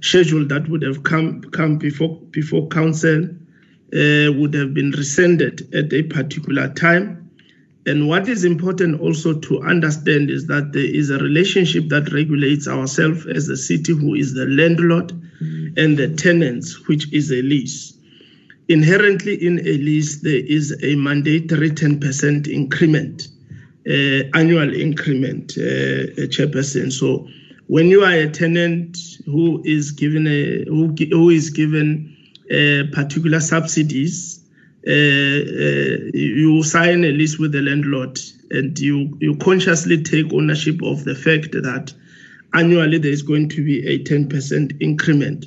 schedule that would have come come before before council uh, would have been rescinded at a particular time and what is important also to understand is that there is a relationship that regulates ourselves as a city, who is the landlord, and the tenants, which is a lease. Inherently in a lease, there is a mandatory 10% increment, uh, annual increment, uh, chairperson. So when you are a tenant who is given a who, who is given uh, particular subsidies, you sign a lease with the landlord and you, you consciously take ownership of the fact that annually there is going to be a 10% increment.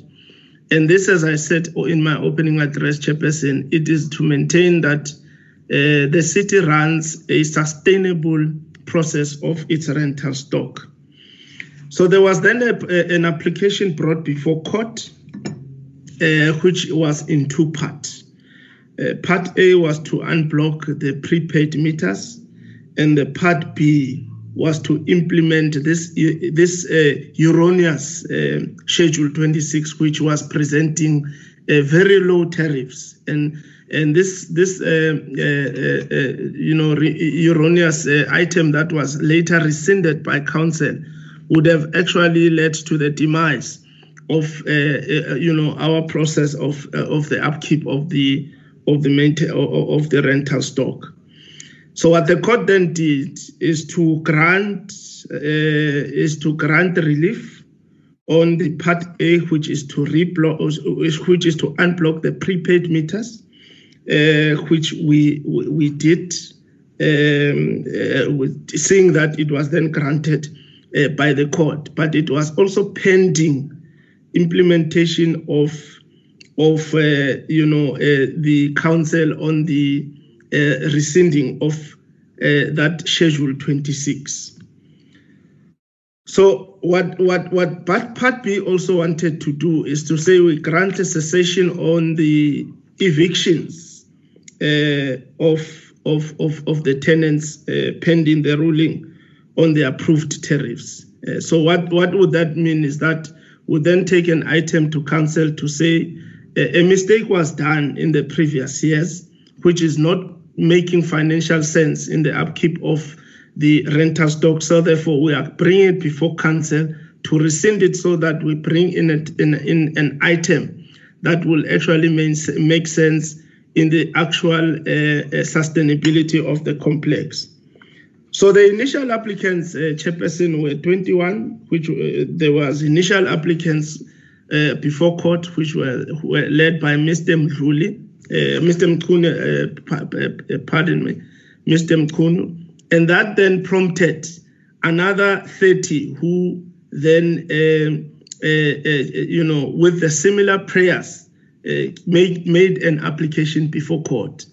And this, as I said in my opening address, Chairperson, it is to maintain that uh, the city runs a sustainable process of its rental stock. So there was then a, a, an application brought before court, uh, which was in two parts. Uh, part A was to unblock the prepaid meters, and the part B was to implement this this uh, erroneous uh, Schedule 26, which was presenting uh, very low tariffs. And and this this uh, uh, you know erroneous item that was later rescinded by council would have actually led to the demise of you know our process of of the upkeep of the of the of the rental stock. So what the court then did is to grant uh, is to grant relief on the part A, which is to which is to unblock the prepaid meters, uh, which we we did, um, uh, seeing that it was then granted uh, by the court, but it was also pending implementation of of uh, you know uh, the council on the uh, rescinding of uh, that schedule 26 so what what what part b also wanted to do is to say we grant a cessation on the evictions uh, of, of of of the tenants uh, pending the ruling on the approved tariffs. So what what would that mean is that we then take an item to council to say a mistake was done in the previous years, which is not making financial sense in the upkeep of the rental stock. So therefore, we are bringing it before council to rescind it so that we bring in, in, in an item that will actually make, make sense in the actual uh, uh, sustainability of the complex. So the initial applicants, uh, chairperson, were 21, which uh, there was initial applicants uh, before court, which were, were led by Mr. Mdluli, uh, Mr. Mkunu, uh, uh, pardon me, Mr. Mkunu, and that then prompted another 30 who then, uh, you know, with the similar prayers, made, made an application before court.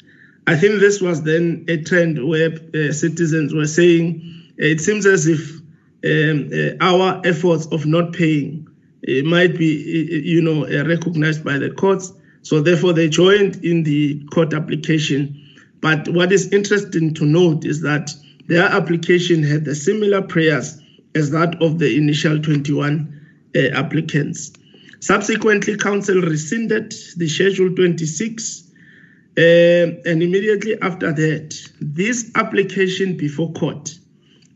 I think this was then a trend where citizens were saying it seems as if um, our efforts of not paying it might be, you know, uh, recognized by the courts. So therefore, they joined in the court application. But what is interesting to note is that their application had the similar prayers as that of the initial 21 uh, applicants. Subsequently, council rescinded the Schedule 26, Uh, and immediately after that, this application before court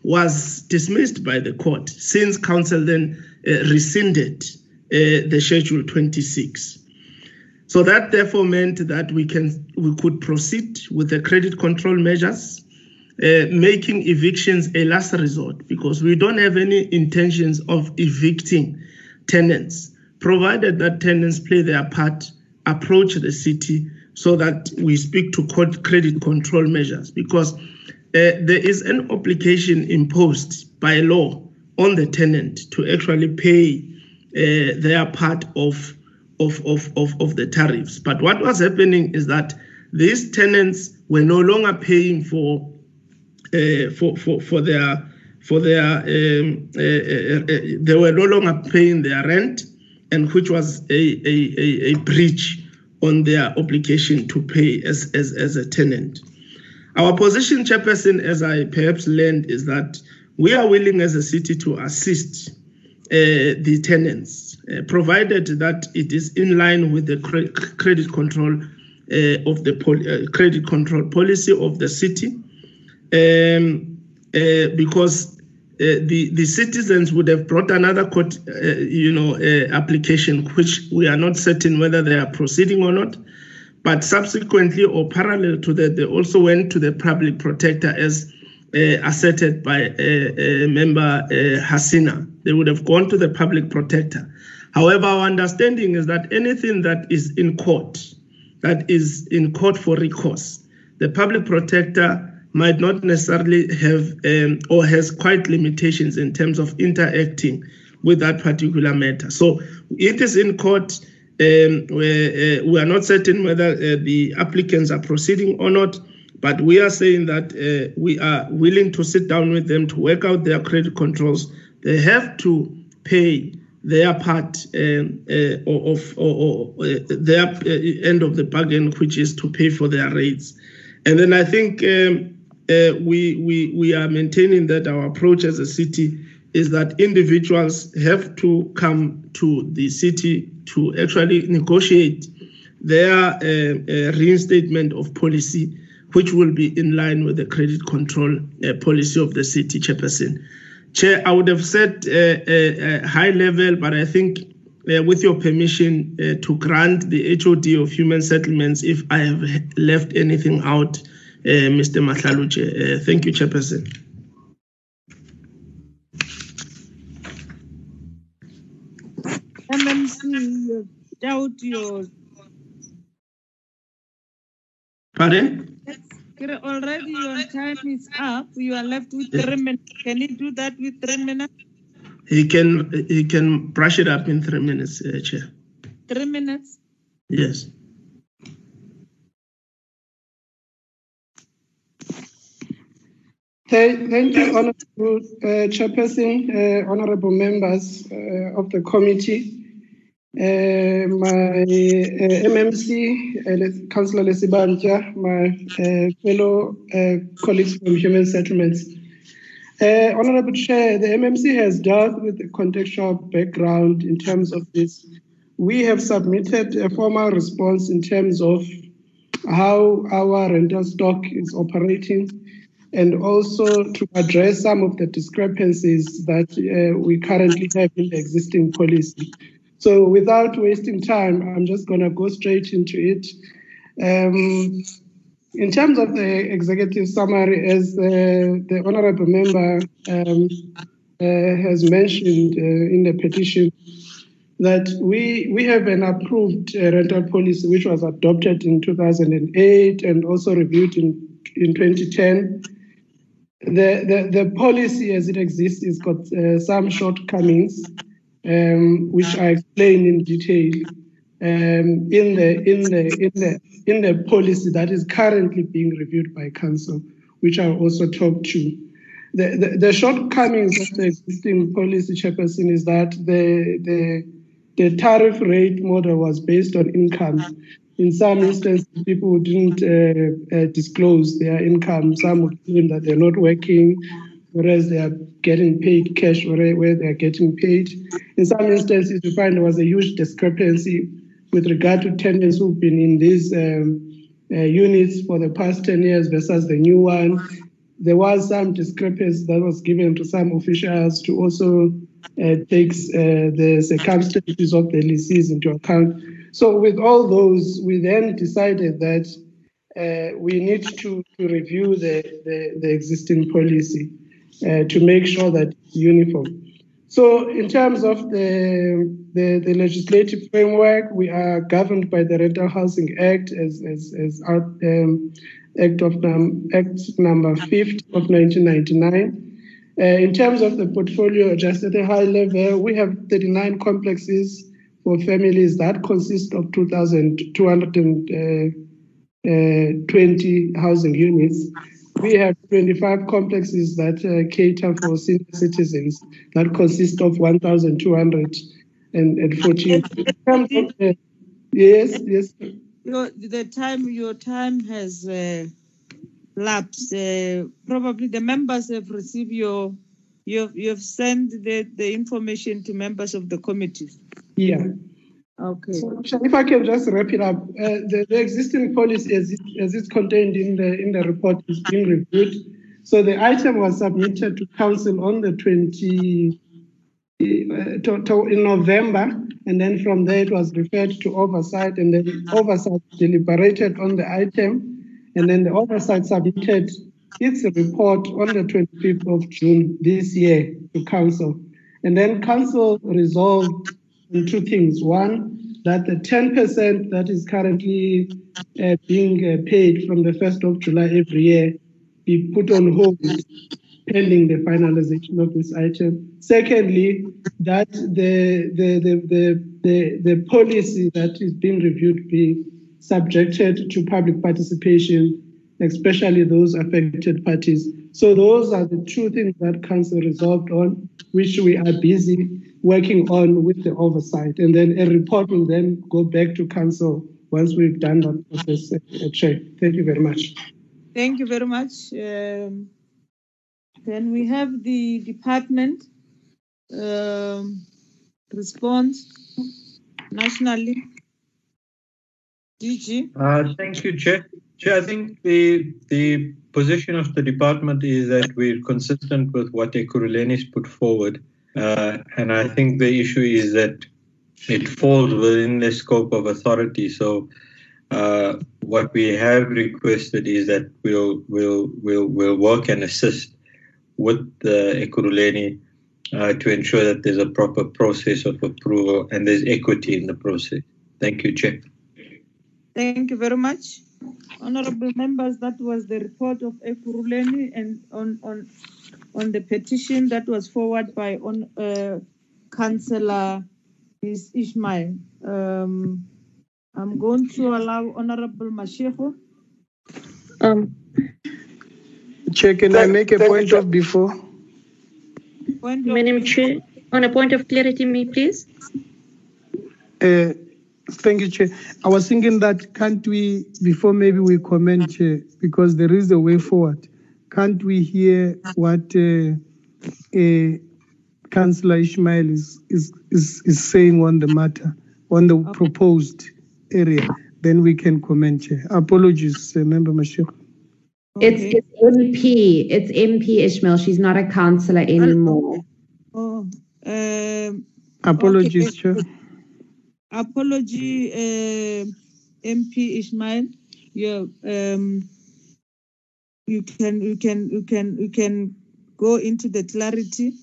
was dismissed by the court since council then rescinded uh, the schedule 26. So that therefore meant that we can we could proceed with the credit control measures, uh, making evictions a last resort because we don't have any intentions of evicting tenants, provided that tenants play their part, approach the city so that we speak to credit control measures because uh, there is an obligation imposed by law on the tenant to actually pay uh, their part of of, of, of, of the tariffs. But what was happening is that these tenants were no longer paying for uh, for, for for their for their um, uh, uh, uh, they were no longer paying their rent, and which was a, a, a breach on their obligation to pay as, as, as a tenant. Our position, Chairperson, as I perhaps learned, is that we are willing as a city to assist uh, the tenants, uh, provided that it is in line with the cre- credit control uh, of the pol- uh, credit control policy of the city, um, uh, because uh, the the citizens would have brought another court, you know, application, which we are not certain whether they are proceeding or not. But subsequently or parallel to that, they also went to the public protector as asserted by uh, uh, member Hasina. They would have gone to the public protector. However, our understanding is that anything that is in court, that is in court for recourse, the public protector might not necessarily have um, or has quite limitations in terms of interacting with that particular matter. So it is in court. Um, we, uh, we are not certain whether uh, the applicants are proceeding or not. But we are saying that uh, we are willing to sit down with them to work out their credit controls. They have to pay their part um, uh, of or, or, uh, their uh, end of the bargain, which is to pay for their rates. And then I think um, uh, we we we are maintaining that our approach as a city is that individuals have to come to the city to actually negotiate their uh, reinstatement of policy which will be in line with the credit control uh, policy of the city chairperson. Chair, I would have said uh, uh, high level, but I think uh, with your permission uh, to grant the HOD of human settlements, if I have left anything out, uh, Mr. Mahlaluche. thank you, chairperson. MMC, doubt your. Pardon? Already your time is up. You are left with three minutes. Can you do that with three minutes? He can he can brush it up in three minutes, uh, Chair. Three minutes. Yes. Thank, thank you, Honorable uh, Chairperson, uh, honorable members uh, of the committee. Uh, my uh, MMC, uh, Councillor Lesiba Mpya, my fellow colleagues from Human Settlements. Honorable Chair, the MMC has dealt with the contextual background in terms of this. We have submitted a formal response in terms of how our rental stock is operating and also to address some of the discrepancies that we currently have in the existing policy. So without wasting time, I'm just going to go straight into it. Um, in terms of the executive summary, as uh, the honorable member um, uh, has mentioned uh, in the petition, that we we have an approved uh, rental policy which was adopted in 2008 and also reviewed in in 2010. The, the, the policy as it exists has got uh, some shortcomings um, which I explain in detail um, in the in the in the in the policy that is currently being reviewed by council, which I also talked to. The, the, the shortcomings of the existing policy, Chairperson, is that the, the the tariff rate model was based on income. In some instances, people didn't uh, uh, disclose their income. Some would claim that they're not working whereas they are getting paid cash where, they are getting paid. In some instances, we find there was a huge discrepancy with regard to tenants who've been in these um, uh, units for the past 10 years versus the new one. There was some discrepancy that was given to some officials to also uh, take uh, the circumstances of the leases into account. So, with all those, we then decided that uh, we need to, to review the, the, the existing policy to make sure that it's uniform. So, in terms of the, the, the, legislative framework, we are governed by the Rental Housing Act as, as, as our, um, Act of num, Act number 50 of 1999. Uh, in terms of the portfolio, just at a high level, we have 39 complexes for families that consist of 2,220 uh, housing units. We have 25 complexes that uh, cater for senior citizens that consist of 1,214. Uh, yes, yes. Your, the time, your time has uh, lapsed. Uh, probably the members have received your, you've, you've sent the, the information to members of the committee. Yeah. Okay. So, if I can just wrap it up, uh, the, the, existing policy as, it, as it's contained in the in the report is being reviewed. So the item was submitted to council on the 20 uh, to, to, in November, and then from there it was referred to oversight, and then oversight deliberated on the item, and then the oversight submitted its report on the 25th of June this year to council, and then council resolved two things. One, that the 10% that is currently uh, being uh, paid from the 1st of July every year be put on hold pending the finalization of this item. Secondly, that the, the, the, the, the, the policy that is being reviewed be subjected to public participation, especially those affected parties. So those are the two things that council resolved on, which we are busy working on with the oversight. And then a report will then go back to council once we've done that process. Uh, Chair. Thank you very much. Thank you very much. Um, then we have the department um, response nationally. DG. Uh, thank you, Chair. Chair, I think the the position of the department is that we're consistent with what Ekurhuleni's put forward. Uh, and I think the issue is that it falls within the scope of authority. So uh, what we have requested is that we'll we'll we'll we'll work and assist with the uh, to ensure that there's a proper process of approval and there's equity in the process. Thank you, Chair. Thank you very much. Honorable members, that was the report of Ekurhuleni and on, on on the petition that was forwarded by on uh, Councillor Ismail. Um, I'm going to allow Honorable Mashego. Um, Chair, can I make a point of before? Point Madam Chair, on a point of clarity, me please. Uh, thank you, Chair. I was thinking that can't we, before maybe we comment, Chair, because there is a way forward can't we hear what uh, uh, Councillor Ismail is, is, is, is saying on the matter, on the okay. proposed area? Then we can comment. Chair. Apologies, uh, Member Mashiko. It's, it's MP. It's MP Ismail. She's not a councillor anymore. Oh, um, Apologies, okay. Chair. Apology, uh, MP Ismail. Yeah, um, you can you can you can you can go into the clarity.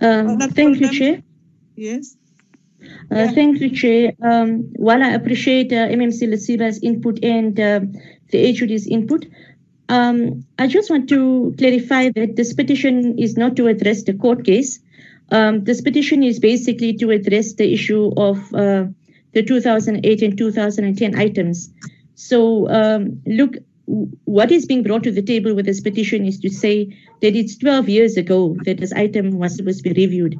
Um, thank you, Chair. Yes. Uh, yeah. Thank you, Chair. Um, while I appreciate uh, MMC Lesiba's input and uh, the HOD's input, um, I just want to clarify that this petition is not to address the court case. Um, this petition is basically to address the issue of uh, the 2008 and 2010 items. So, um, look, what is being brought to the table with this petition is to say that it's 12 years ago that this item was supposed to be reviewed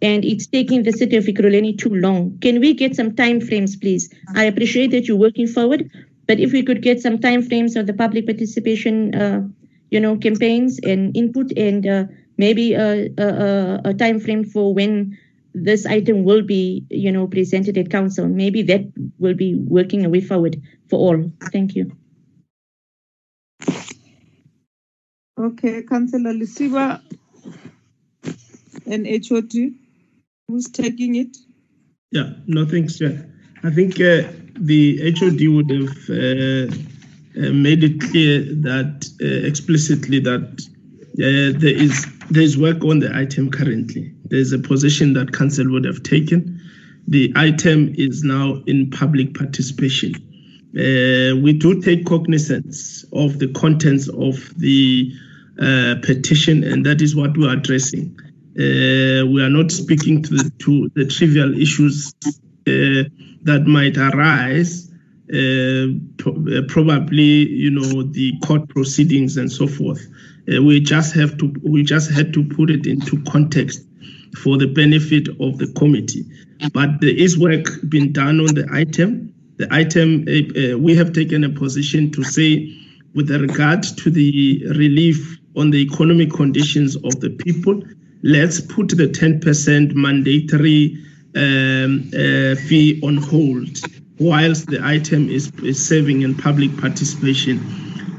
and it's taking the city of Ekurhuleni too long. Can we get some time frames, please? I appreciate that you're working forward, but if we could get some time frames of the public participation, uh, you know, campaigns and input and uh, maybe a, a, a time frame for when this item will be, you know, presented at council. Maybe that will be working a way forward. for all. Thank you. Okay, Councillor Lesiba and HOD, who's taking it? Yeah, no thanks, Chair. I think uh, the HOD would have uh, made it clear that uh, explicitly that uh, there is there is work on the item currently. There is a position that council would have taken. The item is now in public participation. Uh, we do take cognizance of the contents of the uh, petition, and that is what we are addressing. Uh, we are not speaking to the, to the trivial issues uh, that might arise, uh, pro- uh, probably you know the court proceedings and so forth. Uh, we just have to we just had to put it into context for the benefit of the committee. But there is work being done on the item. The item uh, uh, we have taken a position to say with regard to the relief on the economic conditions of the people, let's put the 10% mandatory um, uh, fee on hold whilst the item is, is serving in public participation.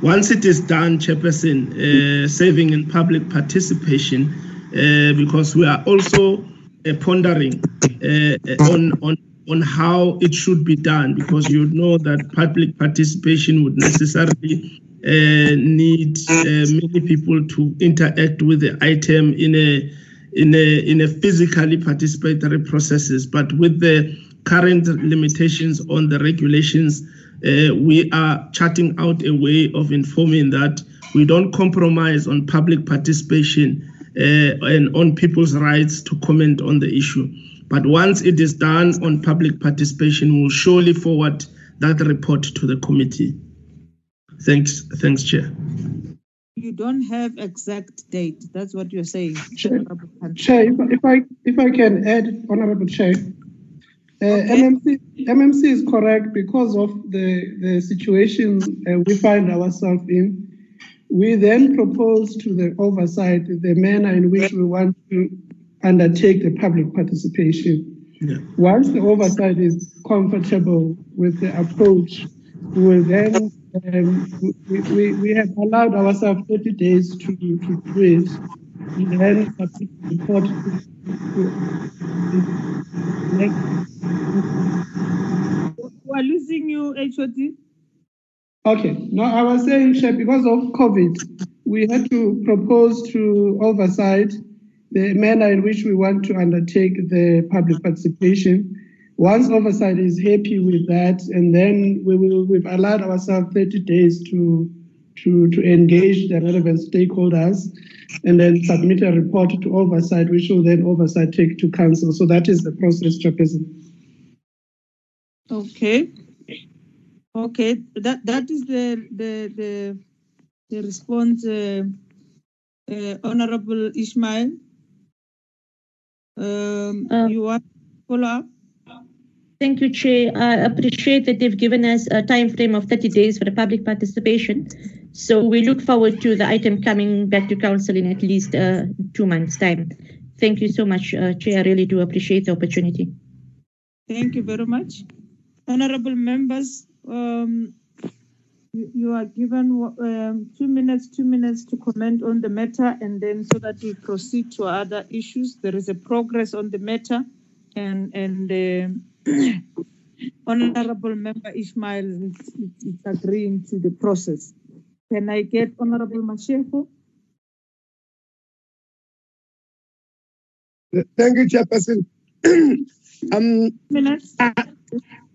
Once it is done, Chairperson, uh, serving in public participation, uh, because we are also uh, pondering uh, on, on on how it should be done because you know that public participation would necessarily uh, need uh, many people to interact with the item in a in a in a physically participatory processes but with the current limitations on the regulations uh, we are charting out a way of informing that we don't compromise on public participation uh, and on people's rights to comment on the issue but once it is done on public participation we'll surely forward that report to the committee thanks thanks chair You don't have exact date. That's what you're saying. Chair, Chair, if, if I if I can add, Honorable Chair, uh, MMC MMC is correct because of the the situation uh, we find ourselves in. We then propose to the oversight the manner in which we want to undertake the public participation. Yeah. Once the oversight is comfortable with the approach, we will then um, we, we, we have allowed ourselves 30 days to, to do it and then submit the report to, to. We're losing you, HOD. Okay, no, I was saying, Chair, because of COVID, we had to propose to oversight the manner in which we want to undertake the public participation. Once oversight is happy with that, and then we will we've allowed ourselves 30 days to to to engage the relevant stakeholders and then submit a report to oversight, which will then oversight take to council. So that is the process, Chairperson. Okay. Okay. That that is the the the, the response, uh, uh, Honorable Ishmael. Um, you want to follow up? Thank you, Chair. I appreciate that they've given us a time frame of 30 days for the public participation. So we look forward to the item coming back to council in at least uh, two months' time. Thank you so much, uh, Chair. I really do appreciate the opportunity. Thank you very much. Honorable members, um, you, are given um, two minutes, two minutes to comment on the matter, and then so that we proceed to other issues. There is a progress on the matter, and and uh, Honorable Member Ishmael is, is, is agreeing to the process. Can I get Honorable Mashefo? Thank you, Chairperson. um, uh,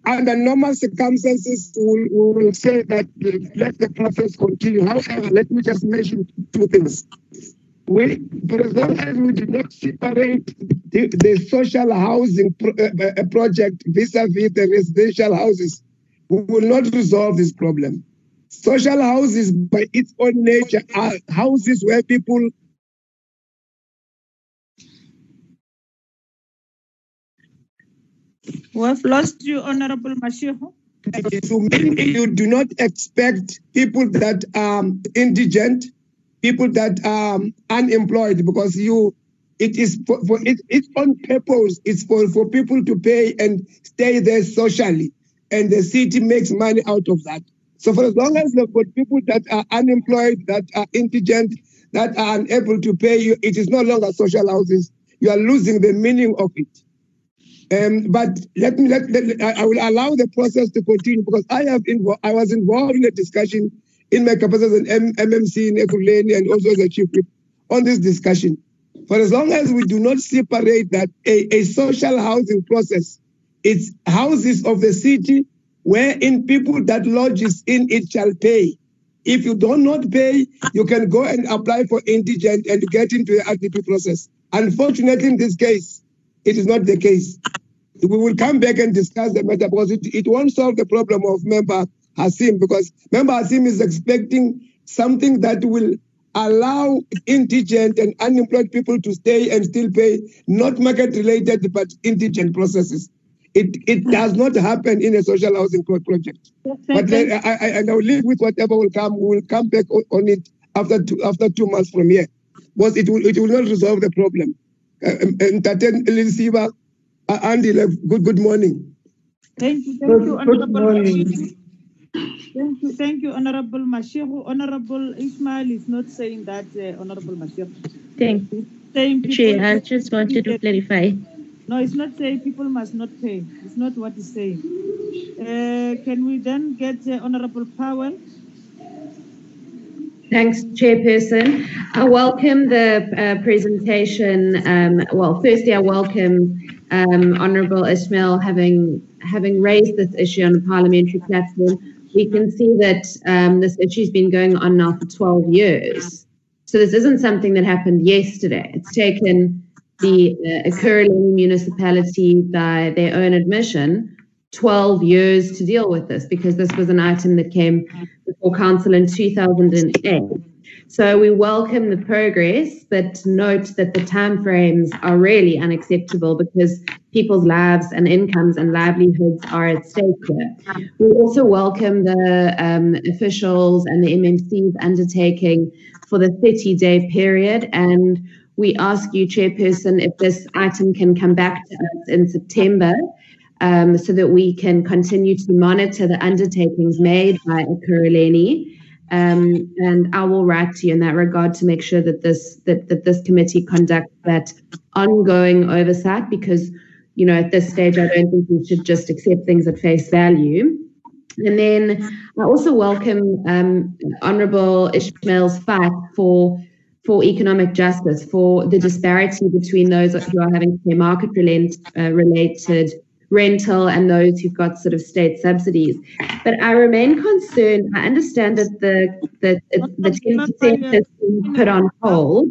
under normal circumstances, we, we will say that uh, let the process continue. However, let me just mention two things. We, as long as we do not separate the, the social housing pro, uh, uh, project vis-a-vis the residential houses, we will not resolve this problem. Social houses, by its own nature, are houses where people We have lost you, Honorable Mashiko. So maybe you do not expect people that are indigent, people that are unemployed, because you, it is for, for it, its own purpose. It's for, for people to pay and stay there socially. and the city makes money out of that. So for as long as got people that are unemployed, that are indigent, that are unable to pay you, it is no longer social houses. You are losing the meaning of it. Um, but let me let, let, I will allow the process to continue because I have invo- I was involved in a discussion in my capacity as an M- MMC in Ekurhuleni and also as a chief whip on this discussion. For as long as we do not separate that a, a social housing process, it's houses of the city wherein people that lodges in it shall pay. If you do not pay, you can go and apply for indigent and get into the RDP process. Unfortunately, in this case, it is not the case. We will come back and discuss the matter because it, it won't solve the problem of member Hasim because member Hasim is expecting something that will allow indigent and unemployed people to stay and still pay, not market related, but indigent processes. It, it does not happen in a social housing pro- project. But thank- I, I, I will live with whatever will come. We will come back on, on it after two, after two months from here. Because it will, it will not resolve the problem. Uh, um, and Elisiba, uh, Andy, good, good morning. Thank you, thank Good- you, good Honorable. morning. Thank you, thank you, Honorable Mashiko. Honorable Ismail is not saying that, uh, Honorable Mashiko. Thank you. Saying Chair, people- I just wanted to clarify. No, it's not saying people must not pay. It's not what it's saying. Uh, can we then get uh, Honorable Powell? Thanks, Chairperson. I welcome the uh, presentation. Um, well, firstly, I welcome um, Honourable Ismail having having raised this issue on the parliamentary platform. We can see that um, this issue has been going on now for 12 years. So this isn't something that happened yesterday. It's taken the uh, municipality, by their own admission, 12 years to deal with this because this was an item that came before council in 2008. So we welcome the progress, but note that the timeframes are really unacceptable because people's lives and incomes and livelihoods are at stake here. We also welcome the um, officials and the MMC's undertaking for the 30-day period and we ask you, Chairperson, if this item can come back to us in September um, so that we can continue to monitor the undertakings made by Ekurhuleni. Um, and I will write to you in that regard to make sure that this that, that this committee conducts that ongoing oversight because you know at this stage I don't think we should just accept things at face value. And then I also welcome um, Honourable Ishmael's fight for for economic justice, for the disparity between those who are having to pay market relent, uh, related rental and those who've got sort of state subsidies. But I remain concerned. I understand that the the the ten percent has been put on hold.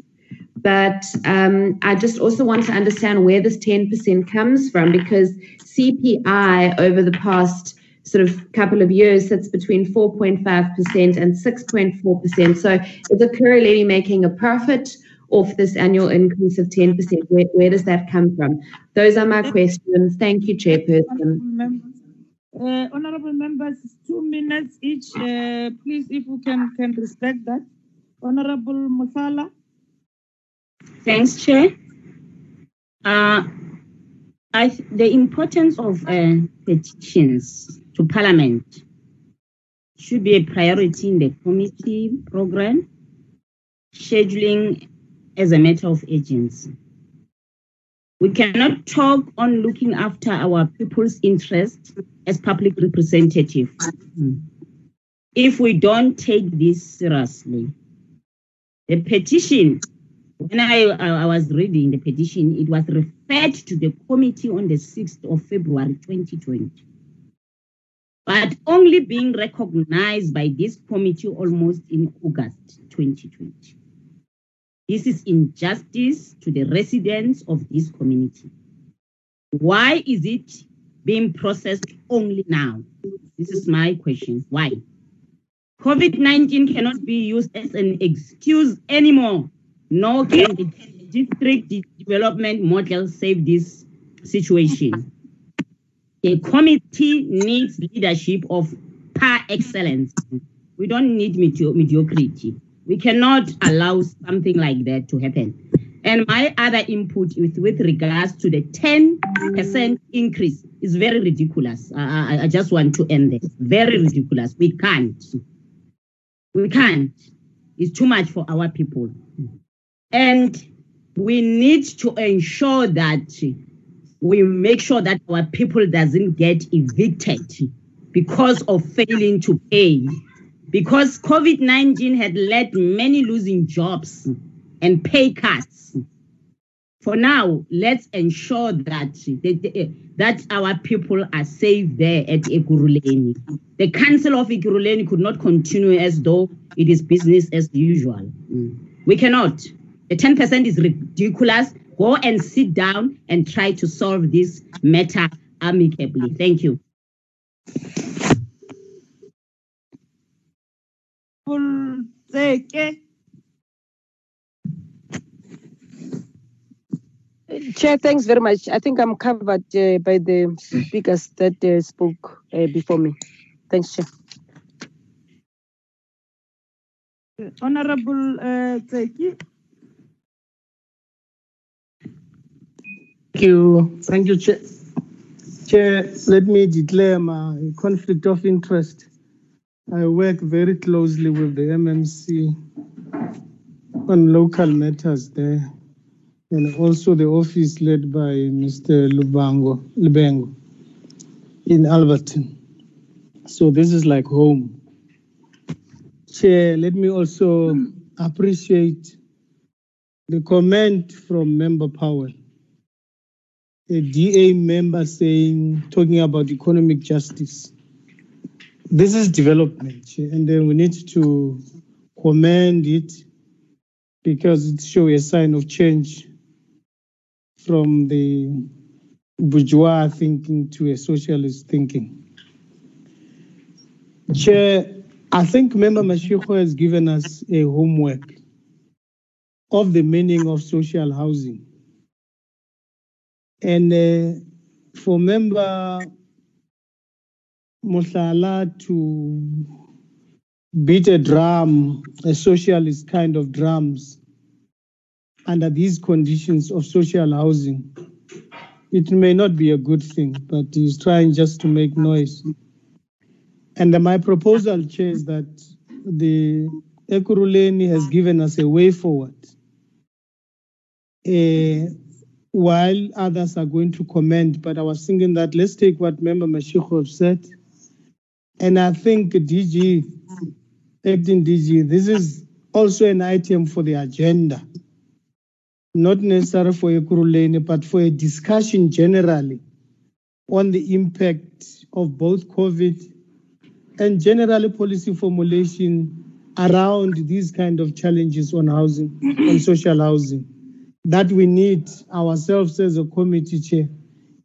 But um, I just also want to understand where this 10% comes from because CPI over the past sort of couple of years sits between 4.5% and 6.4%. So is Ekurhuleni making a profit off this annual increase of 10%? Where, where does that come from? Those are my questions. Thank you, Chairperson. Members. Uh, honorable members, two minutes each. Uh, please, if we can, can respect that. Honorable Musala. Thanks, Chair. Uh, I, th- the importance of uh, petitions to Parliament should be a priority in the committee program, scheduling as a matter of urgency. We cannot talk on looking after our people's interests as public representative if we don't take this seriously. The petition when I, I was reading the petition, it was referred to the committee on the 6th of February 2020, but only being recognized by this committee almost in August 2020. This is injustice to the residents of this community. Why is it being processed only now? This is my question. Why? COVID 19 cannot be used as an excuse anymore nor can the district development model save this situation. The committee needs leadership of par excellence. We don't need medio- mediocrity. We cannot allow something like that to happen. And my other input with, with regards to the 10% increase is very ridiculous. I, I, I just want to end there. Very ridiculous. We can't. We can't. It's too much for our people. And we need to ensure that we make sure that our people doesn't get evicted because of failing to pay. Because COVID-19 had led many losing jobs and pay cuts. For now, let's ensure that eh, that our people are safe there at Ekurhuleni. The Council of Ekurhuleni could not continue as though it is business as usual. We cannot. The 10% is ridiculous. Go and sit down and try to solve this matter amicably. Thank you. Chair, thanks very much. I think I'm covered uh, by the speakers that uh, spoke uh, before me. Thanks, Chair. Honorable uh, Tseke. Thank you. Thank you, Chair. Chair, let me declare my conflict of interest. I work very closely with the MMC on local matters there, and also the office led by Mr. Lubango, in Alberton. So this is like home. Chair, let me also appreciate the comment from Member Powell a DA member saying, talking about economic justice. This is development, and then we need to commend it because it shows a sign of change from the bourgeois thinking to a socialist thinking. Chair, I think Member Mashiko has given us a homework of the meaning of social housing. And uh, for member Musala to beat a drum, a socialist kind of drums, under these conditions of social housing, it may not be a good thing, but he's trying just to make noise. And my proposal, Chair, is that the Ekurhuleni has given us a way forward. Uh, while others are going to comment, but I was thinking that let's take what Member Mashiko said. And I think DG, acting DG, this is also an item for the agenda. Not necessarily for Ekurhuleni, but for a discussion generally on the impact of both COVID and generally policy formulation around these kind of challenges on housing, on social housing that we need ourselves as a committee chair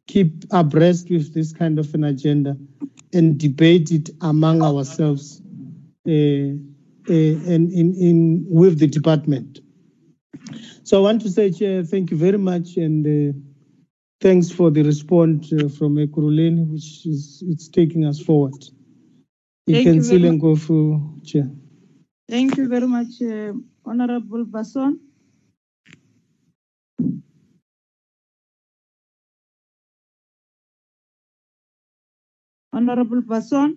keep abreast with this kind of an agenda and debate it among ourselves uh, uh, and in, in with the department. So I want to say, Chair, thank you very much and uh, thanks for the response uh, from Ekurhuleni, which is it's taking us forward. You Thank can you very go through, Chair. Thank you very much, uh, Honorable Basson. Honorable Basson.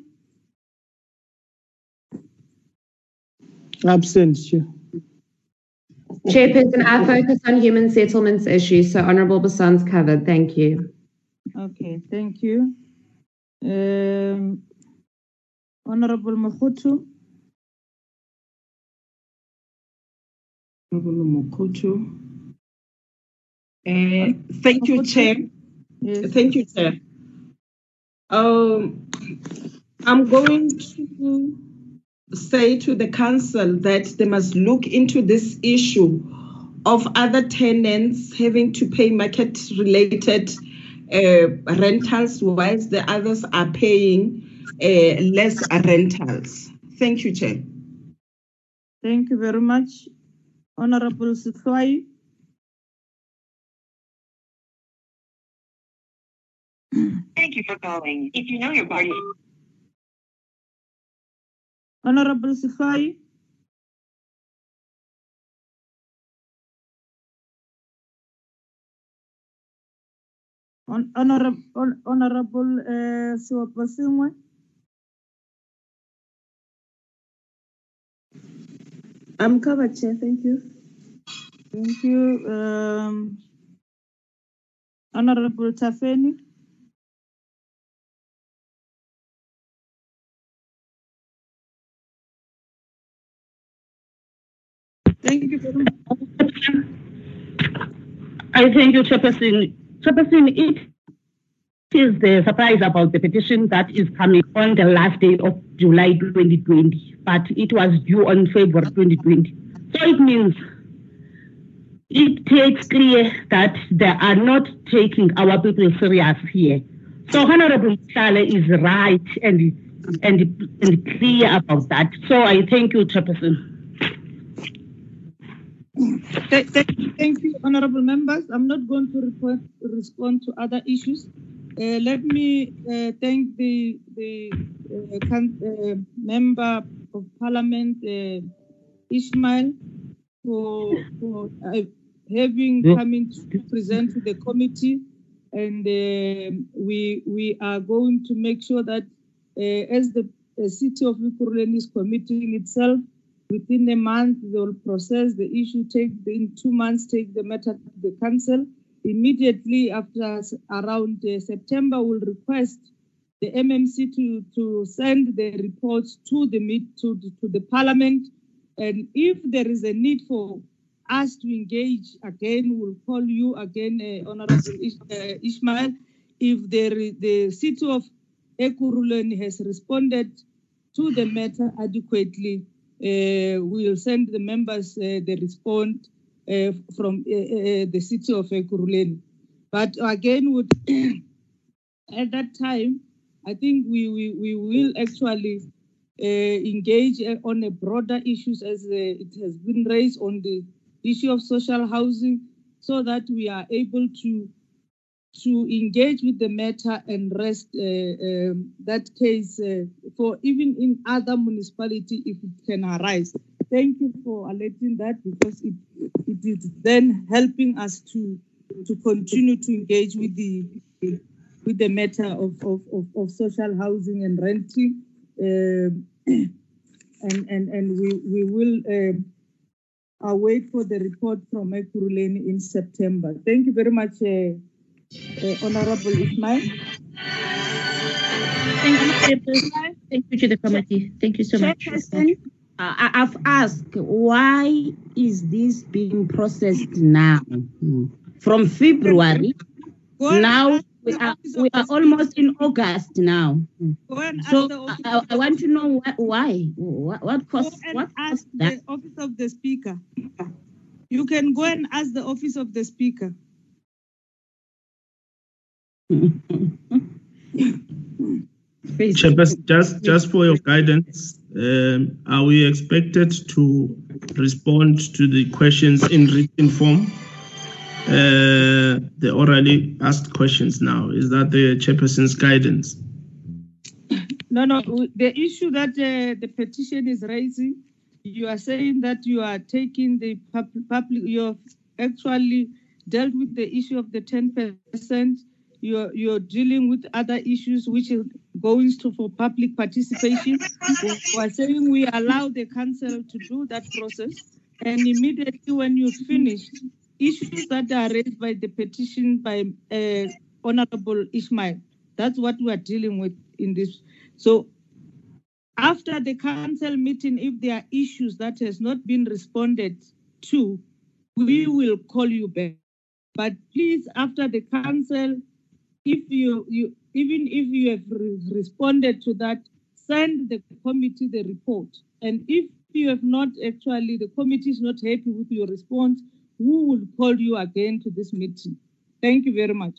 Absent, Chair. Chairperson, I focus on human settlements issues, so Honourable Basson's covered. Thank you. Okay, thank you. Um, Honorable Mokutu. Honorable Mokutu. Uh, thank you, Chair. Thank you, Chair. Um, I'm going to say to the council that they must look into this issue of other tenants having to pay market related uh, rentals whilst the others are paying uh, less rentals. Thank you, Chair. Thank you very much. Honorable Sihlwayi. Thank you for calling. If you know your party. Honorable Sihlwayi. Honorable eh, on, I'm covered, Chair. Thank you. Thank you. Um, honorable Tafeni. I thank you, Chairperson. Chairperson, it is the surprise about the petition that is coming on the last day of July 2020, but it was due on February 2020. So it means it takes clear that they are not taking our people serious here. So Honorable Sale is right and and and clear about that. So I thank you, Chairperson. Th- th- Thank you, honorable members. I'm not going to report, respond to other issues. Uh, let me uh, thank the the uh, uh, member of parliament, uh, Ismail, for, for uh, having Yeah. come in to present to the committee. And we we are going to make sure that uh, as the uh, city of Ekurhuleni is committing itself within a month they will process the issue take in two months take the matter to the council. Immediately after around uh, september we'll request the mmc to to send the reports to the meet to, to the parliament. And if there is a need for us to engage again we'll call you again uh, honorable uh, ishmael. If is, the city of Ekurhuleni has responded to the matter adequately Eh, we'll send the members uh, the response uh, from the city of Ekurhuleni. But again, would at that time, I think we, we, we will actually engage on a broader issues as it has been raised on the issue of social housing so that we are able to to engage with the matter and rest uh, um, that case uh, for even in other municipality if it can arise. Thank you for alerting that because it, it is then helping us to to continue to engage with the with the matter of, of, of, of social housing and renting. Um, and, and, and we, we will um, await for the report from Ekurhuleni in September. Thank you very much, uh, uh, Honorable Ismail. Thank you, Chairperson. Thank you to the committee. Thank you so much. Chairperson, uh, I- I've asked why is this being processed now? Hmm. From February, now we are we are almost in August now. Hmm. Go and So I, I- I want to know why. why? What, what caused what ask caused that? the office of the speaker. You can go and ask the office of the speaker. Chairperson, just, just for your guidance, um, are we expected to respond to the questions in written form? Uh, the orally asked questions now, is that the chairperson's guidance? No, no, the issue that uh, the petition is raising, you are saying that you are taking the pub- public, you have actually dealt with the issue of the ten percent. You're, you're dealing with other issues which is going to for public participation. We are saying we allow the council to do that process. And immediately when you finish, issues that are raised by the petition by uh, Honorable Ishmael, that's what we are dealing with in this. So after the council meeting, if there are issues that has not been responded to, we will call you back. But please, after the council, if you, you even if you have re- responded to that, send the committee the report. And if you have not actually, the committee is not happy with your response, we will call you again to this meeting. Thank you very much.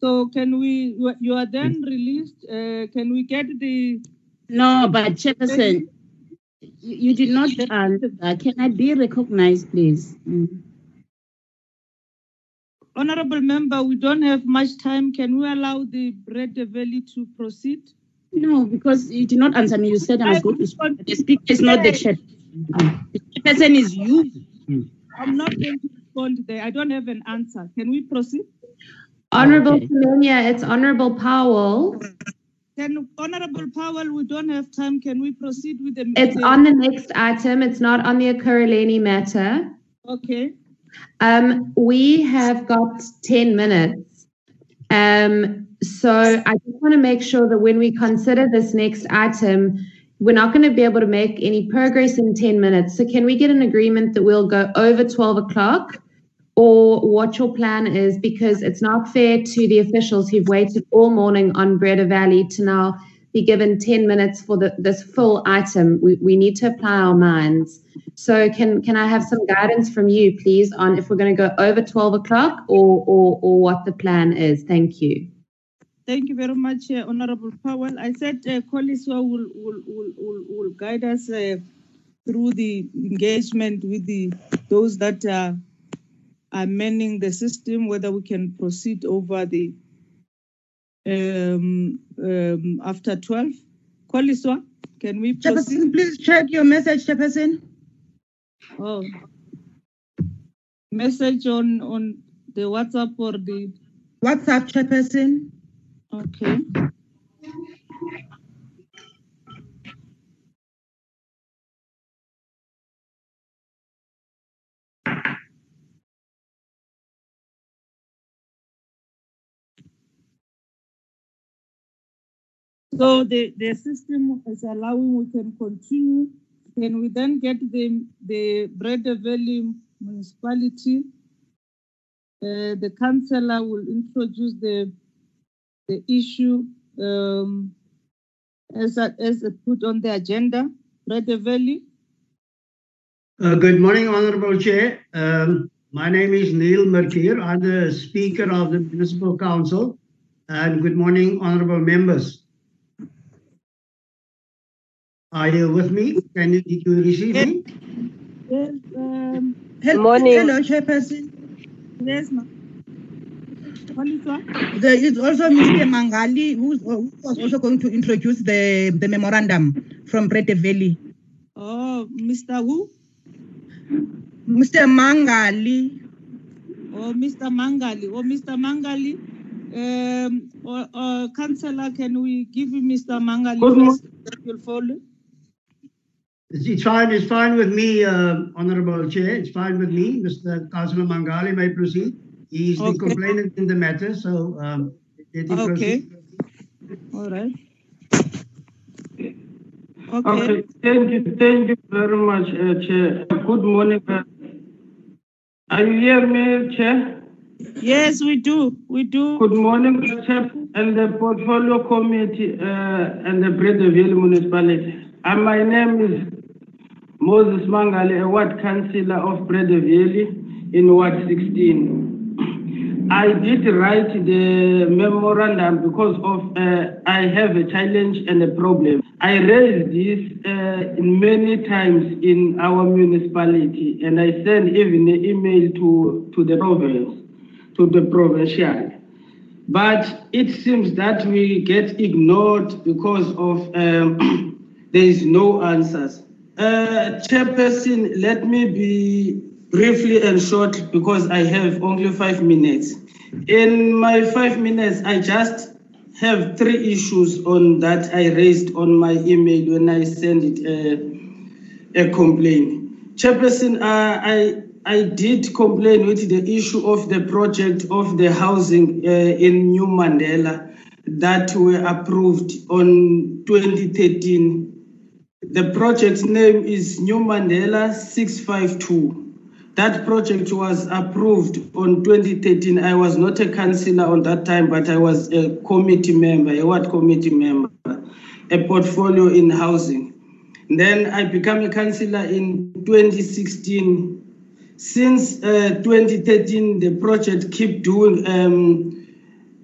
So can we, you are- then released, uh, can we get the? No, but Chairperson, you, you did not answer. that. Can I be recognized, please? Mm. Honorable member, we don't have much time. Can we allow the Breede Valley to proceed? No, because you did not answer me. You said I was going to speak. The speaker is not the chair. The person is you. Hmm. I'm not going to respond there. I don't have an answer. Can we proceed? Honorable Okay. Semenya, it's Honorable Powell. Can Honorable Powell, we don't have time. Can we proceed with the? It's on the next item. It's not on the Ekurhuleni matter. Okay. Um, we have got 10 minutes. Um, so I just want to make sure that when we consider this next item, we're not going to be able to make any progress in 10 minutes. So can we get an agreement that we'll go over 12 o'clock or what your plan is? Because it's not fair to the officials who've waited all morning on Breede Valley to now be given 10 minutes for the, this full item. We, we need to apply our minds. So can, can I have some guidance from you, please, on if we're going to go over 12 o'clock or, or, or what the plan is? Thank you. Thank you very much, uh, Honorable Powell. I said uh, will, will, will, will, will guide us uh, through the engagement with the those that are amending the system, whether we can proceed over the um, um, after 12. Koliswa, can we proceed? Please check your message, Chairperson. Oh. Message on, on the WhatsApp or the, WhatsApp, Chairperson. okay. So the, the system is allowing we can continue. Can we then get the, the Breede Valley municipality? Uh, the councillor will introduce the, the issue um, as, a, as a put on the agenda, Breede Valley. Uh, Good morning, Honorable Chair. Um, My name is Neil Merkier. I'm the Speaker of the Municipal Council. And good morning, honorable members. Are you with me? Can you, did you receive me? Yes, um, Hel- Morning. Hello, Chairperson. yes, ma'am. Koliswa? There is also Mr. Mangali, who's, who was also going to introduce the, the memorandum from Breede Valley. Oh, Mr. Who? Mr. Mangali. Oh, Mr. Mangali. Oh, Mr. Mangali. Um, or, or Councillor, can we give you Mr. Mangali Good mo- first? That will follow. It's it's fine, it's fine with me, uh, Honorable Chair. It's fine with me. Mr. Councillor Mangali may proceed. He is the complainant in the matter, so um, let him Okay. proceed. All right. Okay, thank you, thank you very much, uh, Chair. Good morning. uh, Are you hear me, Chair? Yes, we do. We do. Good morning, Chair, and the Portfolio Committee uh, and the Breede Valley Municipality. And my name is Moses Mangali, a ward councillor of Breede Valley in Ward 16. I did write the memorandum because of uh, I have a challenge and a problem. I raised this uh, many times in our municipality, and I sent even an email to, to the province, to the provincial. But it seems that we get ignored because of um, there is no answers. Uh, Chairperson, let me be briefly and short because I have only five minutes. In my five minutes, I just have three issues on that I raised on my email when I sent it uh, a complaint. Chairperson, uh, I I did complain with the issue of the project of the housing uh, in New Mandela that were approved on 2013. The project's name is New Mandela 652. That project was approved on 2013. I was not a councillor on that time, but I was a committee member, a ward committee member, a portfolio in housing. Then I became a councillor in 2016. Since uh, 2013, the project keep doing um,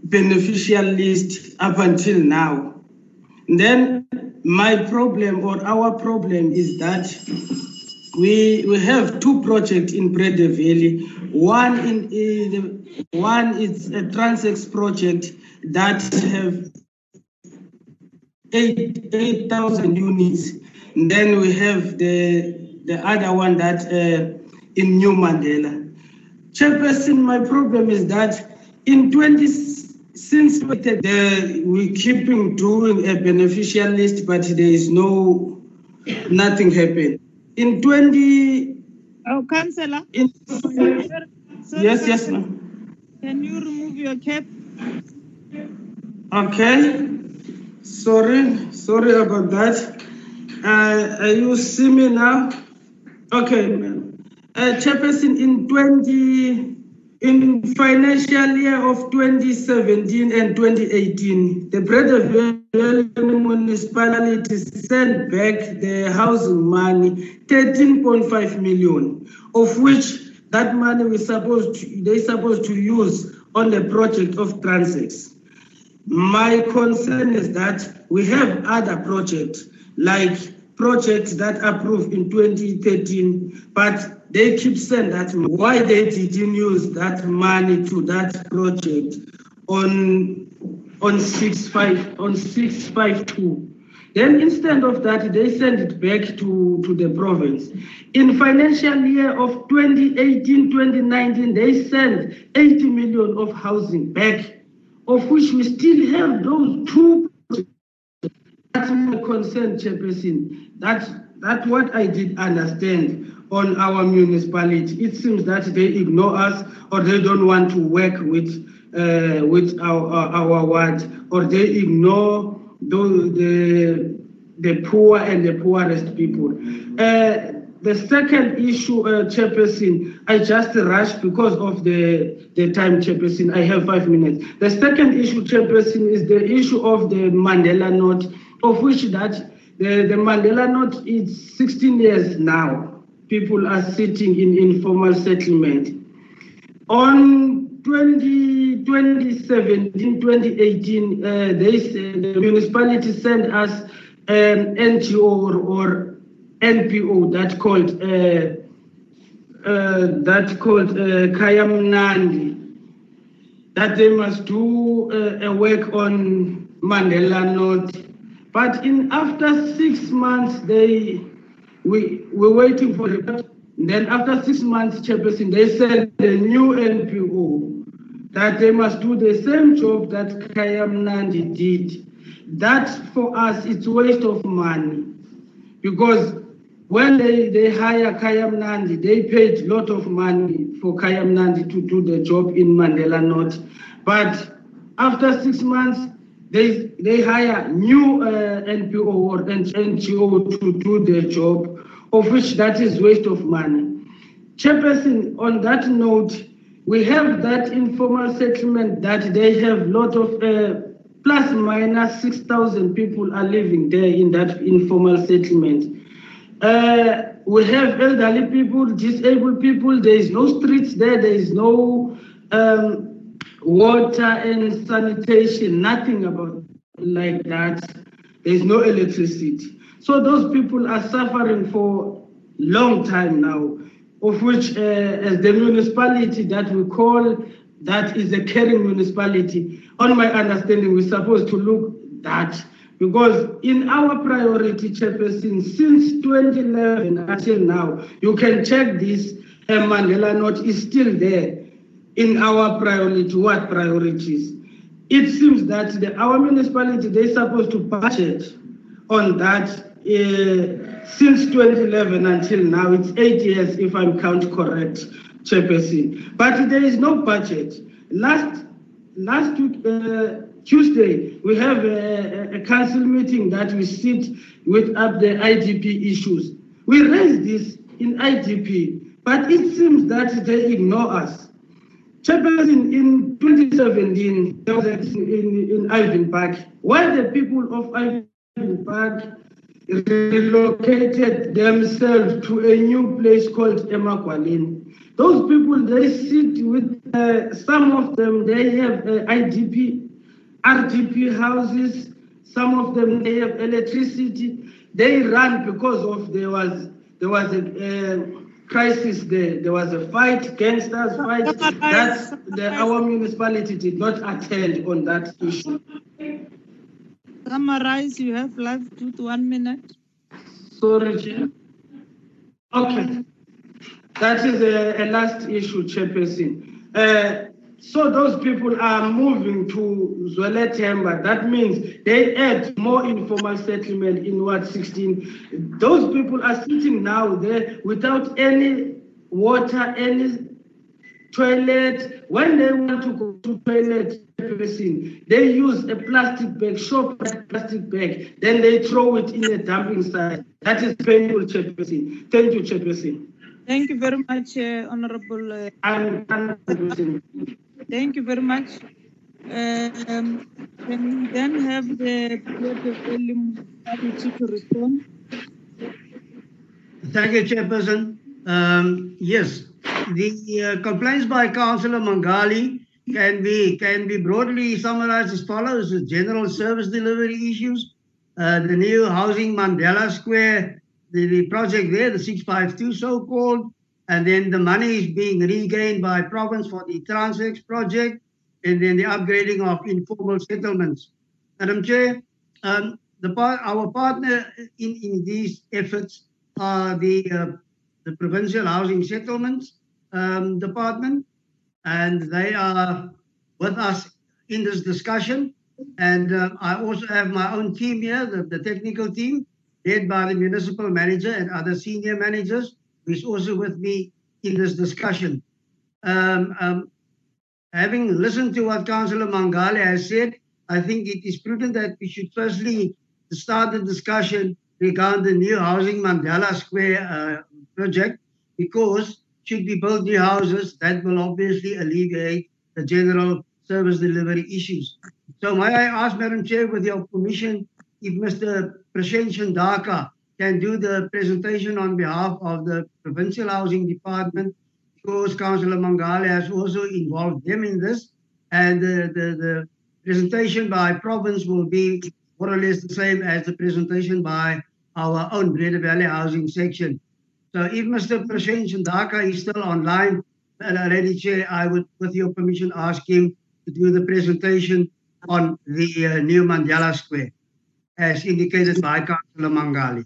beneficial list up until now. Then my problem or our problem is that we we have two projects in Breede Valley. One in, in one is a Transhex project that have eight eight thousand units. And then we have the the other one that uh, in New Mandela. Chairperson, my problem is that in 20, since we, the, we keeping doing a beneficial list, but there is no, nothing happened. In 20. Oh, Councillor. In, Sorry, yes, yes, ma'am. Can you remove your cap? Okay. Sorry, sorry about that. Uh, you see me now? Okay, ma'am. Uh, Chairperson, in 20, in financial year of 2017 and 2018, the Breede municipality sent back the housing money, 13.5 million, of which that money was supposed to, they supposed to use on the project of Transhex. My concern is that we have other projects like projects that approved in 2013, but they keep saying that why they didn't use that money to that project on on 65 on 652. Then instead of that, they send it back to, to the province. In financial year of 2018-2019, they sent 80 million of housing back, of which we still have those two. That's my concern, Chairperson. That's, that's what I did understand on our municipality. It seems that they ignore us or they don't want to work with, uh, with our, our, our ward or they ignore those, the, the poor and the poorest people. Uh, the second issue, uh, Chairperson, I just rushed because of the, the time, Chairperson. I have five minutes. The second issue, Chairperson, is the issue of the Mandela North, of which that the, the Mandela North is 16 years now. People are sitting in informal settlement. On 20, 2017, 2018, uh, they, the municipality sent us an NGO or, or NPO that called uh, uh, that called uh, Kayam Nandi that they must do uh, a work on Mandela North. But in after six months, they we were waiting for the. Then after six months, Chairperson, they sent a new NPO that they must do the same job that Kayam Nandi did. That for us, it's waste of money because when they, they hire Kayam Nandi, they paid a lot of money for Kayam Nandi to do the job in Mandela North. But after six months, they they hire new uh, NPO or NGO to do the job, of which that is waste of money. Chairperson, on that note, we have that informal settlement that they have lot of uh, plus minus 6,000 people are living there in that informal settlement. Uh, we have elderly people, disabled people. There is no streets there. There is no um, water and sanitation. Nothing about like that. There is no electricity. So those people are suffering for long time now. Of which, uh, as the municipality that we call that is a caring municipality. On my understanding, we're supposed to look that because in our priority chairperson since 2011 until now you can check this uh, mandela north is still there in our priority what priorities it seems that the, our municipality they're supposed to budget on that uh, since 2011 until now it's eight years if i'm count correct chairperson but there is no budget last last uh, Tuesday, we have a, a, council meeting that we sit with up the IDP issues. We raised this in IDP, but it seems that they ignore us. Chairperson, in 2017, there was a, in, in Avian Park, why the people of Avian Park relocated themselves to a new place called Emakwalin. Those people, they sit with, uh, some of them, they have uh, IDP RDP houses, some of them they have electricity. They run because of there was there was a uh, crisis there. There was a fight, gangsters fight. That's the, our municipality did not attend on that issue. Summarize, you have left with one minute. Sorry, Chair. Okay. That is a, a last issue, Chairperson. Uh, so those people are moving to Zwelethemba. That means they add more informal settlement in Ward 16. Those people are sitting now there without any water, any toilet. When they want to go to toilet, person, they use a plastic bag, shop plastic bag, then they throw it in a dumping site. That is painful, Chairperson. Thank you, Chairperson. Thank you very much, uh, Honorable. Uh, Thank you very much. Um, can we then have the Lord of Elim to respond? Thank you, Chairperson. Um, yes, the uh, complaints by Councillor Mangali can be can be broadly summarized as follows: the general service delivery issues, uh, the new housing Mandela Square, the, the project there, the 652 so-called, and then the money is being regained by province for the Transhex project, and then the upgrading of informal settlements. Madam Chair, um, the our partner in, in these efforts are the uh, the provincial housing settlements um, department, and they are with us in this discussion. And uh, I also have my own team here, the, the technical team, led by the municipal manager and other senior managers, who is also with me in this discussion. Um, um, having listened to what Councillor Mangali has said, I think it is prudent that we should firstly start the discussion regarding the new housing Mandela Square uh, project, because should we build new houses, that will obviously alleviate the general service delivery issues. So may I ask, Madam Chair, with your permission, if Mr. Prashen Chandaka can do the presentation on behalf of the Provincial Housing Department, because Councillor Mangali has also involved them in this, and the, the, the presentation by province will be more or less the same as the presentation by our own Breede Valley Housing section. So if Mr. Prashen Chandaka is still online, already Chair, I would, with your permission, ask him to do the presentation on the uh, new Mandela Square, as indicated by Councillor Mangali.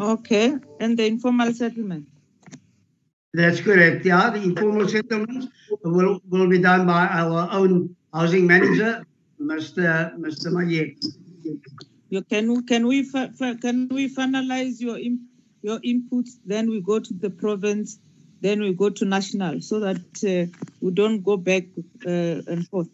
Okay, and the informal settlement. That's correct. Yeah, the informal settlements will, will be done by our own housing manager, Mr. Mr. Mayek. You can can we can we finalize your your inputs? Then we go to the province, then we go to national, so that uh, we don't go back uh, and forth.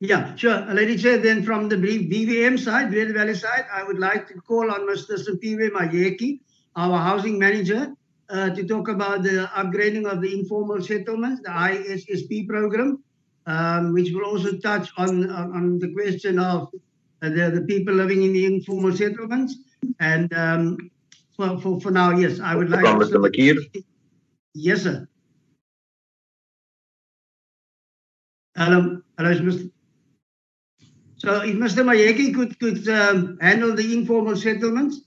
Yeah, sure. Lady Chair, then from the BVM side, Breede Valley side, I would like to call on Mr. Simpiwe Mayeki, our housing manager, uh, to talk about the upgrading of the informal settlements, the ISSP program, um, which will also touch on, on, on the question of uh, the, the people living in the informal settlements. And um, for, for, for now, yes, I would like From Mr. Makir. Yes, sir. Hello, hello, Mr. So if Mr. Mayeki could, could um, handle the informal settlements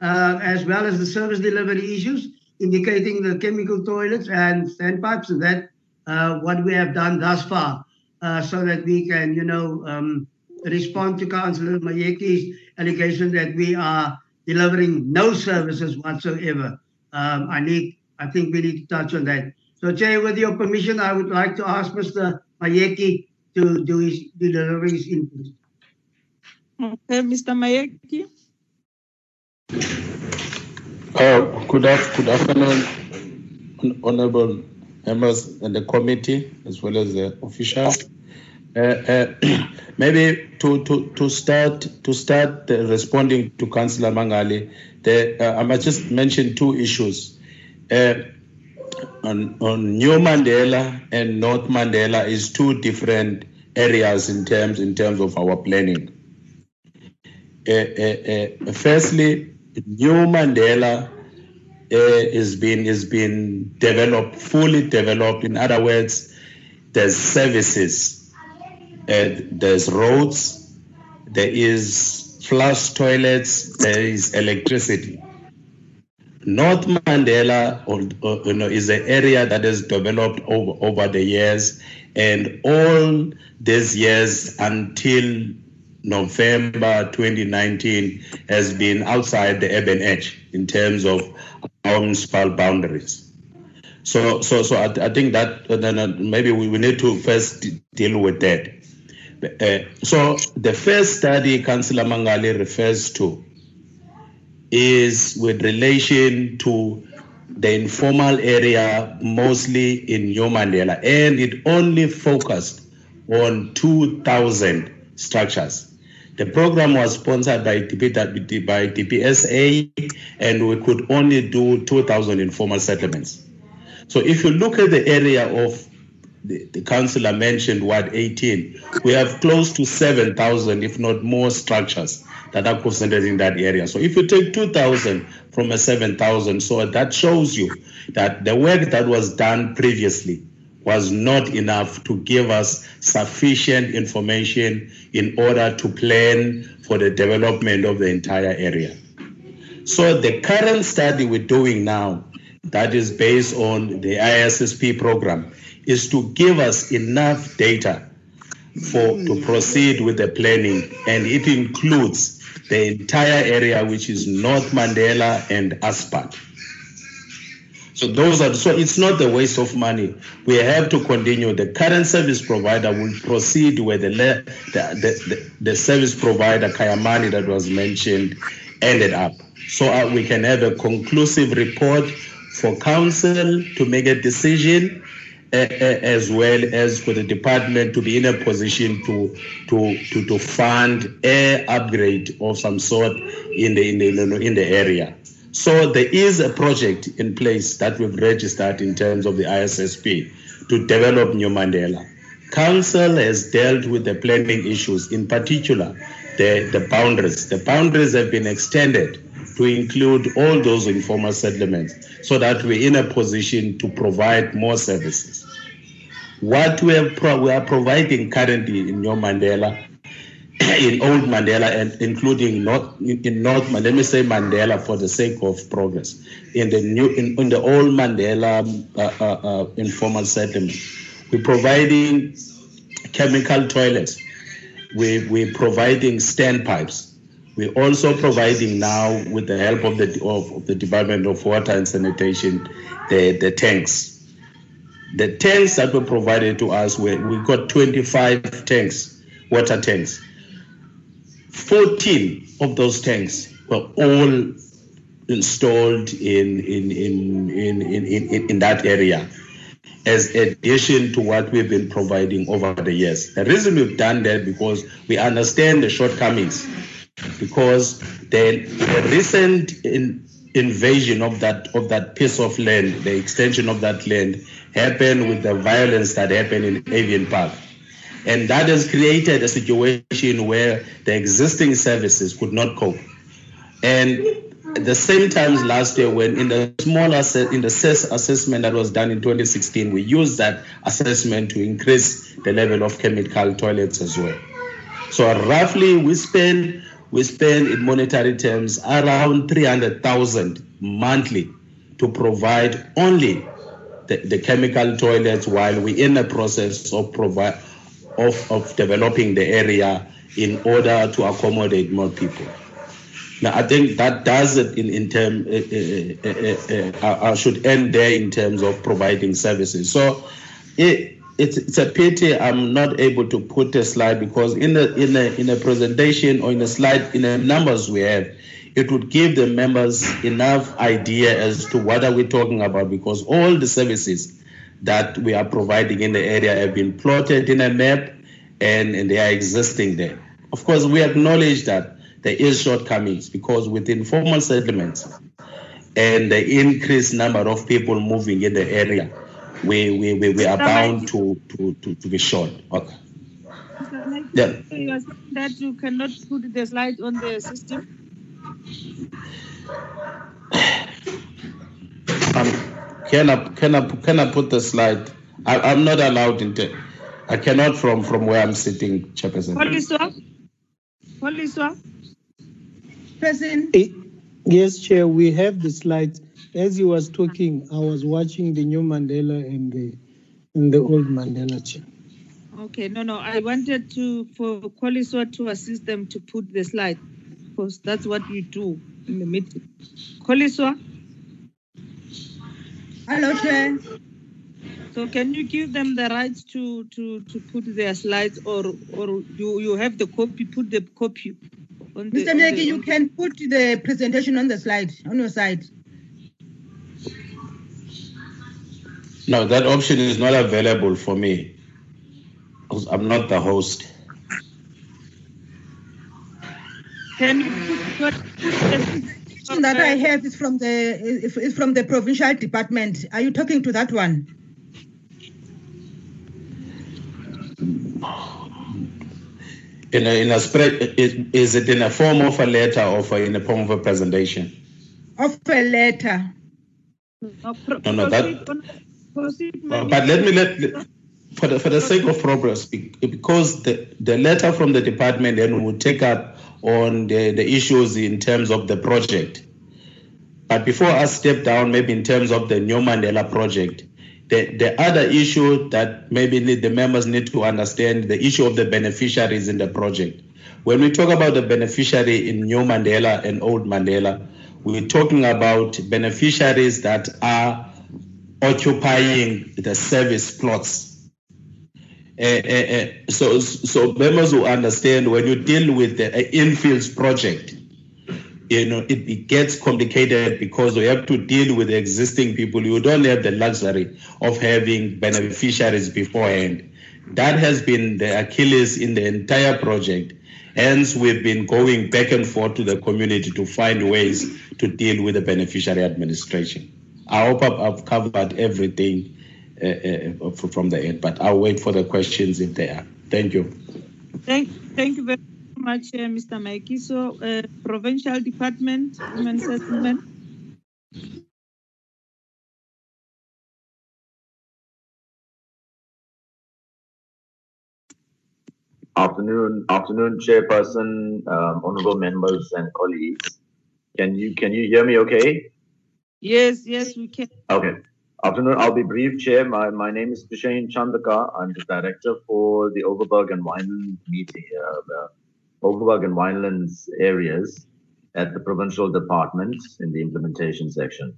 uh, as well as the service delivery issues, indicating the chemical toilets and standpipes, and that uh, what we have done thus far, uh, so that we can, you know, um, respond to Councillor Mayeki's allegation that we are delivering no services whatsoever. Um, I need, I think we need to touch on that. So, Chair, with your permission, I would like to ask Mr. Mayeki to do his deliver his input. Okay, Mr. Mayeki. Uh, good, good afternoon, honorable members and the committee, as well as the officials. Uh, uh, maybe to, to, to start to start responding to Councillor Mangali, the, uh, I might just mention two issues. Uh, on, on New Mandela and North Mandela is two different areas in terms in terms of our planning. Uh, firstly, New Mandela is being is being developed, fully developed. In other words, there's services, uh, there's roads, there is flush toilets, there is electricity. North Mandela you know, is an area that has developed over, over the years, and all these years until November 2019 has been outside the urban edge in terms of municipal boundaries. So, so, so I, I think that uh, maybe we, we need to first deal with that. Uh, so the first study Councillor Mangali refers to is with relation to the informal area, mostly in New Mandela, and it only focused on 2,000 structures. The program was sponsored by, by DPSA, and we could only do 2,000 informal settlements. So if you look at the area of the, councillor mentioned Ward 18, we have close to 7,000, if not more, structures that are concentrated in that area. So if you take 2,000 from a 7,000, so that shows you that the work that was done previously was not enough to give us sufficient information in order to plan for the development of the entire area. So the current study we're doing now, that is based on the ISSP program, is to give us enough data for to proceed with the planning, and it includes the entire area, which is North Mandela and Aspat. So those are so it's not a waste of money. We have to continue. The current service provider will proceed where the the, the, the service provider Kayamani that was mentioned ended up. So uh, we can have a conclusive report for council to make a decision as well as for the department to be in a position to to to, to fund a upgrade of some sort in the in the in the area. So there is a project in place that we've registered in terms of the ISSP to develop New Mandela. Council has dealt with the planning issues, in particular the, the boundaries. The boundaries have been extended to include all those informal settlements so that we're in a position to provide more services. What we, have pro- we are providing currently in New Mandela in old Mandela and including North in North Mandela, let me say Mandela for the sake of progress in the new in, in the old Mandela uh, uh, uh, informal settlement. We're providing chemical toilets. We we're providing standpipes we're also providing now with the help of the of, of the Department of Water and Sanitation the the tanks the tanks that were provided to us we we got 25 tanks water tanks 14 of those tanks were all installed in, in, in, in, in, in, in that area as addition to what we've been providing over the years. The reason we've done that because we understand the shortcomings, because the, the recent in, invasion of that of that piece of land, the extension of that land, happened with the violence that happened in Avian Park. And that has created a situation where the existing services could not cope. And at the same time last year, when in the small in the assessment that was done in 2016, we used that assessment to increase the level of chemical toilets as well. So roughly, we spend we spend in monetary terms around 300,000 monthly to provide only the, the chemical toilets while we're in the process of provide of, of developing the area in order to accommodate more people. Now, I think that does it in, in term, uh, uh, uh, I should end there in terms of providing services. So it, it's, it's a pity I'm not able to put a slide because in a, in a, in a presentation or in a slide, in the numbers we have, it would give the members enough idea as to what are we talking about because all the services that we are providing in the area have been plotted in a map and, and they are existing there. Of course, we acknowledge that there is shortcomings because with informal settlements and the increased number of people moving in the area, we, we, we, we are bound to, to, to, to be short. Okay. Yeah. That you cannot put the slide on the system. Um, can I can I can I put the slide? I, am not allowed into. I cannot from from where I'm sitting, Chairperson. Koliswa. Koliswa. President. Yes, Chair. We have the slides. As he was talking, I was watching the new Mandela and the and the old Mandela, Chair. Okay, no, no, I wanted to, for Koliswa to assist them to put the slide, because that's what you do in the meeting. Koliswa? Hello, Chair. So can you give them the rights to, to, to put their slides or, or you, you have the copy, put the copy on. Mr. on the- Negi, you can put the presentation on the slide, on your side. No, that option is not available for me. 'cause I'm not the host. Can you put, what- put the. Question that I have is from the, is is from the provincial department. Are you talking to that one? In a, in a spread, is, is it in a form of a letter or for in a form of a presentation? Of a letter. No, No, no, that- proceed on- proceed, maybe. But let me let, let- for the, for the sake of progress, because the, the letter from the department then will take up on the, the issues in terms of the project. But before I step down, maybe in terms of the New Mandela project, the, the other issue that maybe need, the members need to understand, the issue of the beneficiaries in the project. When we talk about the beneficiary in New Mandela and Old Mandela, we're talking about beneficiaries that are occupying the service plots. Uh, uh, uh, so, so members will understand when you deal with the infields project, you know, it, it gets complicated because you have to deal with existing people. You don't have the luxury of having beneficiaries beforehand. That has been the Achilles in the entire project. Hence, we've been going back and forth to the community to find ways to deal with the beneficiary administration. I hope I've, I've covered everything uh, uh, from the end, but I'll wait for the questions if they are. Thank you. Thank, thank you very much, uh, Mr. Mayeki. So, uh, Provincial Department, Human Settlement. Afternoon, afternoon, Chairperson, um, honorable members and colleagues. Can you can you hear me? Okay. Yes, yes, we can. Okay. Afternoon. I'll be brief, Chair. My my name is Tushane Chandaka. I'm the director for the Overberg and Wineland meeting, uh, the Overberg and Winelands areas at the provincial department in the implementation section.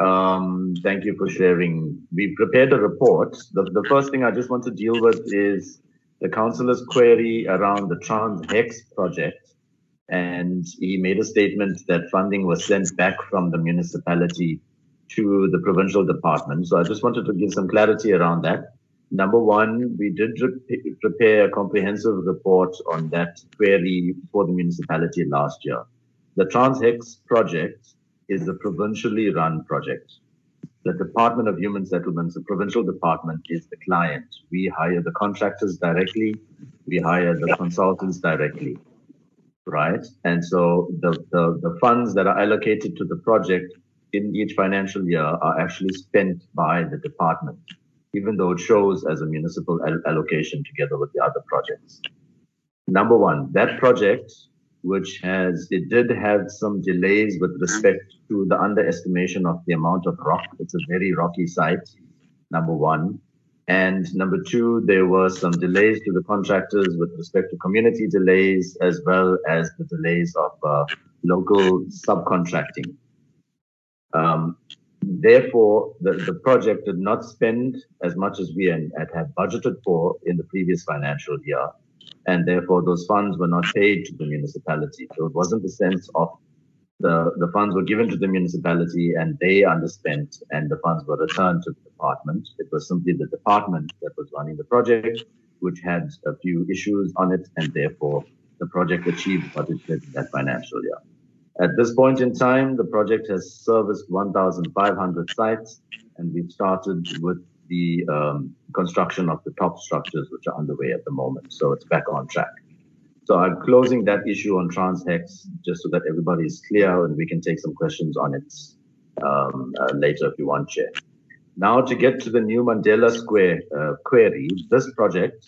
Um, thank you for sharing. We prepared a report. The, the first thing I just want to deal with is the councillor's query around the TransHex project. And he made a statement that funding was sent back from the municipality to the provincial department. So I just wanted to give some clarity around that. Number one, we did re- prepare a comprehensive report on that query for the municipality last year. The TransHex project is a provincially run project. The Department of Human Settlements, the provincial department, is the client. We hire the contractors directly, we hire the consultants directly, right? And so the, the, the funds that are allocated to the project in each financial year are actually spent by the department, even though it shows as a municipal al- allocation together with the other projects. Number one, that project, which has, it did have some delays with respect to the underestimation of the amount of rock. It's a very rocky site, number one. And number two, there were some delays to the contractors with respect to community delays, as well as the delays of uh, local subcontracting. Um, therefore, the, the project did not spend as much as we had, had budgeted for in the previous financial year. And therefore, those funds were not paid to the municipality. So it wasn't the sense of the, the funds were given to the municipality and they underspent and the funds were returned to the department. It was simply the department that was running the project, which had a few issues on it, and therefore the project achieved what it did that financial year. At this point in time, the project has serviced 1,500 sites, and we've started with the um, construction of the top structures, which are underway at the moment. So it's back on track. So I'm closing that issue on TransHex just so that everybody is clear and we can take some questions on it um, uh, later if you want, Chair. Now to get to the new Mandela Square uh, query, this project,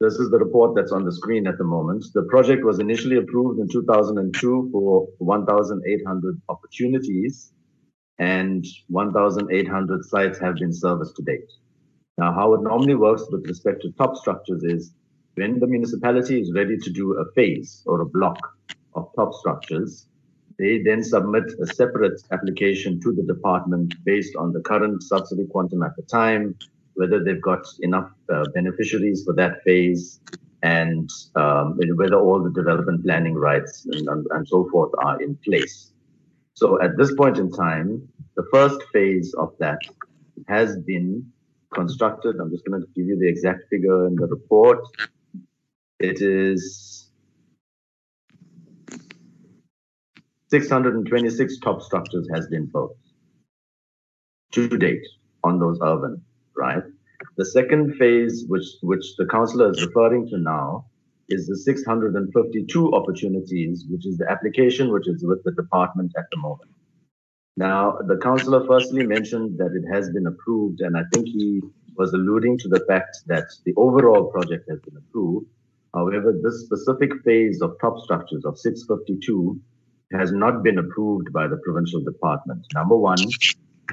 this is the report that's on the screen at the moment. The project was initially approved in 2002 for 1,800 opportunities and 1,800 sites have been serviced to date. Now, how it normally works with respect to top structures is when the municipality is ready to do a phase or a block of top structures, they then submit a separate application to the department based on the current subsidy quantum at the time, whether they've got enough uh, beneficiaries for that phase, and um, whether all the development planning rights and, and, and so forth are in place. So at this point in time, the first phase of that has been constructed. I'm just going to give you the exact figure in the report. It is 626 top structures has been built to date on those urban, right? The second phase, which, which the councillor is referring to now, is the 652 opportunities, which is the application which is with the department at the moment. Now, the councillor firstly mentioned that it has been approved, and I think he was alluding to the fact that the overall project has been approved. However, this specific phase of top structures of 652 has not been approved by the provincial department. Number one,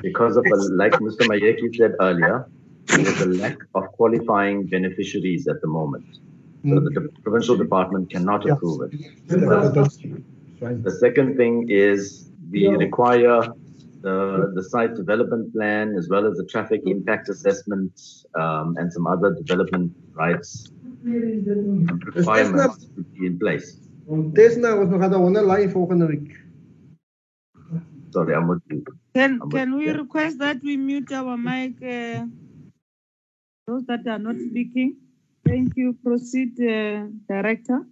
because of, a, like Mr. Mayeki said earlier, there's a lack of qualifying beneficiaries at the moment. So the de- provincial department cannot approve it. The second thing is we require the, the site development plan as well as the traffic impact assessment um, and some other development rights requirements to be in place. Desna was nog aan een lijn volgende week. Sorry, I'm with you. Can I'm can with- we request that we mute our mic, uh, those that are not speaking? Thank you. Proceed, uh, Director.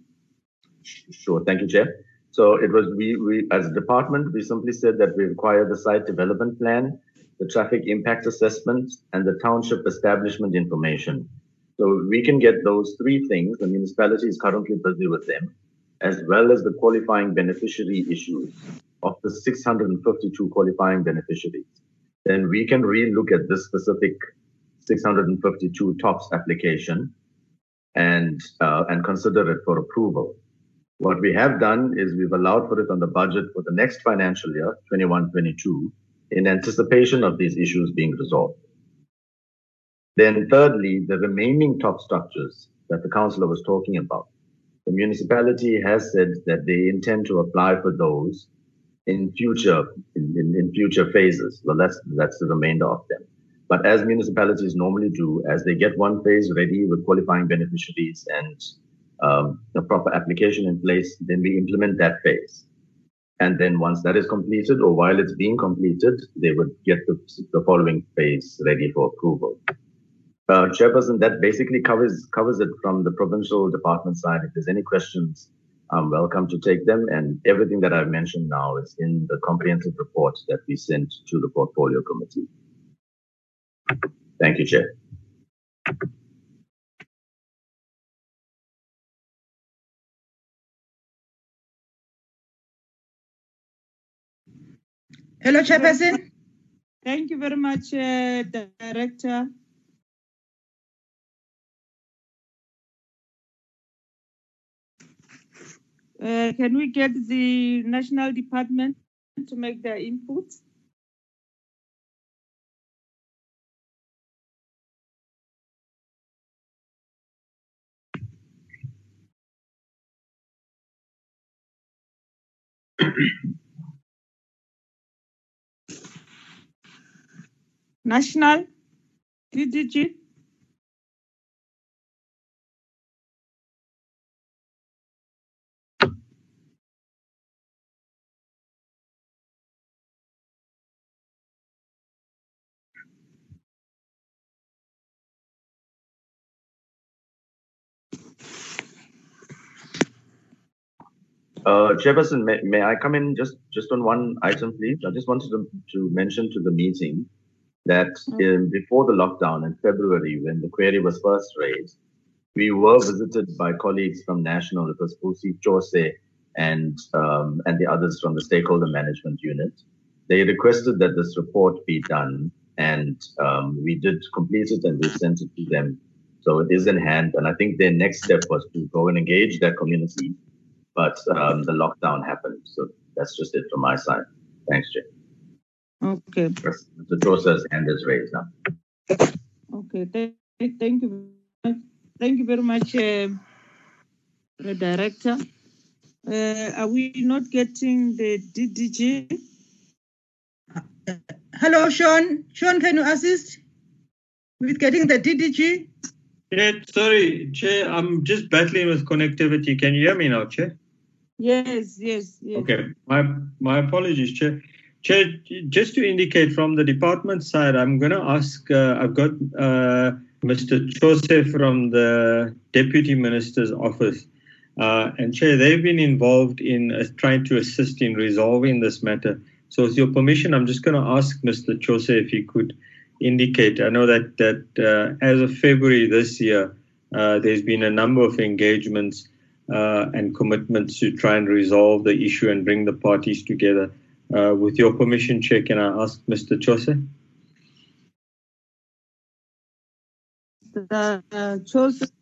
Sure. Thank you, Chair. So it was we, we as a department, we simply said that we require the site development plan, the traffic impact assessment, and the township establishment information. So we can get those three things. The municipality is currently busy with them, as well as the qualifying beneficiary issues of the 652 qualifying beneficiaries. Then we can relook at this specific 652 TOPS application and uh, and consider it for approval. What we have done is we've allowed for it on the budget for the next financial year, 21-22, in anticipation of these issues being resolved. Then thirdly, the remaining top structures that the councillor was talking about. The municipality has said that they intend to apply for those in future in, in, in future phases. Well, that's that's the remainder of them. But as municipalities normally do, as they get one phase ready with qualifying beneficiaries and um, a proper application in place, then we implement that phase. And then once that is completed, or while it's being completed, they would get the, the following phase ready for approval. Uh, Chairperson, that basically covers covers it from the provincial department side. If there's any questions, I'm welcome to take them. And everything that I've mentioned now is in the comprehensive report that we sent to the portfolio committee. Thank you, Chair. Hello, Chairperson. Thank you very much, uh, Director. Uh, can we get the national department to make their input? National DDG. Uh, Chairperson, may, may I come in just, just on one item, please? I just wanted to, to mention to the meeting that in, before the lockdown in February, when the query was first raised, we were visited by colleagues from National, it was Pusi Chose and, um, and the others from the stakeholder management unit. They requested that this report be done, and um, we did complete it and we sent it to them. So it is in hand, and I think their next step was to go and engage their community but um, the lockdown happened. So that's just it from my side. Thanks, Jay. Okay. Mr. Josa's hand is raised now. Okay, thank, thank you. Thank you very much, uh, the director. Uh, are we not getting the DDG? Hello, Sean. Sean, can you assist with getting the DDG? Yeah, sorry, Chair, I'm just battling with connectivity. Can you hear me now, Chair? Yes, yes, yes. Okay, my my apologies, Chair. Chair, just to indicate from the department side, I'm going to ask. Uh, I've got uh, Mr. Chose from the Deputy Minister's office, uh, and Chair, they've been involved in uh, trying to assist in resolving this matter. So, with your permission, I'm just going to ask Mr. Chose if he could indicate. I know that that uh, as of February this year, uh, there's been a number of engagements uh, and commitments to try and resolve the issue and bring the parties together. Uh, with your permission, Chair, can I ask Mr. Chose? Uh, Chose.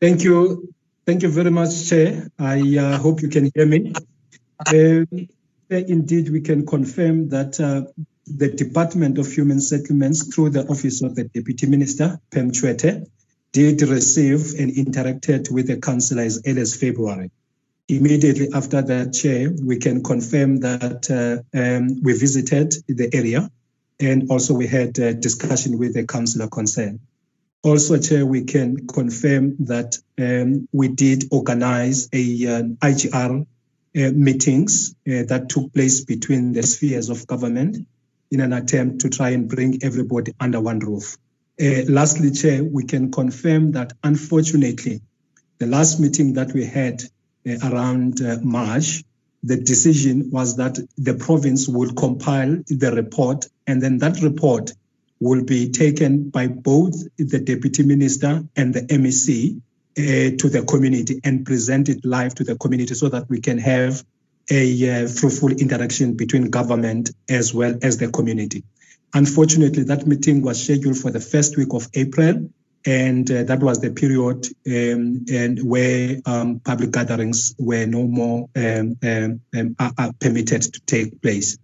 Thank you. Thank you very much, Chair. I uh, hope you can hear me. Uh, indeed, we can confirm that uh, the Department of Human Settlements, through the Office of the Deputy Minister, Pam Tshwete, did receive and interacted with the council as early as February. Immediately after that, Chair, we can confirm that uh, um, we visited the area and also we had a discussion with the councillor concerned. Also, Chair, we can confirm that um, we did organize a uh, IGR uh, meetings uh, that took place between the spheres of government in an attempt to try and bring everybody under one roof. Uh, lastly, Chair, we can confirm that unfortunately, the last meeting that we had uh, around uh, March, the decision was that the province would compile the report, and then that report will be taken by both the deputy minister and the MEC uh, to the community and present it live to the community so that we can have a uh, fruitful interaction between government as well as the community. Unfortunately, that meeting was scheduled for the first week of April, and uh, that was the period um, and where um, public gatherings were no more um, um, um are, are permitted to take place.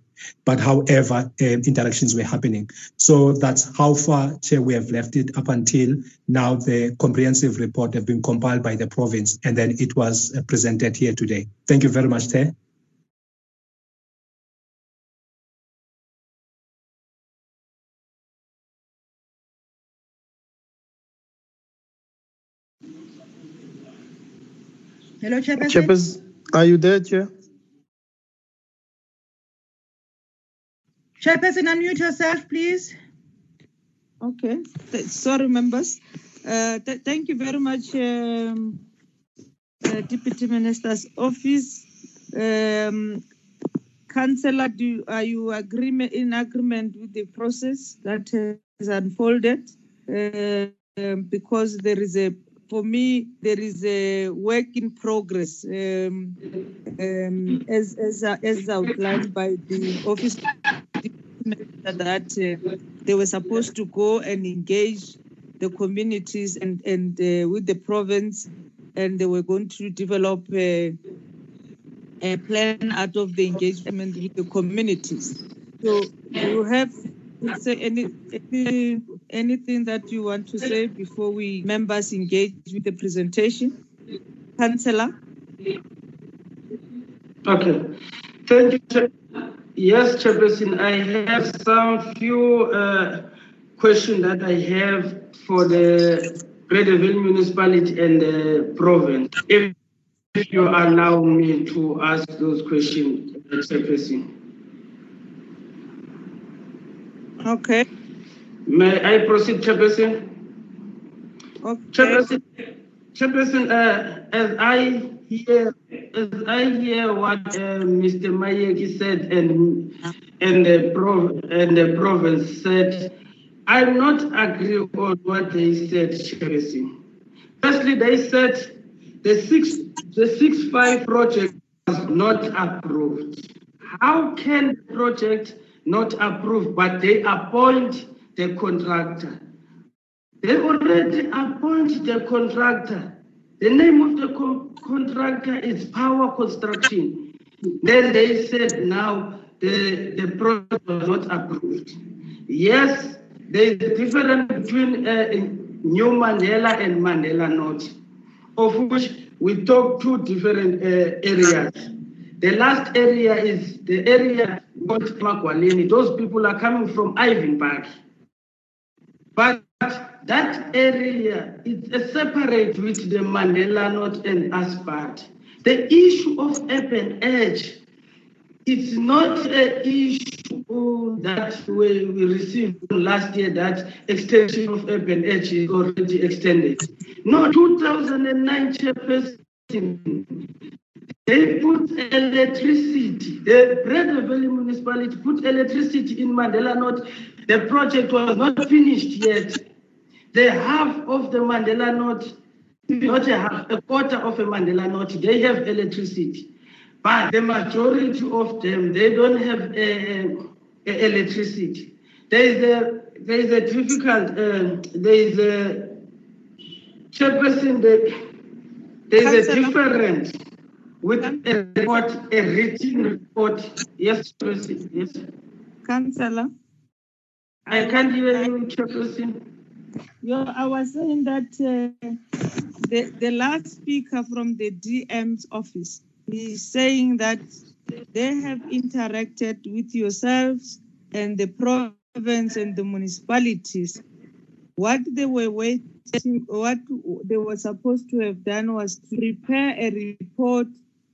But however, uh, interactions were happening. So that's how far, Chair, we have left it up until now. The comprehensive report have been compiled by the province, and then it was uh, presented here today. Thank you very much, Chair. Hello, Chairperson. Chairperson, are you there, Chair? Chairperson, unmute yourself, please. Okay. Th- Sorry, members. Uh, th- Thank you very much, um, uh, Deputy Minister's Office. Um, Councillor, do, are you agreement, in agreement with the process that has unfolded? Uh, um, Because there is a, for me, there is a work in progress um, um, as, as, as outlined by the office that uh, they were supposed to go and engage the communities and, and uh, with the province, and they were going to develop a, a plan out of the engagement with the communities. So, you have any, any anything that you want to say before we members engage with the presentation, Councillor? Okay. Thank you. Yes, Chairperson, I have some few uh, questions that I have for the Breede Valley municipality and the province. If, if you allow me to ask those questions, Chairperson. Okay. May I proceed, Chairperson? Okay. Chairperson, Chairperson uh, as I hear, as I hear what uh, Mr. Mayeki said and and the prov- and the province said, I'm not agree on what they said, Chairperson. Firstly, they said the six the six five project was not approved. How can the project not approved, but they appoint the contractor? They already appoint the contractor. The name of the co- contractor is Power Construction. Then they said now the, the project was not approved. Yes, there is a difference between uh, New Mandela and Mandela North, of which we talk two different uh, areas. The last area is the area called Magwaleni. Those people are coming from Ivanburg. But that area is separate with the Mandela North and Aspat. The issue of urban edge it's not an issue that we, we received last year that extension of urban edge is already extended. No, 2009 chairperson, they put electricity. The Breede Valley municipality put electricity in Mandela North. The project was not finished yet. The half of the Mandela North, not a half, a quarter of a Mandela North, they have electricity. But the majority of them, they don't have uh, electricity. There is a there is a difficult uh, there is a chairperson there is a difference with a report, a written report. Yes, President. Yes. Councillor. I can't hear you, Chairperson. Yeah, I was saying that uh, the, the last speaker from the DM's office is saying that they have interacted with yourselves and the province and the municipalities. What they were waiting, what they were supposed to have done was to prepare a report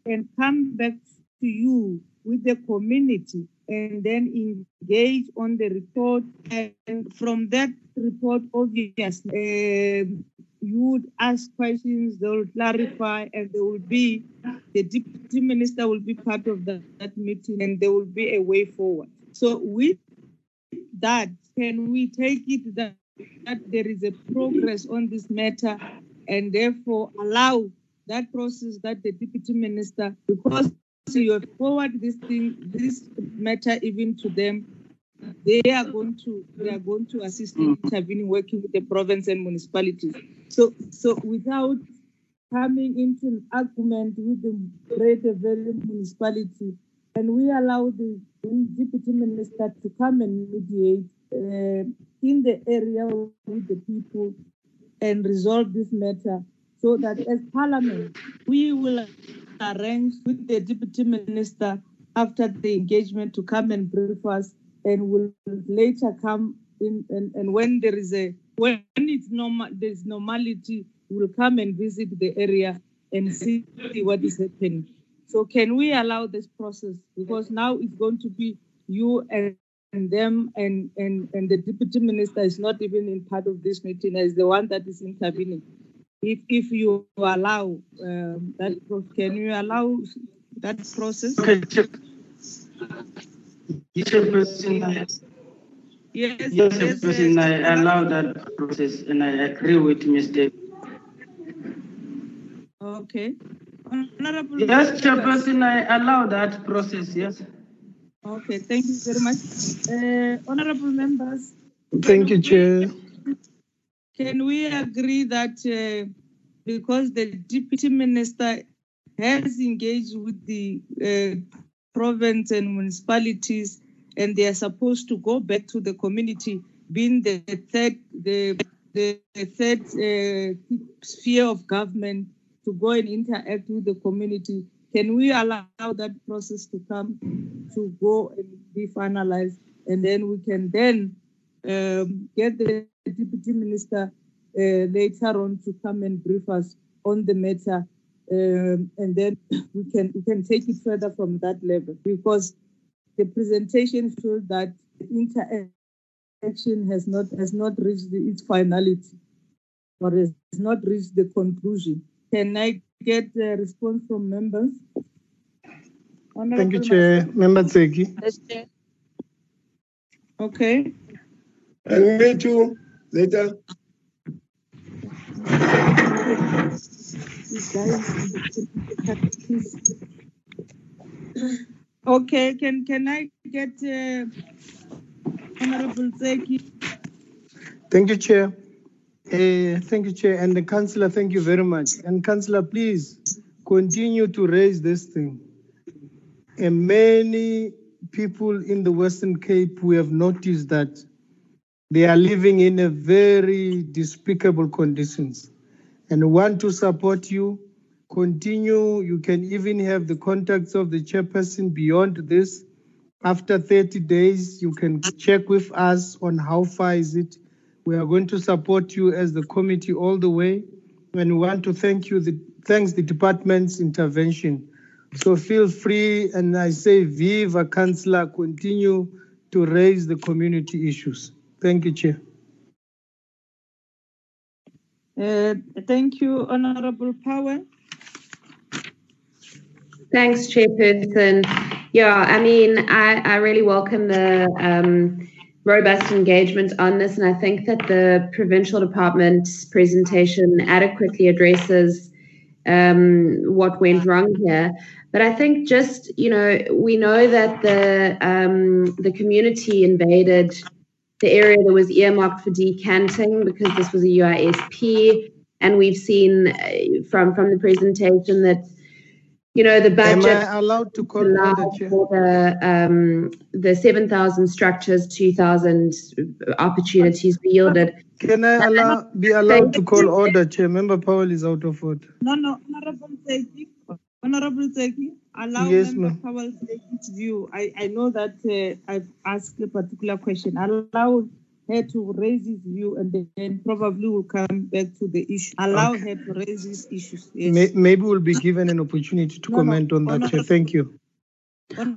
and come back to you with the community and then engage on the report. And from that report, obviously, um, you would ask questions, they will clarify, and there will be the deputy minister will be part of that, that meeting, and there will be a way forward. So, with that, can we take it that, that there is a progress on this matter, and therefore allow that process that the deputy minister, because you have forward this thing, this matter even to them, they are going to they are going to assist in intervening, working with the province and municipalities. So so without coming into an argument with the Greater Valley municipality, and we allow the deputy minister to come and mediate uh, in the area with the people and resolve this matter so that as parliament we will arrange with the deputy minister after the engagement to come and brief us and will later come in and, and when there is a when it's normal there's normality we'll come and visit the area and see what is happening. So can we allow this process? Because now it's going to be you and, them and, and and the deputy minister is not even in part of this meeting as the one that is intervening if if you allow um, that can you allow that process okay. Yes, yes, yes, President, I allow that process and I agree with Mr. Okay. Honorable Yes, Chairperson, I allow that process, yes. Okay, thank you very much. Uh, honorable members. Thank you, Chair. Can we agree that uh, because the deputy minister has engaged with the uh, province and municipalities, and they are supposed to go back to the community, being the third the the, third uh, sphere of government to go and interact with the community. Can we allow that process to come to go and be finalized, and then we can then um, get the deputy minister uh, later on to come and brief us on the matter um, and then we can we can take it further from that level because the presentation showed that interaction has not has not reached its finality or has not reached the conclusion. Can I get a response from members? Honorable Thank you, Chair. Member Tseke. Okay. And me too, later. Okay, can can I get uh, Honorable Tseke? Thank you, Chair. Uh, thank you, Chair. And the Councillor, thank you very much. And Councillor, please continue to raise this thing. And many people in the Western Cape, we have noticed that They are living in a very despicable conditions and want to support you. Continue. You can even have the contacts of the chairperson beyond this. After 30 days, you can check with us on how far is it. We are going to support you as the committee all the way. And we want to thank you, the, thanks the department's intervention. So feel free, and I say, Viva Councillor, continue to raise the community issues. Thank you, Chair. Uh, thank you, Honorable Powell. Thanks, Chairperson. Yeah, I mean, I, I really welcome the um, robust engagement on this, and I think that the provincial department's presentation adequately addresses um, what went wrong here. But I think just you know we know that the um, the community invaded the area that was earmarked for decanting because this was a UISP, and we've seen uh, from from the presentation that you know the budget Am I allowed to call order, Chair? for the um, the seven thousand structures, two thousand opportunities we yielded. Can I allow, be allowed to call order, Chair? Member Powell is out of order. No, no, Honorable Tseke. Honorable Tseke, allow Yes, Member. Powell to take its view. I, I know that uh, I've asked a particular question. Allow her to raise his view and then probably we'll come back to the issue. Allow Okay. her to raise these issues. Yes. May, maybe we'll be given an opportunity to No, no, comment on that, Chair. Thank you.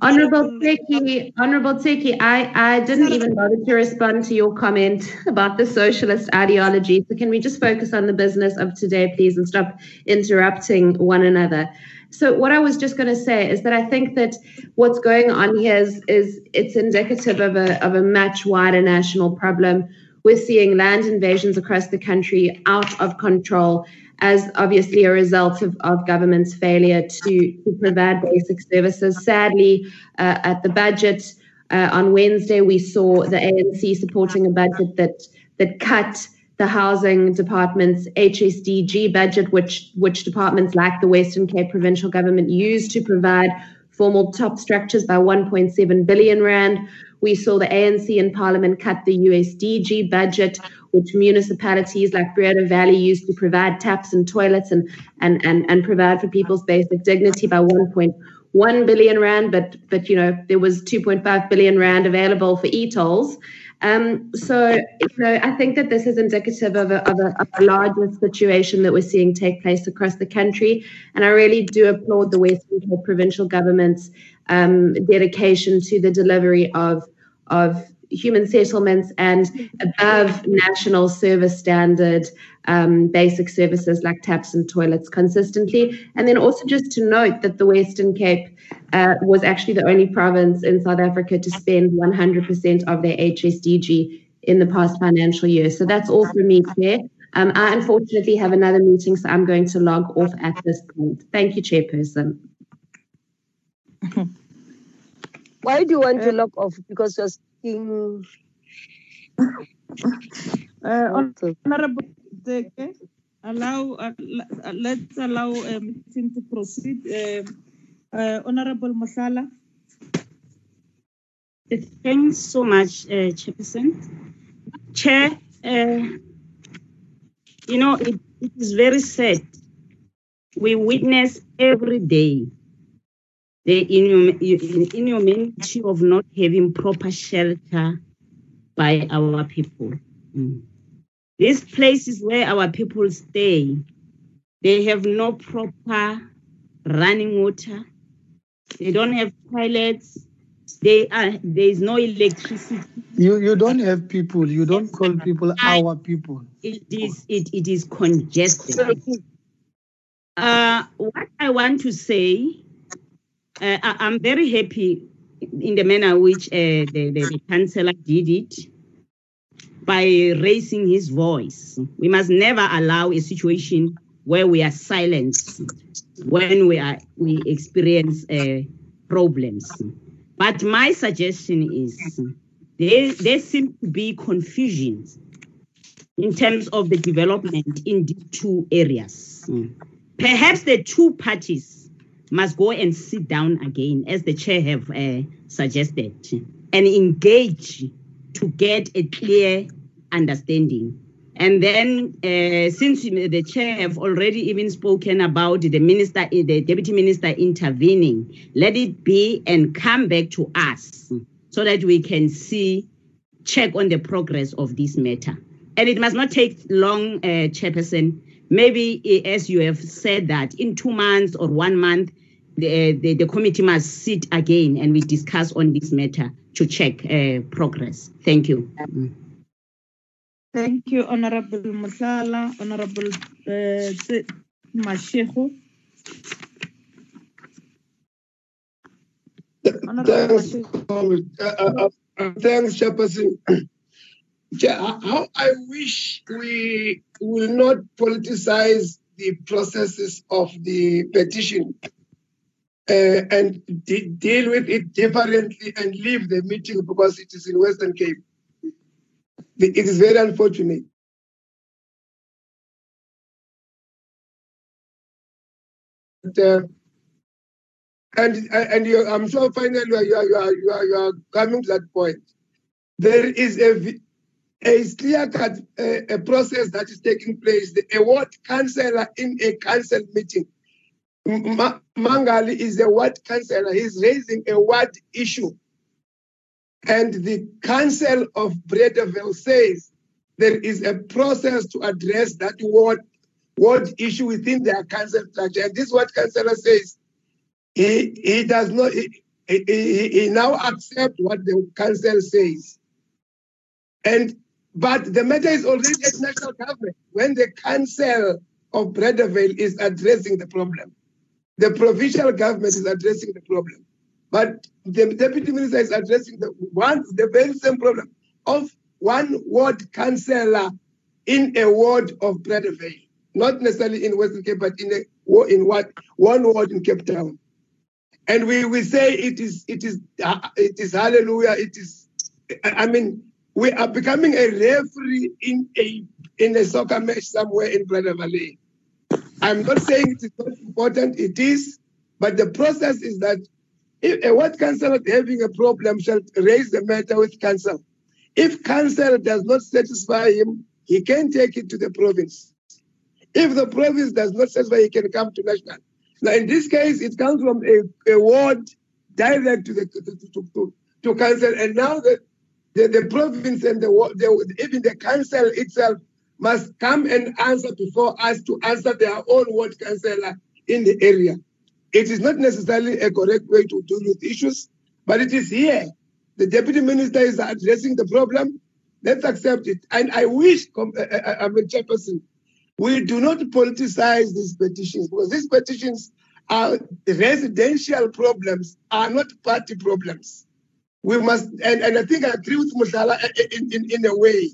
Honorable Tseke, Honorable Tseke, I, I didn't even bother to respond to your comment about the socialist ideology. So can we just focus on the business of today, please, and stop interrupting one another? So what I was just going to say is that I think that what's going on here is, is it's indicative of a, of a much wider national problem. We're seeing land invasions across the country out of control as obviously a result of, of government's failure to, to provide basic services. Sadly, uh, at the budget uh, on Wednesday, we saw the ANC supporting a budget that that cut the housing department's HSDG budget, which which departments like the Western Cape provincial government use to provide formal top structures by 1.7 billion rand. We saw the ANC in Parliament cut the USDG budget, which municipalities like Breede Valley used to provide taps and toilets and, and, and, and provide for people's basic dignity by 1.1 billion rand. But, but, you know, there was 2.5 billion rand available for e-tolls. Um, so, you know, I think that this is indicative of a, of, a, of a larger situation that we're seeing take place across the country. And I really do applaud the Western Cape provincial government's um, dedication to the delivery of, of human settlements and above national service standard um, basic services like taps and toilets consistently. And then also just to note that the Western Cape uh, was actually the only province in South Africa to spend 100% of their HSDG in the past financial year. So that's all from me, Chair. Um, I unfortunately have another meeting, so I'm going to log off at this point. Thank you, Chairperson. Why do you want to log off? Because you're speaking. Uh, Honorable Tseke, allow, uh, uh, let's allow uh, meeting to proceed. Uh, uh, Honorable Masala. Thanks so much, uh, Chairperson. Chair, uh, you know, it, it is very sad. We witness every day the inhum- inhumanity of not having proper shelter by our people. Mm. These places where our people stay, they have no proper running water. They don't have toilets. They are there is no electricity. You you don't have people. You don't call people our people. It is it, it is congested. Uh, what I want to say, uh, I, I'm very happy in the manner which uh, the, the, the councillor did it by raising his voice. We must never allow a situation where we are silenced when we are we experience uh, problems. But my suggestion is there, there seems to be confusion in terms of the development in these two areas. Perhaps the two parties must go and sit down again, as the chair have uh, suggested, and engage to get a clear understanding. And then, uh, since the chair have already even spoken about the minister, the deputy minister intervening, let it be and come back to us so that we can see, check on the progress of this matter. And it must not take long, uh, Chairperson. Maybe, eh, as you have said that, in two months or one month, the, the, the committee must sit again and we discuss on this matter to check uh, progress. Thank you. Thank you, Honorable Musala, Honorable uh, Tse- Honorable Thanks, Mashego. Comrade. Uh, uh, uh, thanks, Chairperson. How I wish we will not politicize the processes of the petition uh, and de- deal with it differently and leave the meeting because it is in Western Cape. It is very unfortunate. uh, and and you, I'm sure finally you are, you, are, you, are, you, are, coming to that point. There is a a clear cut uh, a process that is taking place. The a ward councillor in a council meeting. Mangali is a ward councillor. He's raising a ward issue, and the council of Breede Valley says there is a process to address that ward ward issue within their council structure. And this is what councillor says he he does not he, he, he- now accept what the council says and but the matter is already at national government when the council of Breede Valley is addressing the problem the provincial government is addressing the problem. But the deputy minister is addressing the one the very same problem of one ward councillor in a ward of Breede Valley not necessarily in Western Cape but in a in what one ward in Cape Town. And we we say it is it is uh, it is hallelujah it is i mean we are becoming a referee in a in a soccer match somewhere in Breede Valley. I'm not saying it is not important, it is, but the process is that if a ward councillor having a problem shall raise the matter with council. If council does not satisfy him, he can take it to the province. If the province does not satisfy, he can come to national. Now, in this case, it comes from a, a ward direct to the to, to, to, council, and now the, the, the province and the, the even the council itself must come and answer before us to answer their own ward councillor in the area. It is not necessarily a correct way to deal with issues, but it is here. The deputy minister is addressing the problem. Let's accept it. And I wish, com- uh, uh, I'm a chairperson, we do not politicize these petitions because these petitions are residential problems, are not party problems. We must, and, and I think I agree with Musala in, in, in a way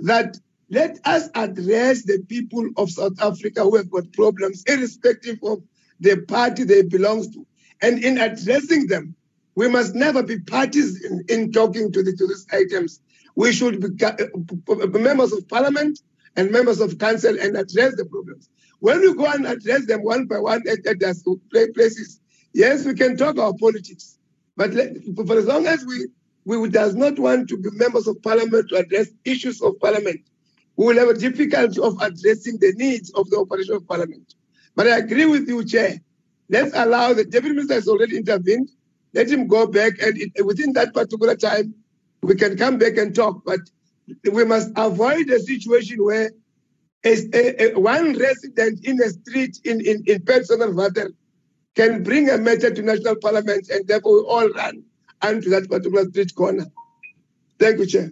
that let us address the people of South Africa who have got problems, irrespective of the party they belong to. And in addressing them, we must never be parties in, in talking to, the, to these items. We should be uh, members of parliament and members of council and address the problems. When we go and address them one by one at, at their places, yes, we can talk our politics. But for as long as we, we does not want to be members of parliament to address issues of parliament, we will have a difficulty of addressing the needs of the operation of parliament. But I agree with you, Chair. Let's allow the deputy minister has already intervened. Let him go back, and it, within that particular time, we can come back and talk. But we must avoid a situation where a, a- one resident in a street in in, in personal matter can bring a matter to national parliament, and therefore we all run onto that particular street corner. Thank you, Chair.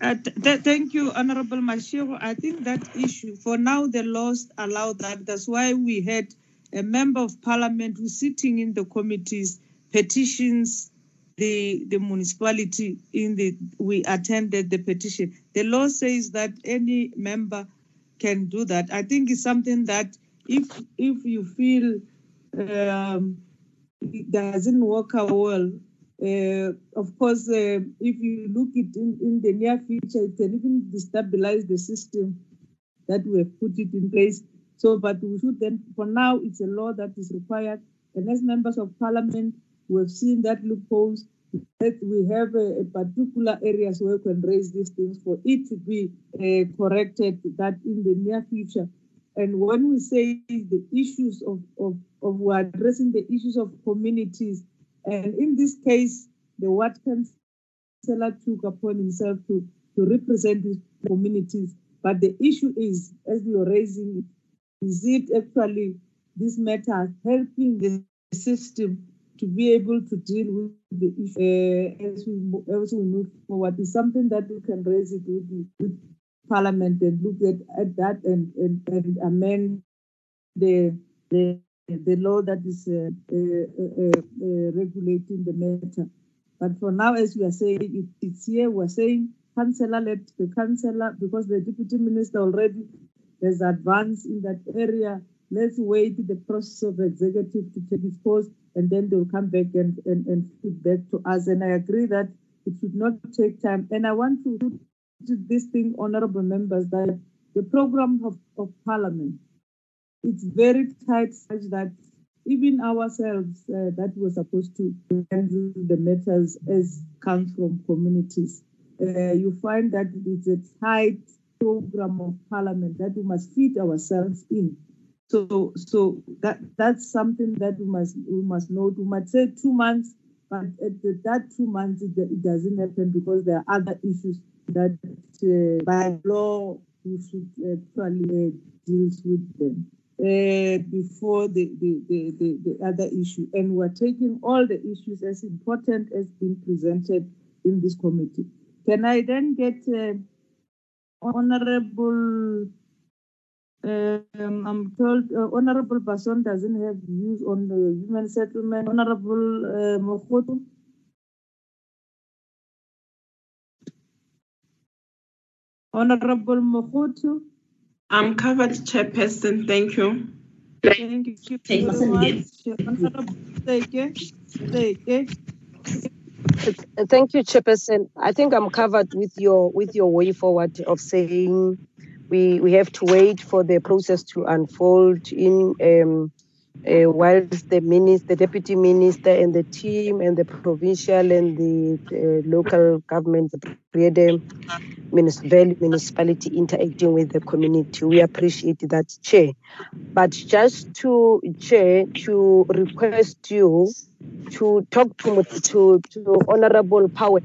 Uh, th- th- thank you, Honorable Mashiko. I think that issue, for now, the laws allow that. That's why we had a member of parliament who's sitting in the committees, petitions the, the municipality in the, we attended the petition. The law says that any member can do that. I think it's something that if, if you feel um, it doesn't work out well. Uh, of course, uh, if you look it in, in the near future, it can even destabilize the system that we have put it in place. So, but we should then, for now, it's a law that is required. And as members of parliament, we have seen that loopholes. that we have a, a particular areas where we can raise these things for it to be uh, corrected that in the near future. And when we say the issues of, of, of we're addressing the issues of communities, and in this case, the ward councillor took upon himself to, to represent these communities. But the issue is, as we are raising is it actually this matter helping the system to be able to deal with the issue uh, as, we, as we move forward is something that we can raise it with, with Parliament and look at, at that and, and, and amend the, the the law that is uh, uh, uh, regulating the matter. But for now, as we are saying, it, it's here, we're saying councillor, let the councillor, because the deputy minister already has advanced in that area, let's wait the process of executive to take its course and then they'll come back and, and, and feedback to us. And I agree that it should not take time. And I want to put this thing, honorable members, that the program of, of parliament it's very tight such that even ourselves uh, that were supposed to handle the matters as come from communities, uh, you find that it's a tight program of parliament that we must fit ourselves in. So, so that that's something that we must we must note. We might say two months, but at the, that two months it, it, doesn't happen because there are other issues that uh, by law we should actually uh, deals with them uh, before the, the, the, the, the other issue. And we're taking all the issues as important as being presented in this committee. Can I then get uh, Honorable, um, I'm told uh, Honorable Basson doesn't have views on the human settlement. Honorable uh, Mokhoto. Honorable Mokhoto. I'm covered, Chairperson. Thank you. Thank you. Thank you, Chairperson. I think I'm covered with your with your way forward of saying we we have to wait for the process to unfold in um, uh, whilst the minister, the deputy minister, and the team, and the provincial and the uh, local government, the municipality interacting with the community. We appreciate that, Chair. But just to, Chair, to request you to talk to, to, to Honorable Powell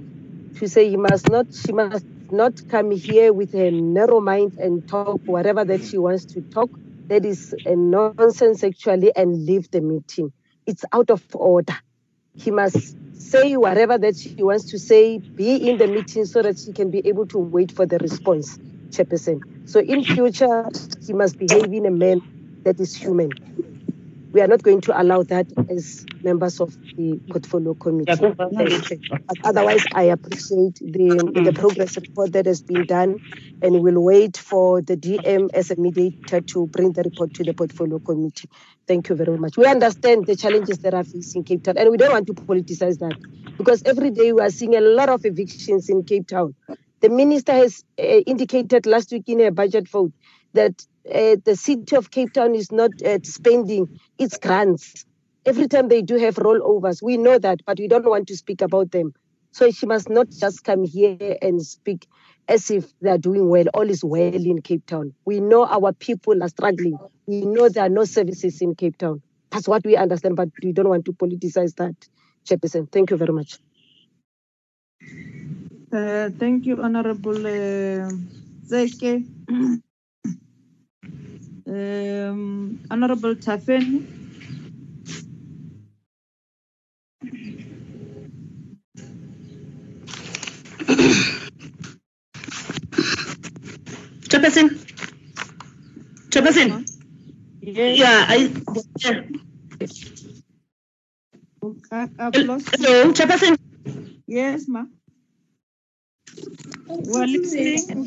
to say he must not, she must not come here with a narrow mind and talk whatever that she wants to talk that is a nonsense actually and leave the meeting. It's out of order. He must say whatever that he wants to say, be in the meeting so that he can be able to wait for the response, Chairperson. So in future, he must behave in a manner that is human we are not going to allow that as members of the portfolio committee. Otherwise, I appreciate the, the progress report that has been done and we'll wait for the DM as a mediator to bring the report to the portfolio committee. Thank you very much. We understand the challenges that are facing Cape Town, and we don't want to politicize that because every day we are seeing a lot of evictions in Cape Town. The minister has uh, indicated last week in a budget vote that uh, the city of Cape Town is not uh, spending its grants. Every time they do have rollovers, we know that, but we don't want to speak about them. So she must not just come here and speak as if they are doing well. All is well in Cape Town. We know our people are struggling. We know there are no services in Cape Town. That's what we understand, but we don't want to politicize that, Chairperson. Thank you very much. Uh, thank you, Honorable uh, Tseke. um, Honorable Tafeni. Chairperson. Chairperson. Yes. Yeah, I. Yeah. Hello, Chairperson. Yes, ma. We're.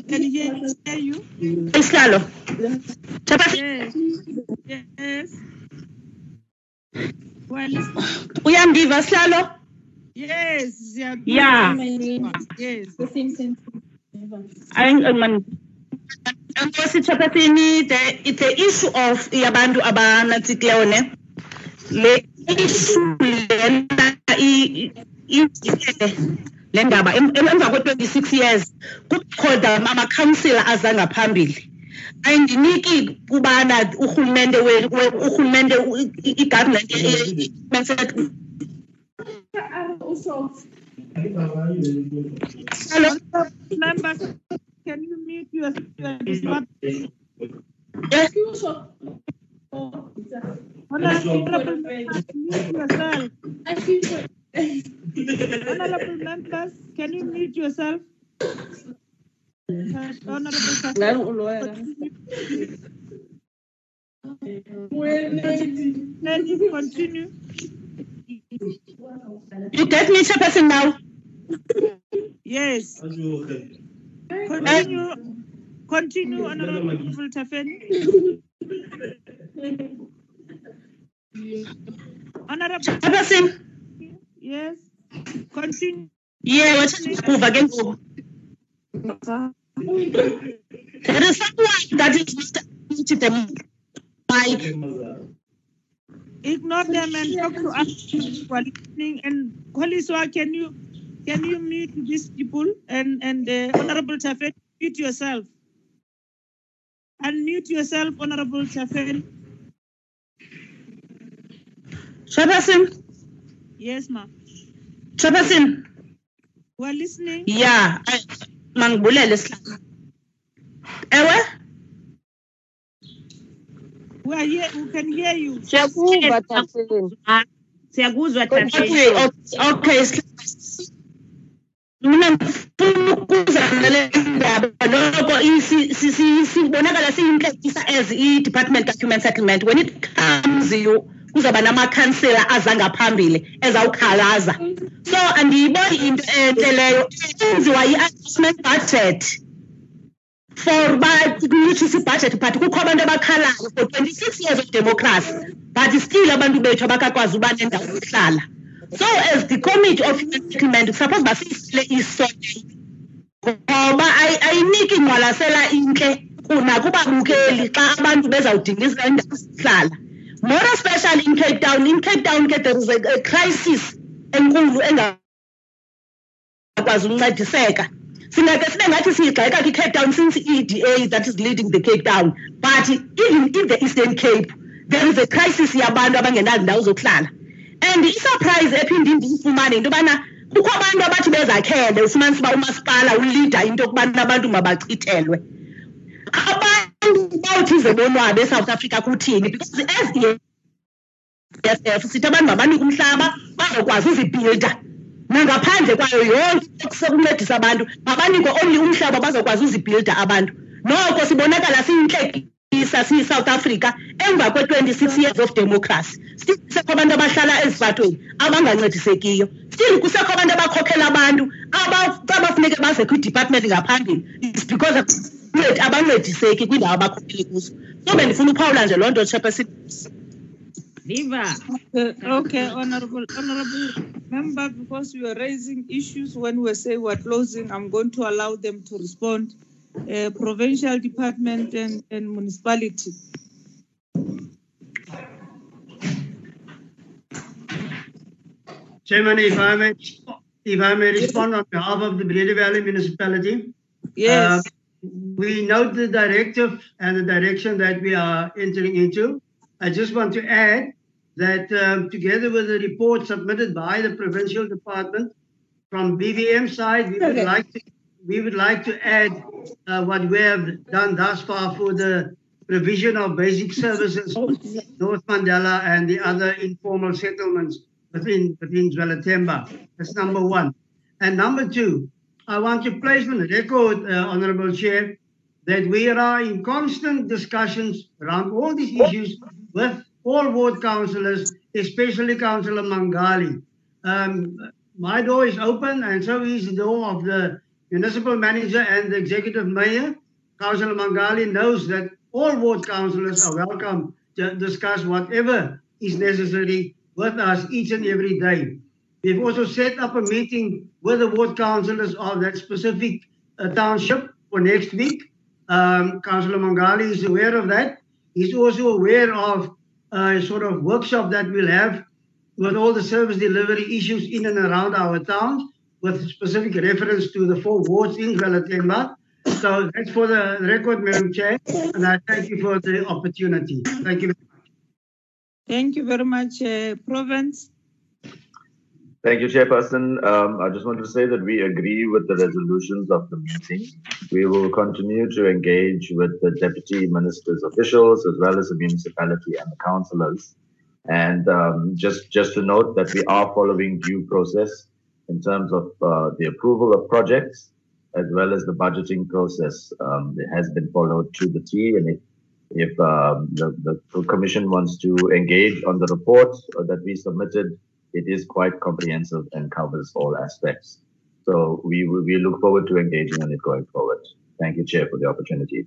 Can hear, hear you? Yes. Yes. We're listening. Uyamdiva Slalo? Yes. Yeah. Yes. Nkosi Chairperson, the the issue of yabantu abanatsikleyo ne le issue lena le ndaba em- em- emva kwe-twenty-six years kubekho amakhansila aza ngaphambili ayindiniki ubana urhulumente we- we- urhulumente igovernment i- i- Hello. Members, can you mute your, your smart? Honorable members, mute yourself. Honorable members, can you mute yourself? Honorable. Let me continue. You get me, Chairperson, now? Yes. Continue, continue, Honorable Tafeni. Honorable. Chairperson. Yes. Continue. Yeah, ndikuva ke ngoku. There is someone that is not muted the mic. Ignore them and talk to us while listening. And Koliswa, can you can you mute these people and and uh, Honorable Tafet, mute yourself. Unmute yourself, Honorable Tafet. Chairperson, Yes, ma'am. Chairperson. We're listening. Yeah, I- mangibulele sihlalo. Ewe? We are here. We can hear you. Siyakuva, Tafeni. Siyakuzwa Okay, okay, okay. Mina ngifuna ukuzamele indaba noko isi- si- si- sibonakala siyinhlekisa as i-department document settlement when it comes you kuzawuba namakhansela aza ngaphambili ezawukhalaza. So andiyiboni into entle leyo. Enziwa yi-adjustment budget for uba kunyutshisa ibhajethi but kukho abantu abakhalayo for twenty-six years of democracy but still abantu bethu abakakwazi uba nendawo yokuhlala. So as the committee of human settlement suppose uba siyisile isonke ngoba ayi- ayiniki ngqwalasela intle nakubabukeli xa abantu bezawudingisela indawo zokuhlala. More especially in cape town. In cape town ke there is a, a crisis enkulu engakwazi ukuncediseka. Singake sibe ngathi siyigxeka kwi-cape town since i-eda that is leading the cape town. But even in the eastern cape there is a crisis yabantu abangenazindawo zokuhlala. And isurprise ephinde ndiyifumane into yobana kukho abantu abathi bezakhele ufumanisa uba umasipala ulida into yokubana abantu mabachithelwe. Abantu bawuthi ze bonwabe esouth africa kuthini? Because as EFF sithi abantu mabanika umhlaba bazokwazi uzibhilda nangaphandle kwayo yonke ekusekuncedisa abantu mabanikwe only umhlaba bazokwazi uzibhilda abantu. Noko sibonakala siyintlekisa siyi-south africa emva kwe-twenty-six years of democracy. Still kusekho abantu abahlala ezipatweni abangancedisekiyo. Still kusekho abantu abakhokhela abantu aba- abafuneke baze kwi-department ngaphambili. Is because ncedi- abancediseki kwiindawo abakhokhele kuzo. So bendifuna uphawula nje loo nto chairperson Viva. Uh, okay, honorable, honorable member, because we are raising issues when we say we're closing, I'm going to allow them to respond. Uh, provincial department and, and municipality. Chairman, if I may, if I may respond on behalf of the Breede Valley Municipality. Yes. Uh, We note the directive and the direction that we are entering into. I just want to add that um, together with the report submitted by the provincial department from BVM side, we would Okay. like to, we would like to add uh, what we have done thus far for the provision of basic services, North Mandela and the other informal settlements within, within Zwelethemba. That's number one. And number two, I want to place on the record, uh, Honorable Chair, that we are in constant discussions around all these issues with all ward councillors, especially Councillor Mangali. Um, my door is open, and so is the door of the municipal manager and the executive mayor. Councillor Mangali knows that all ward councillors are welcome to discuss whatever is necessary with us each and every day. We've also set up a meeting with the ward councillors of that specific uh, township for next week. Um, Councillor Mangali is aware of that. He's also aware of a sort of workshop that we'll have with all the service delivery issues in and around our towns, with specific reference to the four wards in Zwelethemba. So that's for the record, Madam Chair, and I thank you for the opportunity. Thank you. Very much. Thank you very much, uh, Province. Thank you, Chairperson. Um, I just want to say that we agree with the resolutions of the meeting. We will continue to engage with the deputy minister's officials as well as the municipality and the councillors. And um, just just to note that we are following due process in terms of uh, the approval of projects as well as the budgeting process. Um, it has been followed to the T, and if if um, the, the commission wants to engage on the report that we submitted it is quite comprehensive and covers all aspects. So we we look forward to engaging on it going forward. Thank you, Chair, for the opportunity.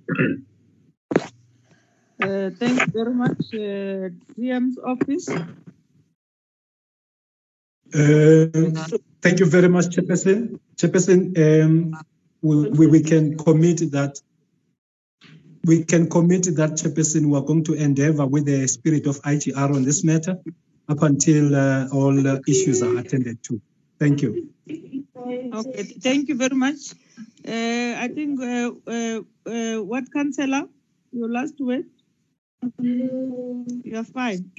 Uh, thank you very much, uh, DM's office. Uh, thank you very much, Chairperson. Chairperson, um, we, we, we can commit that we can commit that Chairperson we are going to endeavor with the spirit of IGR on this matter up until uh, all uh, issues are attended to. Thank you. Okay, thank you very much. Uh, I think uh, uh, uh, what councillor, your last word. You are fine.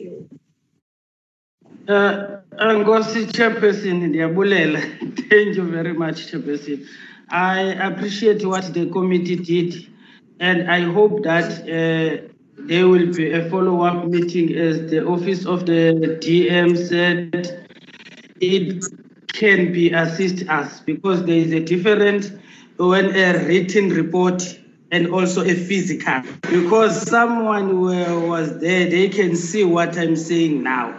Uh, Chairperson Ndiabulela, thank you very much, Chairperson. I appreciate what the committee did, and I hope that uh, there will be a follow-up meeting as the office of the DM said it can be assist us because there is a difference when a written report and also a physical. Because someone was there they can see what i'm saying now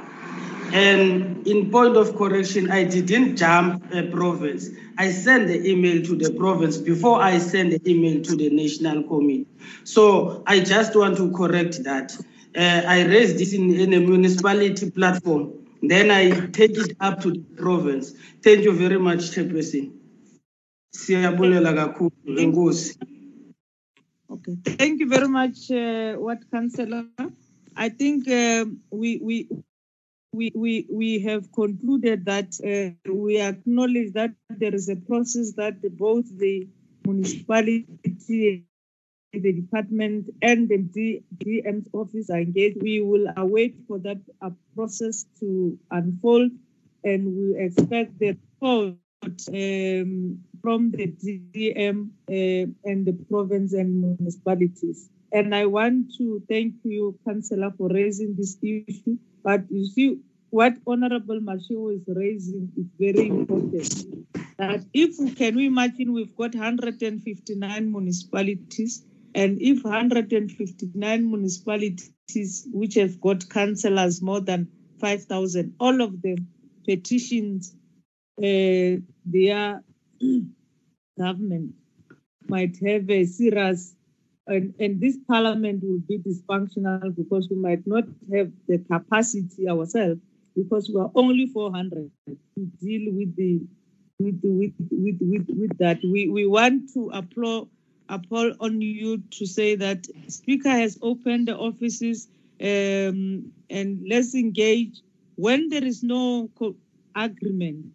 and in point of correction i didn't jump a province. I sent the email to the province before i send the email to the national committee. So i just want to correct that. Uh, i raised this in, in a municipality platform. Then i take it up to the province. Thank you very much chairperson. Siyabulela kakhulu enkosi Okay, thank you very much, uh, what councillor. I think uh, we we we we we have concluded that uh, we acknowledge that there is a process that both the municipality, the department, and the DM's office are engaged. We will await for that uh, process to unfold, and we expect the report um, from the DDM uh, and the province and municipalities. And I want to thank you, Councillor, for raising this issue. But you see, what Honorable Mashiko is raising is very important. That if we can we imagine we've got 159 municipalities, and if 159 municipalities which have got councillors more than 5,000, all of them petitions uh, their government might have a serious and, and this parliament will be dysfunctional because we might not have the capacity ourselves because we are only 400 to deal with the with with with with, with that we we want to applaud applaud on you to say that speaker has opened the offices um, and let's engage when there is no agreement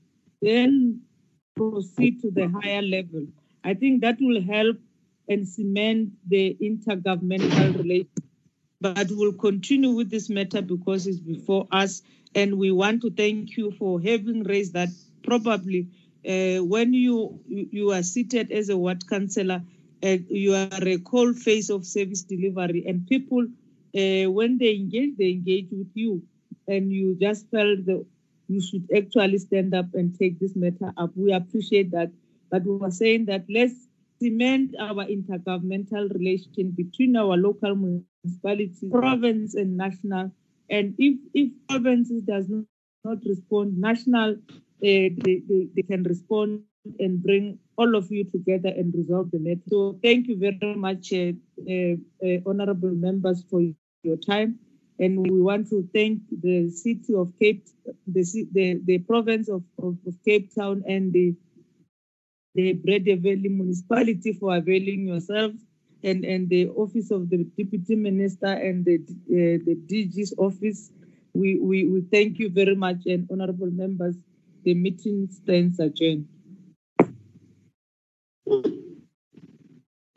then proceed to the higher level. I think that will help and cement the intergovernmental relations. But we'll continue with this matter because it's before us, and we want to thank you for having raised that. Probably, uh, when you you are seated as a ward councillor, uh, you are a cold face of service delivery, and people, uh, when they engage, they engage with you, and you just felt the you should actually stand up and take this matter up. We appreciate that. But we were saying that let's cement our intergovernmental relation between our local municipalities, province and national. And if if provinces does not, not respond, national uh, they, they, they can respond and bring all of you together and resolve the matter. So thank you very much, uh, uh, honorable members, for your time and we want to thank the city of Cape, the the, the province of, of, of Cape Town and the the Breede Valley municipality for availing yourselves, and, and the office of the deputy minister and the uh, the DG's office. we, we, we thank you very much and honorable members. The meeting stands adjourned.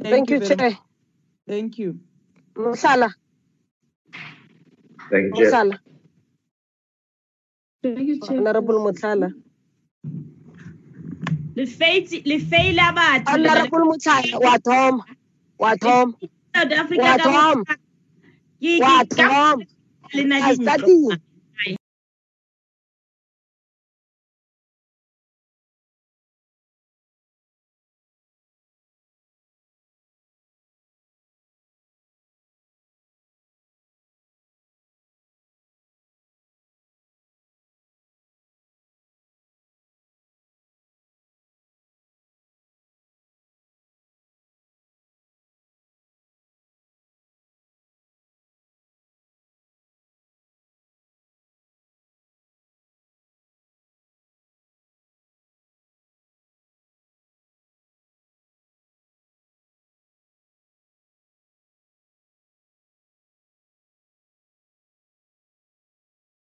Thank you, very Chair. much. Thank you. Msala. Thank you, Chair. Thank you, Chair. Honorable Mutlala. Le fail le fail batho. Honorable Mutlala, wa thoma. Wa thoma. South Africa Wa ka thoma. Ke- ke- Wa ka- thoma. le na A dintwa. starting.